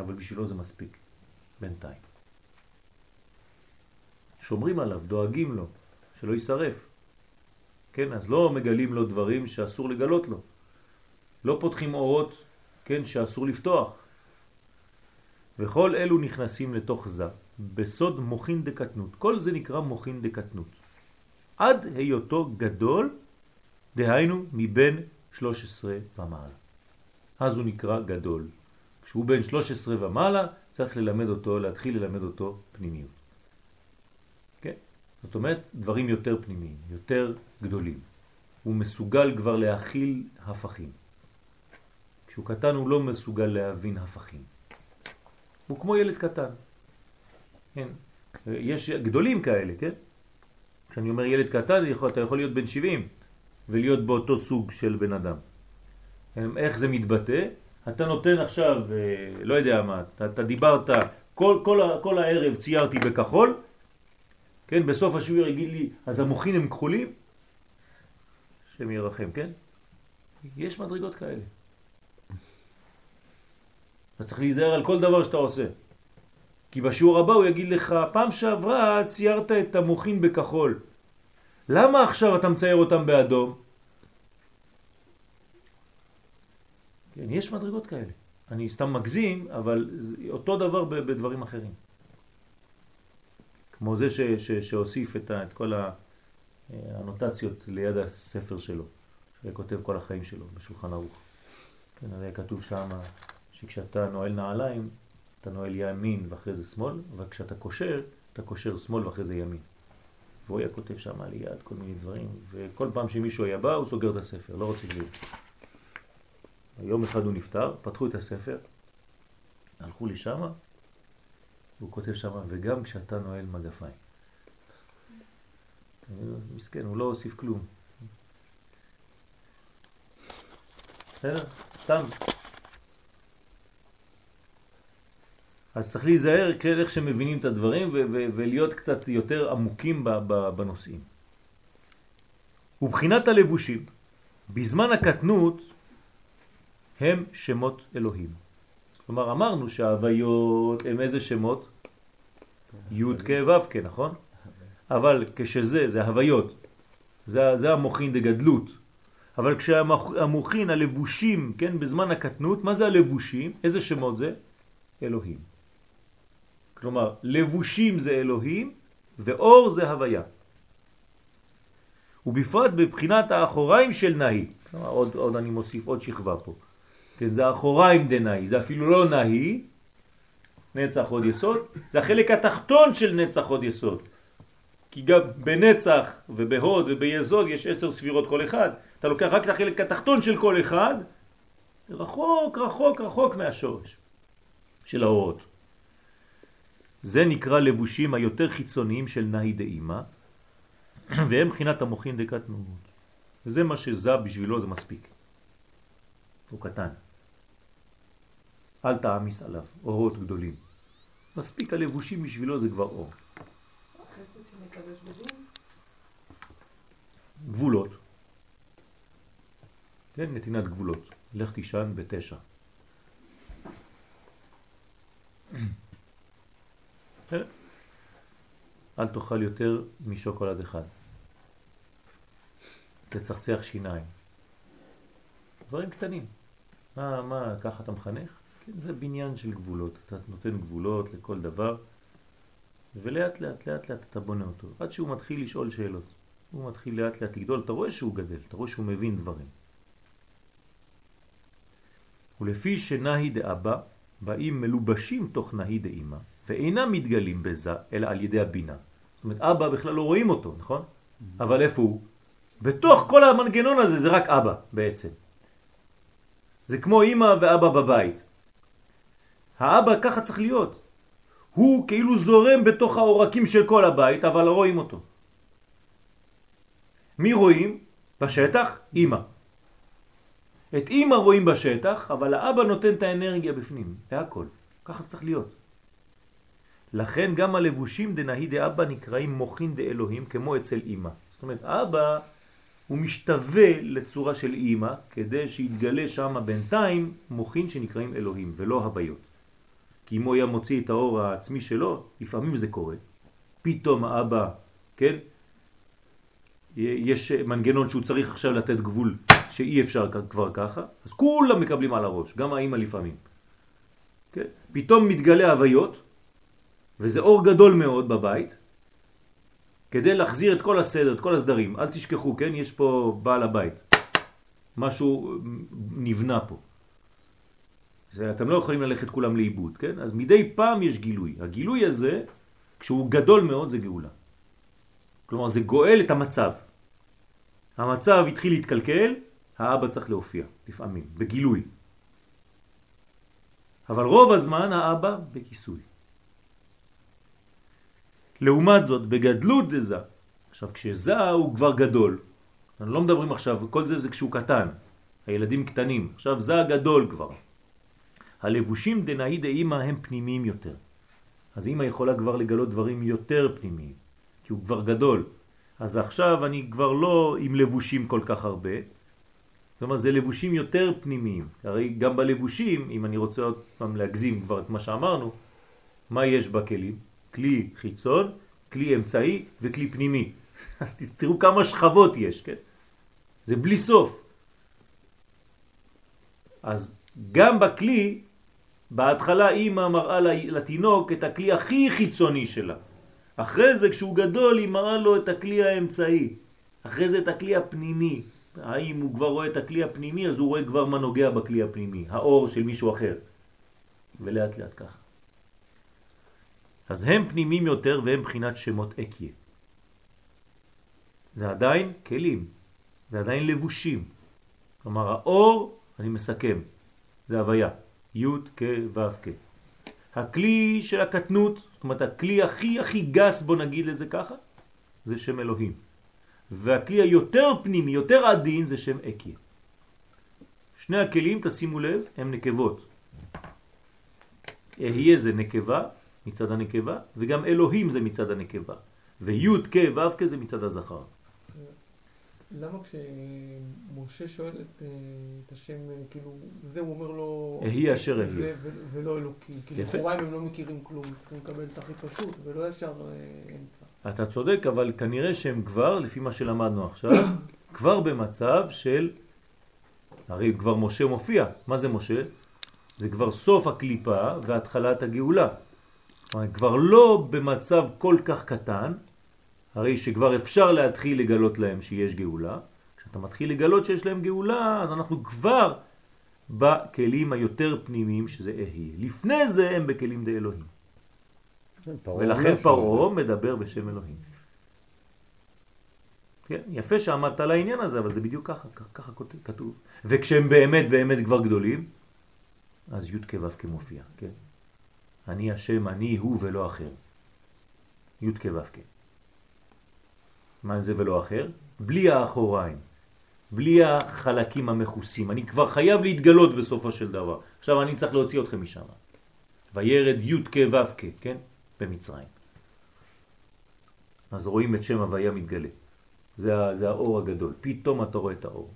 אבל בשבילו זה מספיק, בינתיים. שומרים עליו, דואגים לו, שלא יישרף. כן, אז לא מגלים לו דברים שאסור לגלות לו. לא פותחים אורות, כן, שאסור לפתוח. וכל אלו נכנסים לתוך זה, בסוד מוכין דקטנות. כל זה נקרא מוכין דקטנות. עד היותו גדול, דהיינו מבין 13 ומעלה. אז הוא נקרא גדול. כשהוא בן 13 ומעלה, צריך ללמד אותו, להתחיל ללמד אותו פנימיות. כן? זאת אומרת, דברים יותר פנימיים, יותר גדולים. הוא מסוגל כבר להכיל הפכים. כשהוא קטן הוא לא מסוגל להבין הפכים. הוא כמו ילד קטן. כן? יש גדולים כאלה, כן? כשאני אומר ילד קטן, אתה יכול להיות בן 70 ולהיות באותו סוג של בן אדם. איך זה מתבטא? אתה נותן עכשיו, אה, לא יודע מה, אתה, אתה דיברת, כל, כל, כל הערב ציירתי בכחול, כן, בסוף השיעור יגיד לי, אז המוחין הם כחולים? השם ירחם, כן? יש מדרגות כאלה. אתה צריך להיזהר על כל דבר שאתה עושה. כי בשיעור הבא הוא יגיד לך, פעם שעברה ציירת את המוחין בכחול. למה עכשיו אתה מצייר אותם באדום? כן, יש מדרגות כאלה. אני סתם מגזים, אבל אותו דבר בדברים אחרים. כמו זה ש, ש, שהוסיף את, את כל האנוטציות ליד הספר שלו, שכותב כל החיים שלו בשולחן ערוך. כן, הרי כתוב שם שכשאתה נועל נעליים, אתה נועל ימין ואחרי זה שמאל, וכשאתה קושר, אתה קושר שמאל ואחרי זה ימין. והוא היה כותב שם ליד כל מיני דברים, וכל פעם שמישהו היה בא הוא סוגר את הספר, לא רוצה להיות. יום אחד הוא נפטר, פתחו את הספר, הלכו שמה, והוא כותב שם, וגם כשאתה נועל מגפיים. מסכן, הוא לא הוסיף כלום. בסדר? סתם. אז צריך להיזהר כן, איך שמבינים את הדברים ולהיות קצת יותר עמוקים בנושאים. ובחינת הלבושים, בזמן הקטנות הם שמות אלוהים. כלומר אמרנו שההוויות הם איזה שמות? י' כ' ו' כ', נכון? אבל כשזה, זה הוויות, זה, זה המוחין דגדלות. אבל כשהמוחין, הלבושים, כן, בזמן הקטנות, מה זה הלבושים? איזה שמות זה? אלוהים. כלומר, לבושים זה אלוהים, ואור זה הוויה. ובפרט בבחינת האחוריים של נהי. כלומר, עוד, עוד אני מוסיף עוד שכבה פה. כן, זה האחוריים דנהי, זה אפילו לא נהי, נצח עוד יסוד, זה החלק התחתון של נצח עוד יסוד. כי גם בנצח ובהוד וביסוד יש עשר ספירות כל אחד. אתה לוקח רק את החלק התחתון של כל אחד, רחוק, רחוק, רחוק מהשורש של האורות. זה נקרא לבושים היותר חיצוניים של נהי דאימה, והם בחינת המוחין דקטנות. וזה מה שזה בשבילו זה מספיק. הוא קטן. אל תעמיס עליו, אורות גדולים. מספיק הלבושים בשבילו זה כבר אור. בדין? גבולות. כן, נתינת גבולות. לך תישן בתשע. אל תאכל יותר משוקולד אחד. תצחצח שיניים. דברים קטנים. מה, מה, ככה אתה מחנך? כן, זה בניין של גבולות. אתה נותן גבולות לכל דבר, ולאט לאט לאט לאט אתה בונה אותו. עד שהוא מתחיל לשאול שאלות. הוא מתחיל לאט לאט לגדול, אתה רואה שהוא גדל, אתה רואה שהוא מבין דברים. ולפי שנהי דאבא, באים מלובשים תוך נהי דאמא, ואינם מתגלים בזה, אלא על ידי הבינה. זאת אומרת, אבא בכלל לא רואים אותו, נכון? אבל איפה הוא? בתוך כל המנגנון הזה זה רק אבא בעצם. זה כמו אמא ואבא בבית. האבא ככה צריך להיות. הוא כאילו זורם בתוך העורקים של כל הבית, אבל לא רואים אותו. מי רואים? בשטח? אמא. את אמא רואים בשטח, אבל האבא נותן את האנרגיה בפנים, והכל. ככה צריך להיות. לכן גם הלבושים דנהי דאבא נקראים מוכין דאלוהים כמו אצל אמא. זאת אומרת, אבא הוא משתווה לצורה של אמא כדי שיתגלה שם בינתיים מוכין שנקראים אלוהים ולא הוויות. כי אם הוא היה מוציא את האור העצמי שלו, לפעמים זה קורה. פתאום האבא, כן? יש מנגנון שהוא צריך עכשיו לתת גבול שאי אפשר כבר ככה, אז כולם מקבלים על הראש, גם האמא לפעמים. כן? פתאום מתגלה הוויות, וזה אור גדול מאוד בבית, כדי להחזיר את כל הסדר, את כל הסדרים. אל תשכחו, כן? יש פה בעל הבית. משהו נבנה פה. זה, אתם לא יכולים ללכת כולם לאיבוד, כן? אז מדי פעם יש גילוי. הגילוי הזה, כשהוא גדול מאוד, זה גאולה. כלומר, זה גואל את המצב. המצב התחיל להתקלקל, האבא צריך להופיע, לפעמים, בגילוי. אבל רוב הזמן האבא בכיסוי. לעומת זאת, בגדלות דזה, עכשיו כשזה הוא כבר גדול, אנחנו לא מדברים עכשיו, כל זה זה כשהוא קטן, הילדים קטנים, עכשיו זה הגדול כבר. הלבושים דנאי דאמא הם פנימיים יותר. אז אמא יכולה כבר לגלות דברים יותר פנימיים, כי הוא כבר גדול. אז עכשיו אני כבר לא עם לבושים כל כך הרבה, זאת אומרת זה לבושים יותר פנימיים. הרי גם בלבושים, אם אני רוצה עוד פעם להגזים כבר את מה שאמרנו, מה יש בכלים? כלי חיצון, כלי אמצעי וכלי פנימי. *laughs* אז תראו כמה שכבות יש, כן? זה בלי סוף. אז גם בכלי, בהתחלה אימא מראה לתינוק את הכלי הכי חיצוני שלה. אחרי זה כשהוא גדול היא מראה לו את הכלי האמצעי. אחרי זה את הכלי הפנימי. האם הוא כבר רואה את הכלי הפנימי אז הוא רואה כבר מה נוגע בכלי הפנימי, האור של מישהו אחר. ולאט לאט ככה. אז הם פנימיים יותר והם בחינת שמות אקיה. זה עדיין כלים, זה עדיין לבושים. כלומר האור, אני מסכם, זה הוויה, י' כ' ו' כ'. הכלי של הקטנות, זאת אומרת הכלי הכי הכי גס, בוא נגיד לזה ככה, זה שם אלוהים. והכלי היותר פנימי, יותר עדין, זה שם אקיה. שני הכלים, תשימו לב, הם נקבות. אהיה זה נקבה מצד הנקבה, וגם אלוהים זה מצד הנקבה, וי' כ' ו' כ' זה מצד הזכר. למה כשמשה שואל את, אה, את השם, אה, כאילו, זה הוא אומר לו... אהיה אשר אהיה. ולא אלוקים. כאילו, לכאורה הם לא מכירים כלום, צריכים לקבל את הכי פשוט, ולא ישר אה, אמצע. אתה צודק, אבל כנראה שהם כבר, לפי מה שלמדנו עכשיו, *coughs* כבר במצב של... הרי כבר משה מופיע. מה זה משה? זה כבר סוף הקליפה והתחלת הגאולה. כבר לא במצב כל כך קטן, הרי שכבר אפשר להתחיל לגלות להם שיש גאולה. כשאתה מתחיל לגלות שיש להם גאולה, אז אנחנו כבר בכלים היותר פנימיים שזה אהי. לפני זה הם בכלים די אלוהים. ולכן פרעה מדבר בשם אלוהים. כן, יפה שעמדת על העניין הזה, אבל זה בדיוק ככה, ככה כתוב. וכשהם באמת באמת כבר גדולים, אז י' כו' כמופיע, כן? אני השם, אני הוא ולא אחר. י' כו' כ'. מה זה ולא אחר? בלי האחוריים, בלי החלקים המחוסים. אני כבר חייב להתגלות בסופו של דבר. עכשיו אני צריך להוציא אתכם משם. וירד י' כ' ו' כ', כן? במצרים. אז רואים את שם הוויה מתגלה. זה, זה האור הגדול. פתאום אתה רואה את האור.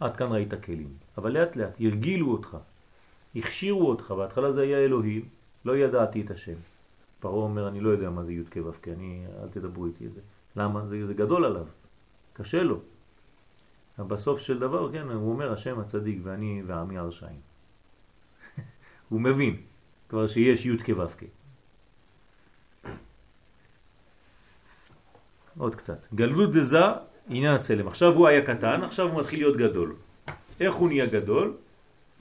עד כאן ראית כלים. אבל לאט לאט ירגילו אותך, הכשירו אותך. בהתחלה זה היה אלוהים, לא ידעתי את השם. פרעה אומר, אני לא יודע מה זה י' כו' כי אני, אל תדברו איתי את זה. למה? זה, זה גדול עליו, קשה לו. בסוף של דבר, כן, הוא אומר, השם הצדיק ואני ועמי הרשעים. *laughs* הוא מבין כבר שיש י' כ'. עוד קצת. גלות דזה, עניין הצלם. עכשיו הוא היה קטן, עכשיו הוא מתחיל להיות גדול. איך הוא נהיה גדול?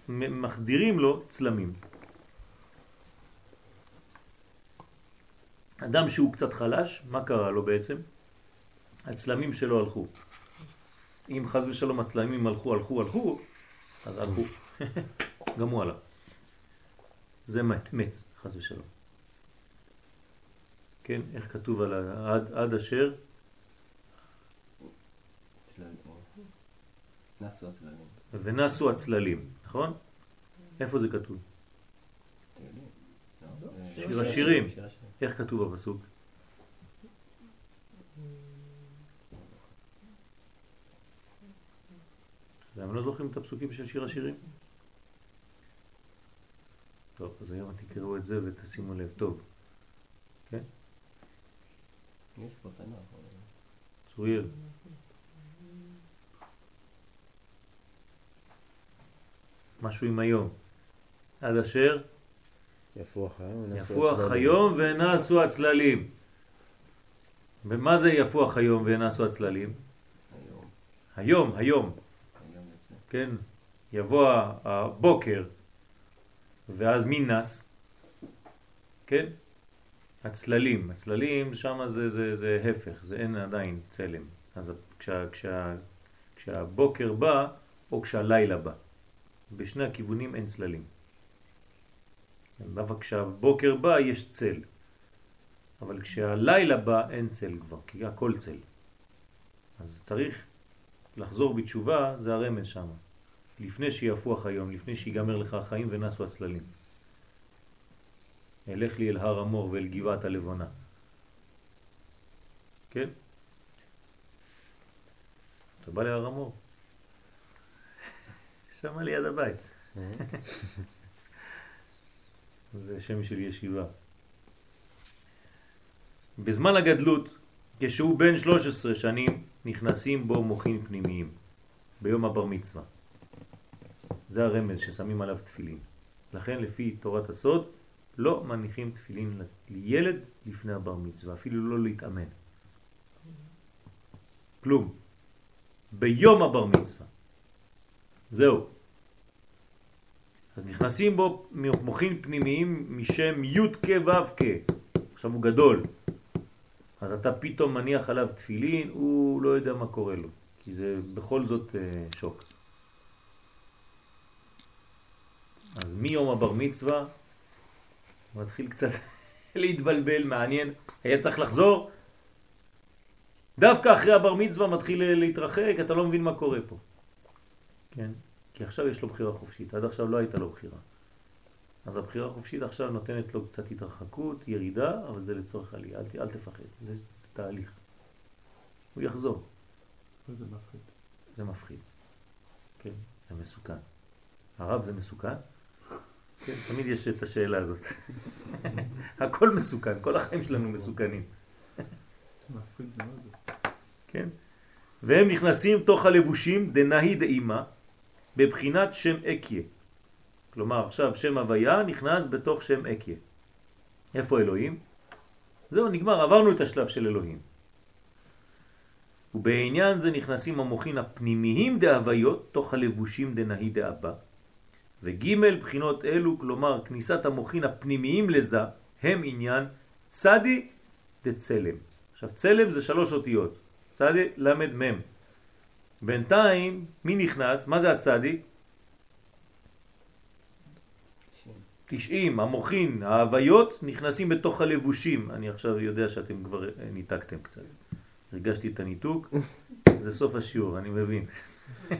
מחדירים לו צלמים. אדם שהוא קצת חלש, מה קרה לו בעצם? הצלמים שלו הלכו. אם חז ושלום הצלמים הלכו, הלכו, הלכו, אז הלכו. *laughs* גם הוא הלך. זה מת, מת, חז ושלום. כן, איך כתוב על עד, עד אשר? נסו הצללים. ונסו הצללים, נכון? איפה זה כתוב? שיר השירים. איך כתוב בפסוק? למה לא זוכרים את הפסוקים של שיר השירים? טוב, אז היום תקראו את זה ותשימו לב טוב. כן? יש פה תנ"ך. צוריאל. משהו עם היום. עד אשר יפוח היום יפוח היום ונעשו הצללים. ומה זה יפוח היום ונעשו הצללים? היום. היום. כן, יבוא הבוקר ואז מי נס? כן? הצללים, הצללים שם זה, זה, זה הפך, זה אין עדיין צלם. אז כשה, כשה, כשהבוקר בא או כשהלילה בא. בשני הכיוונים אין צללים. דווקא כשהבוקר בא יש צל. אבל כשהלילה בא אין צל כבר, כי הכל צל. אז צריך לחזור בתשובה, זה הרמז שם. לפני שיפוח היום, לפני שיגמר לך החיים ונסו הצללים. אלך לי אל הר המור ואל גבעת הלבונה. כן? אתה בא להר המור. *laughs* שם ליד הבית. זה שם של ישיבה. בזמן הגדלות, כשהוא בן 13 שנים, נכנסים בו מוחים פנימיים, ביום הבר מצווה. זה הרמז ששמים עליו תפילין. לכן לפי תורת הסוד לא מניחים תפילין לילד לפני הבר מצווה, אפילו לא להתאמן. כלום. ביום הבר מצווה. זהו. אז נכנסים בו מוחין פנימיים משם י' כ' ו' כ'. עכשיו הוא גדול. אז אתה פתאום מניח עליו תפילין, הוא לא יודע מה קורה לו. כי זה בכל זאת אה, שוק. אז מיום הבר מצווה הוא מתחיל קצת *laughs* להתבלבל, מעניין. היה צריך לחזור. דווקא אחרי הבר מצווה מתחיל להתרחק, אתה לא מבין מה קורה פה. כן? כי עכשיו יש לו בחירה חופשית, עד עכשיו לא הייתה לו בחירה. אז הבחירה החופשית עכשיו נותנת לו קצת התרחקות, ירידה, אבל זה לצורך עלייה, אל, אל תפחד, זה, זה תהליך. הוא יחזור. זה מפחיד. זה מפחיד. כן, זה מסוכן. הרב זה מסוכן? כן, תמיד יש את השאלה הזאת. *laughs* הכל מסוכן, כל החיים שלנו מסוכנים. כן? והם נכנסים תוך הלבושים דנאי דאימה בבחינת שם אקיה. כלומר עכשיו שם הוויה נכנס בתוך שם אקיה. איפה אלוהים? זהו, נגמר, עברנו את השלב של אלוהים. ובעניין זה נכנסים המוחין הפנימיים דהוויות תוך הלבושים דנאי דאבא. וג' בחינות אלו, כלומר כניסת המוחין הפנימיים לזה, הם עניין צדי דצלם. עכשיו צלם זה שלוש אותיות, צדי למד מם. בינתיים, מי נכנס? מה זה הצדי? 90, המוחין, ההוויות, נכנסים בתוך הלבושים. אני עכשיו יודע שאתם כבר ניתקתם קצת. הרגשתי את הניתוק, *laughs* זה סוף השיעור, אני מבין. *laughs*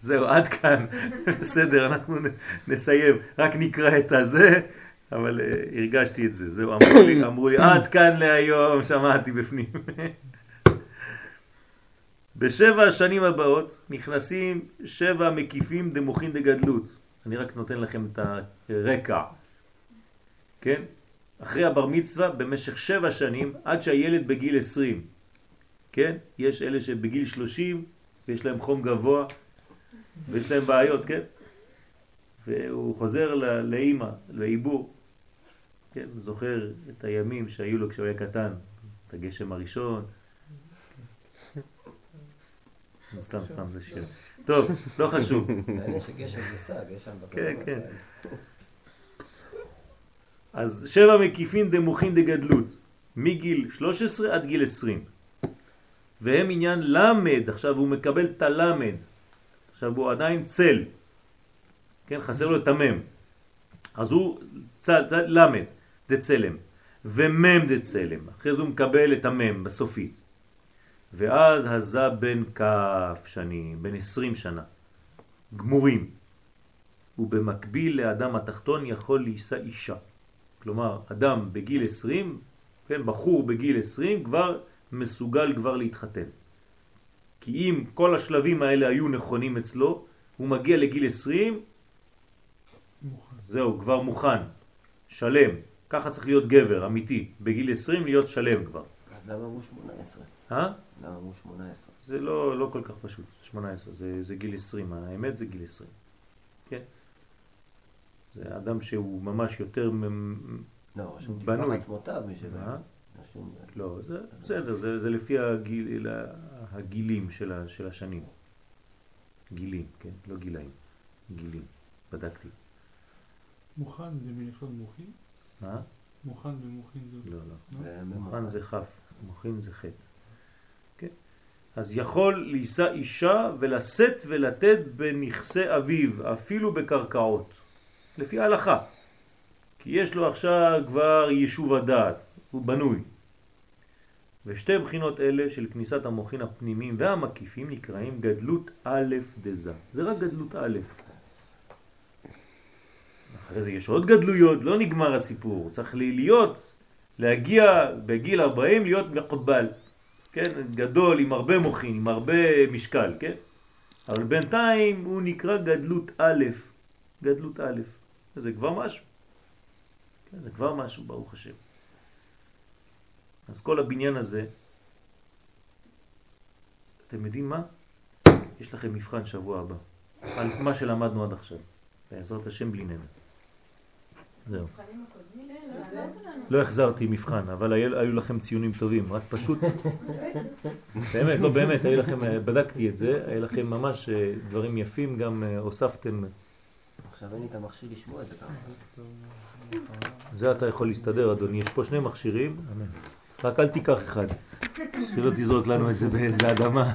זהו, עד כאן. *laughs* בסדר, אנחנו נסיים. רק נקרא את הזה, אבל uh, הרגשתי את זה. זהו, אמרו לי, אמרו לי, *coughs* עד כאן להיום, שמעתי בפנים. בשבע השנים הבאות נכנסים שבע מקיפים דמוכין דגדלות. אני רק נותן לכם את הרקע, כן? אחרי הבר מצווה במשך שבע שנים עד שהילד בגיל 20. כן? יש אלה שבגיל 30 ויש להם חום גבוה ויש להם בעיות, כן? והוא חוזר לאימא, לעיבור. כן, זוכר את הימים שהיו לו כשהוא היה קטן, את הגשם הראשון. סתם, סתם, זה שיר. טוב, לא חשוב. *laughs* גשם כן, כן. *laughs* אז שבע מקיפין דמוכין דגדלות, מגיל 13 עד גיל 20. והם עניין למד, עכשיו הוא מקבל את הלמד, עכשיו הוא עדיין צל, כן, חסר לו את המם. אז הוא צל, צל, למד, דצלם, ומם דצלם, אחרי זה הוא מקבל את המם בסופי. ואז הזה בן כף שנים, בן עשרים שנה, גמורים. ובמקביל לאדם התחתון יכול להישא אישה. כלומר, אדם בגיל 20, כן, בחור בגיל 20 כבר מסוגל כבר להתחתן. כי אם כל השלבים האלה היו נכונים אצלו, הוא מגיע לגיל 20, מוכן. זהו, כבר מוכן, שלם. ככה צריך להיות גבר, אמיתי. בגיל 20 להיות שלם כבר. אז למה הוא 18? אה? למה הוא 18? זה לא, לא כל כך פשוט, 18, זה, זה גיל 20, האמת זה גיל 20. כן? זה אדם שהוא ממש יותר לא, רשום תקרח עצמותיו משלו. לא, זה בסדר, זה, זה לפי הגיל, הגילים של, ה, של השנים. גילים, כן? לא גילאים. גילים. בדקתי. מוכן זה מלשון מוכין? מה? מוכן ומוכין זה... לא, לא. מוכן זה כף, מוכין זה חטא. אז יכול להישא אישה ולשאת ולתת בנכסי אביו, אפילו בקרקעות. לפי ההלכה. כי יש לו עכשיו כבר יישוב הדעת, הוא בנוי. ושתי בחינות אלה של כניסת המוחין הפנימיים והמקיפים נקראים גדלות א' דזה. זה רק גדלות א'. אחרי זה יש עוד גדלויות, לא נגמר הסיפור. צריך להיות, להגיע בגיל 40 להיות מקובל. כן? גדול עם הרבה מוחין, עם הרבה משקל, כן? אבל בינתיים הוא נקרא גדלות א', גדלות א'. זה כבר משהו. כן, זה כבר משהו, ברוך השם. אז כל הבניין הזה, אתם יודעים מה? יש לכם מבחן שבוע הבא, על מה שלמדנו עד עכשיו, בעזרת השם בלי נדר. זהו. לא החזרתי מבחן, אבל היו לכם ציונים טובים, רק פשוט, *laughs* באמת, לא באמת, היו לכם, בדקתי את זה, היה לכם ממש אה, דברים יפים, גם אה, הוספתם עכשיו אין לי את המכשיר לשמוע את זה ככה. זה אתה יכול להסתדר אדוני, יש פה שני מכשירים, רק אל תיקח אחד, שלא תזרוק לנו את זה באיזה אדמה.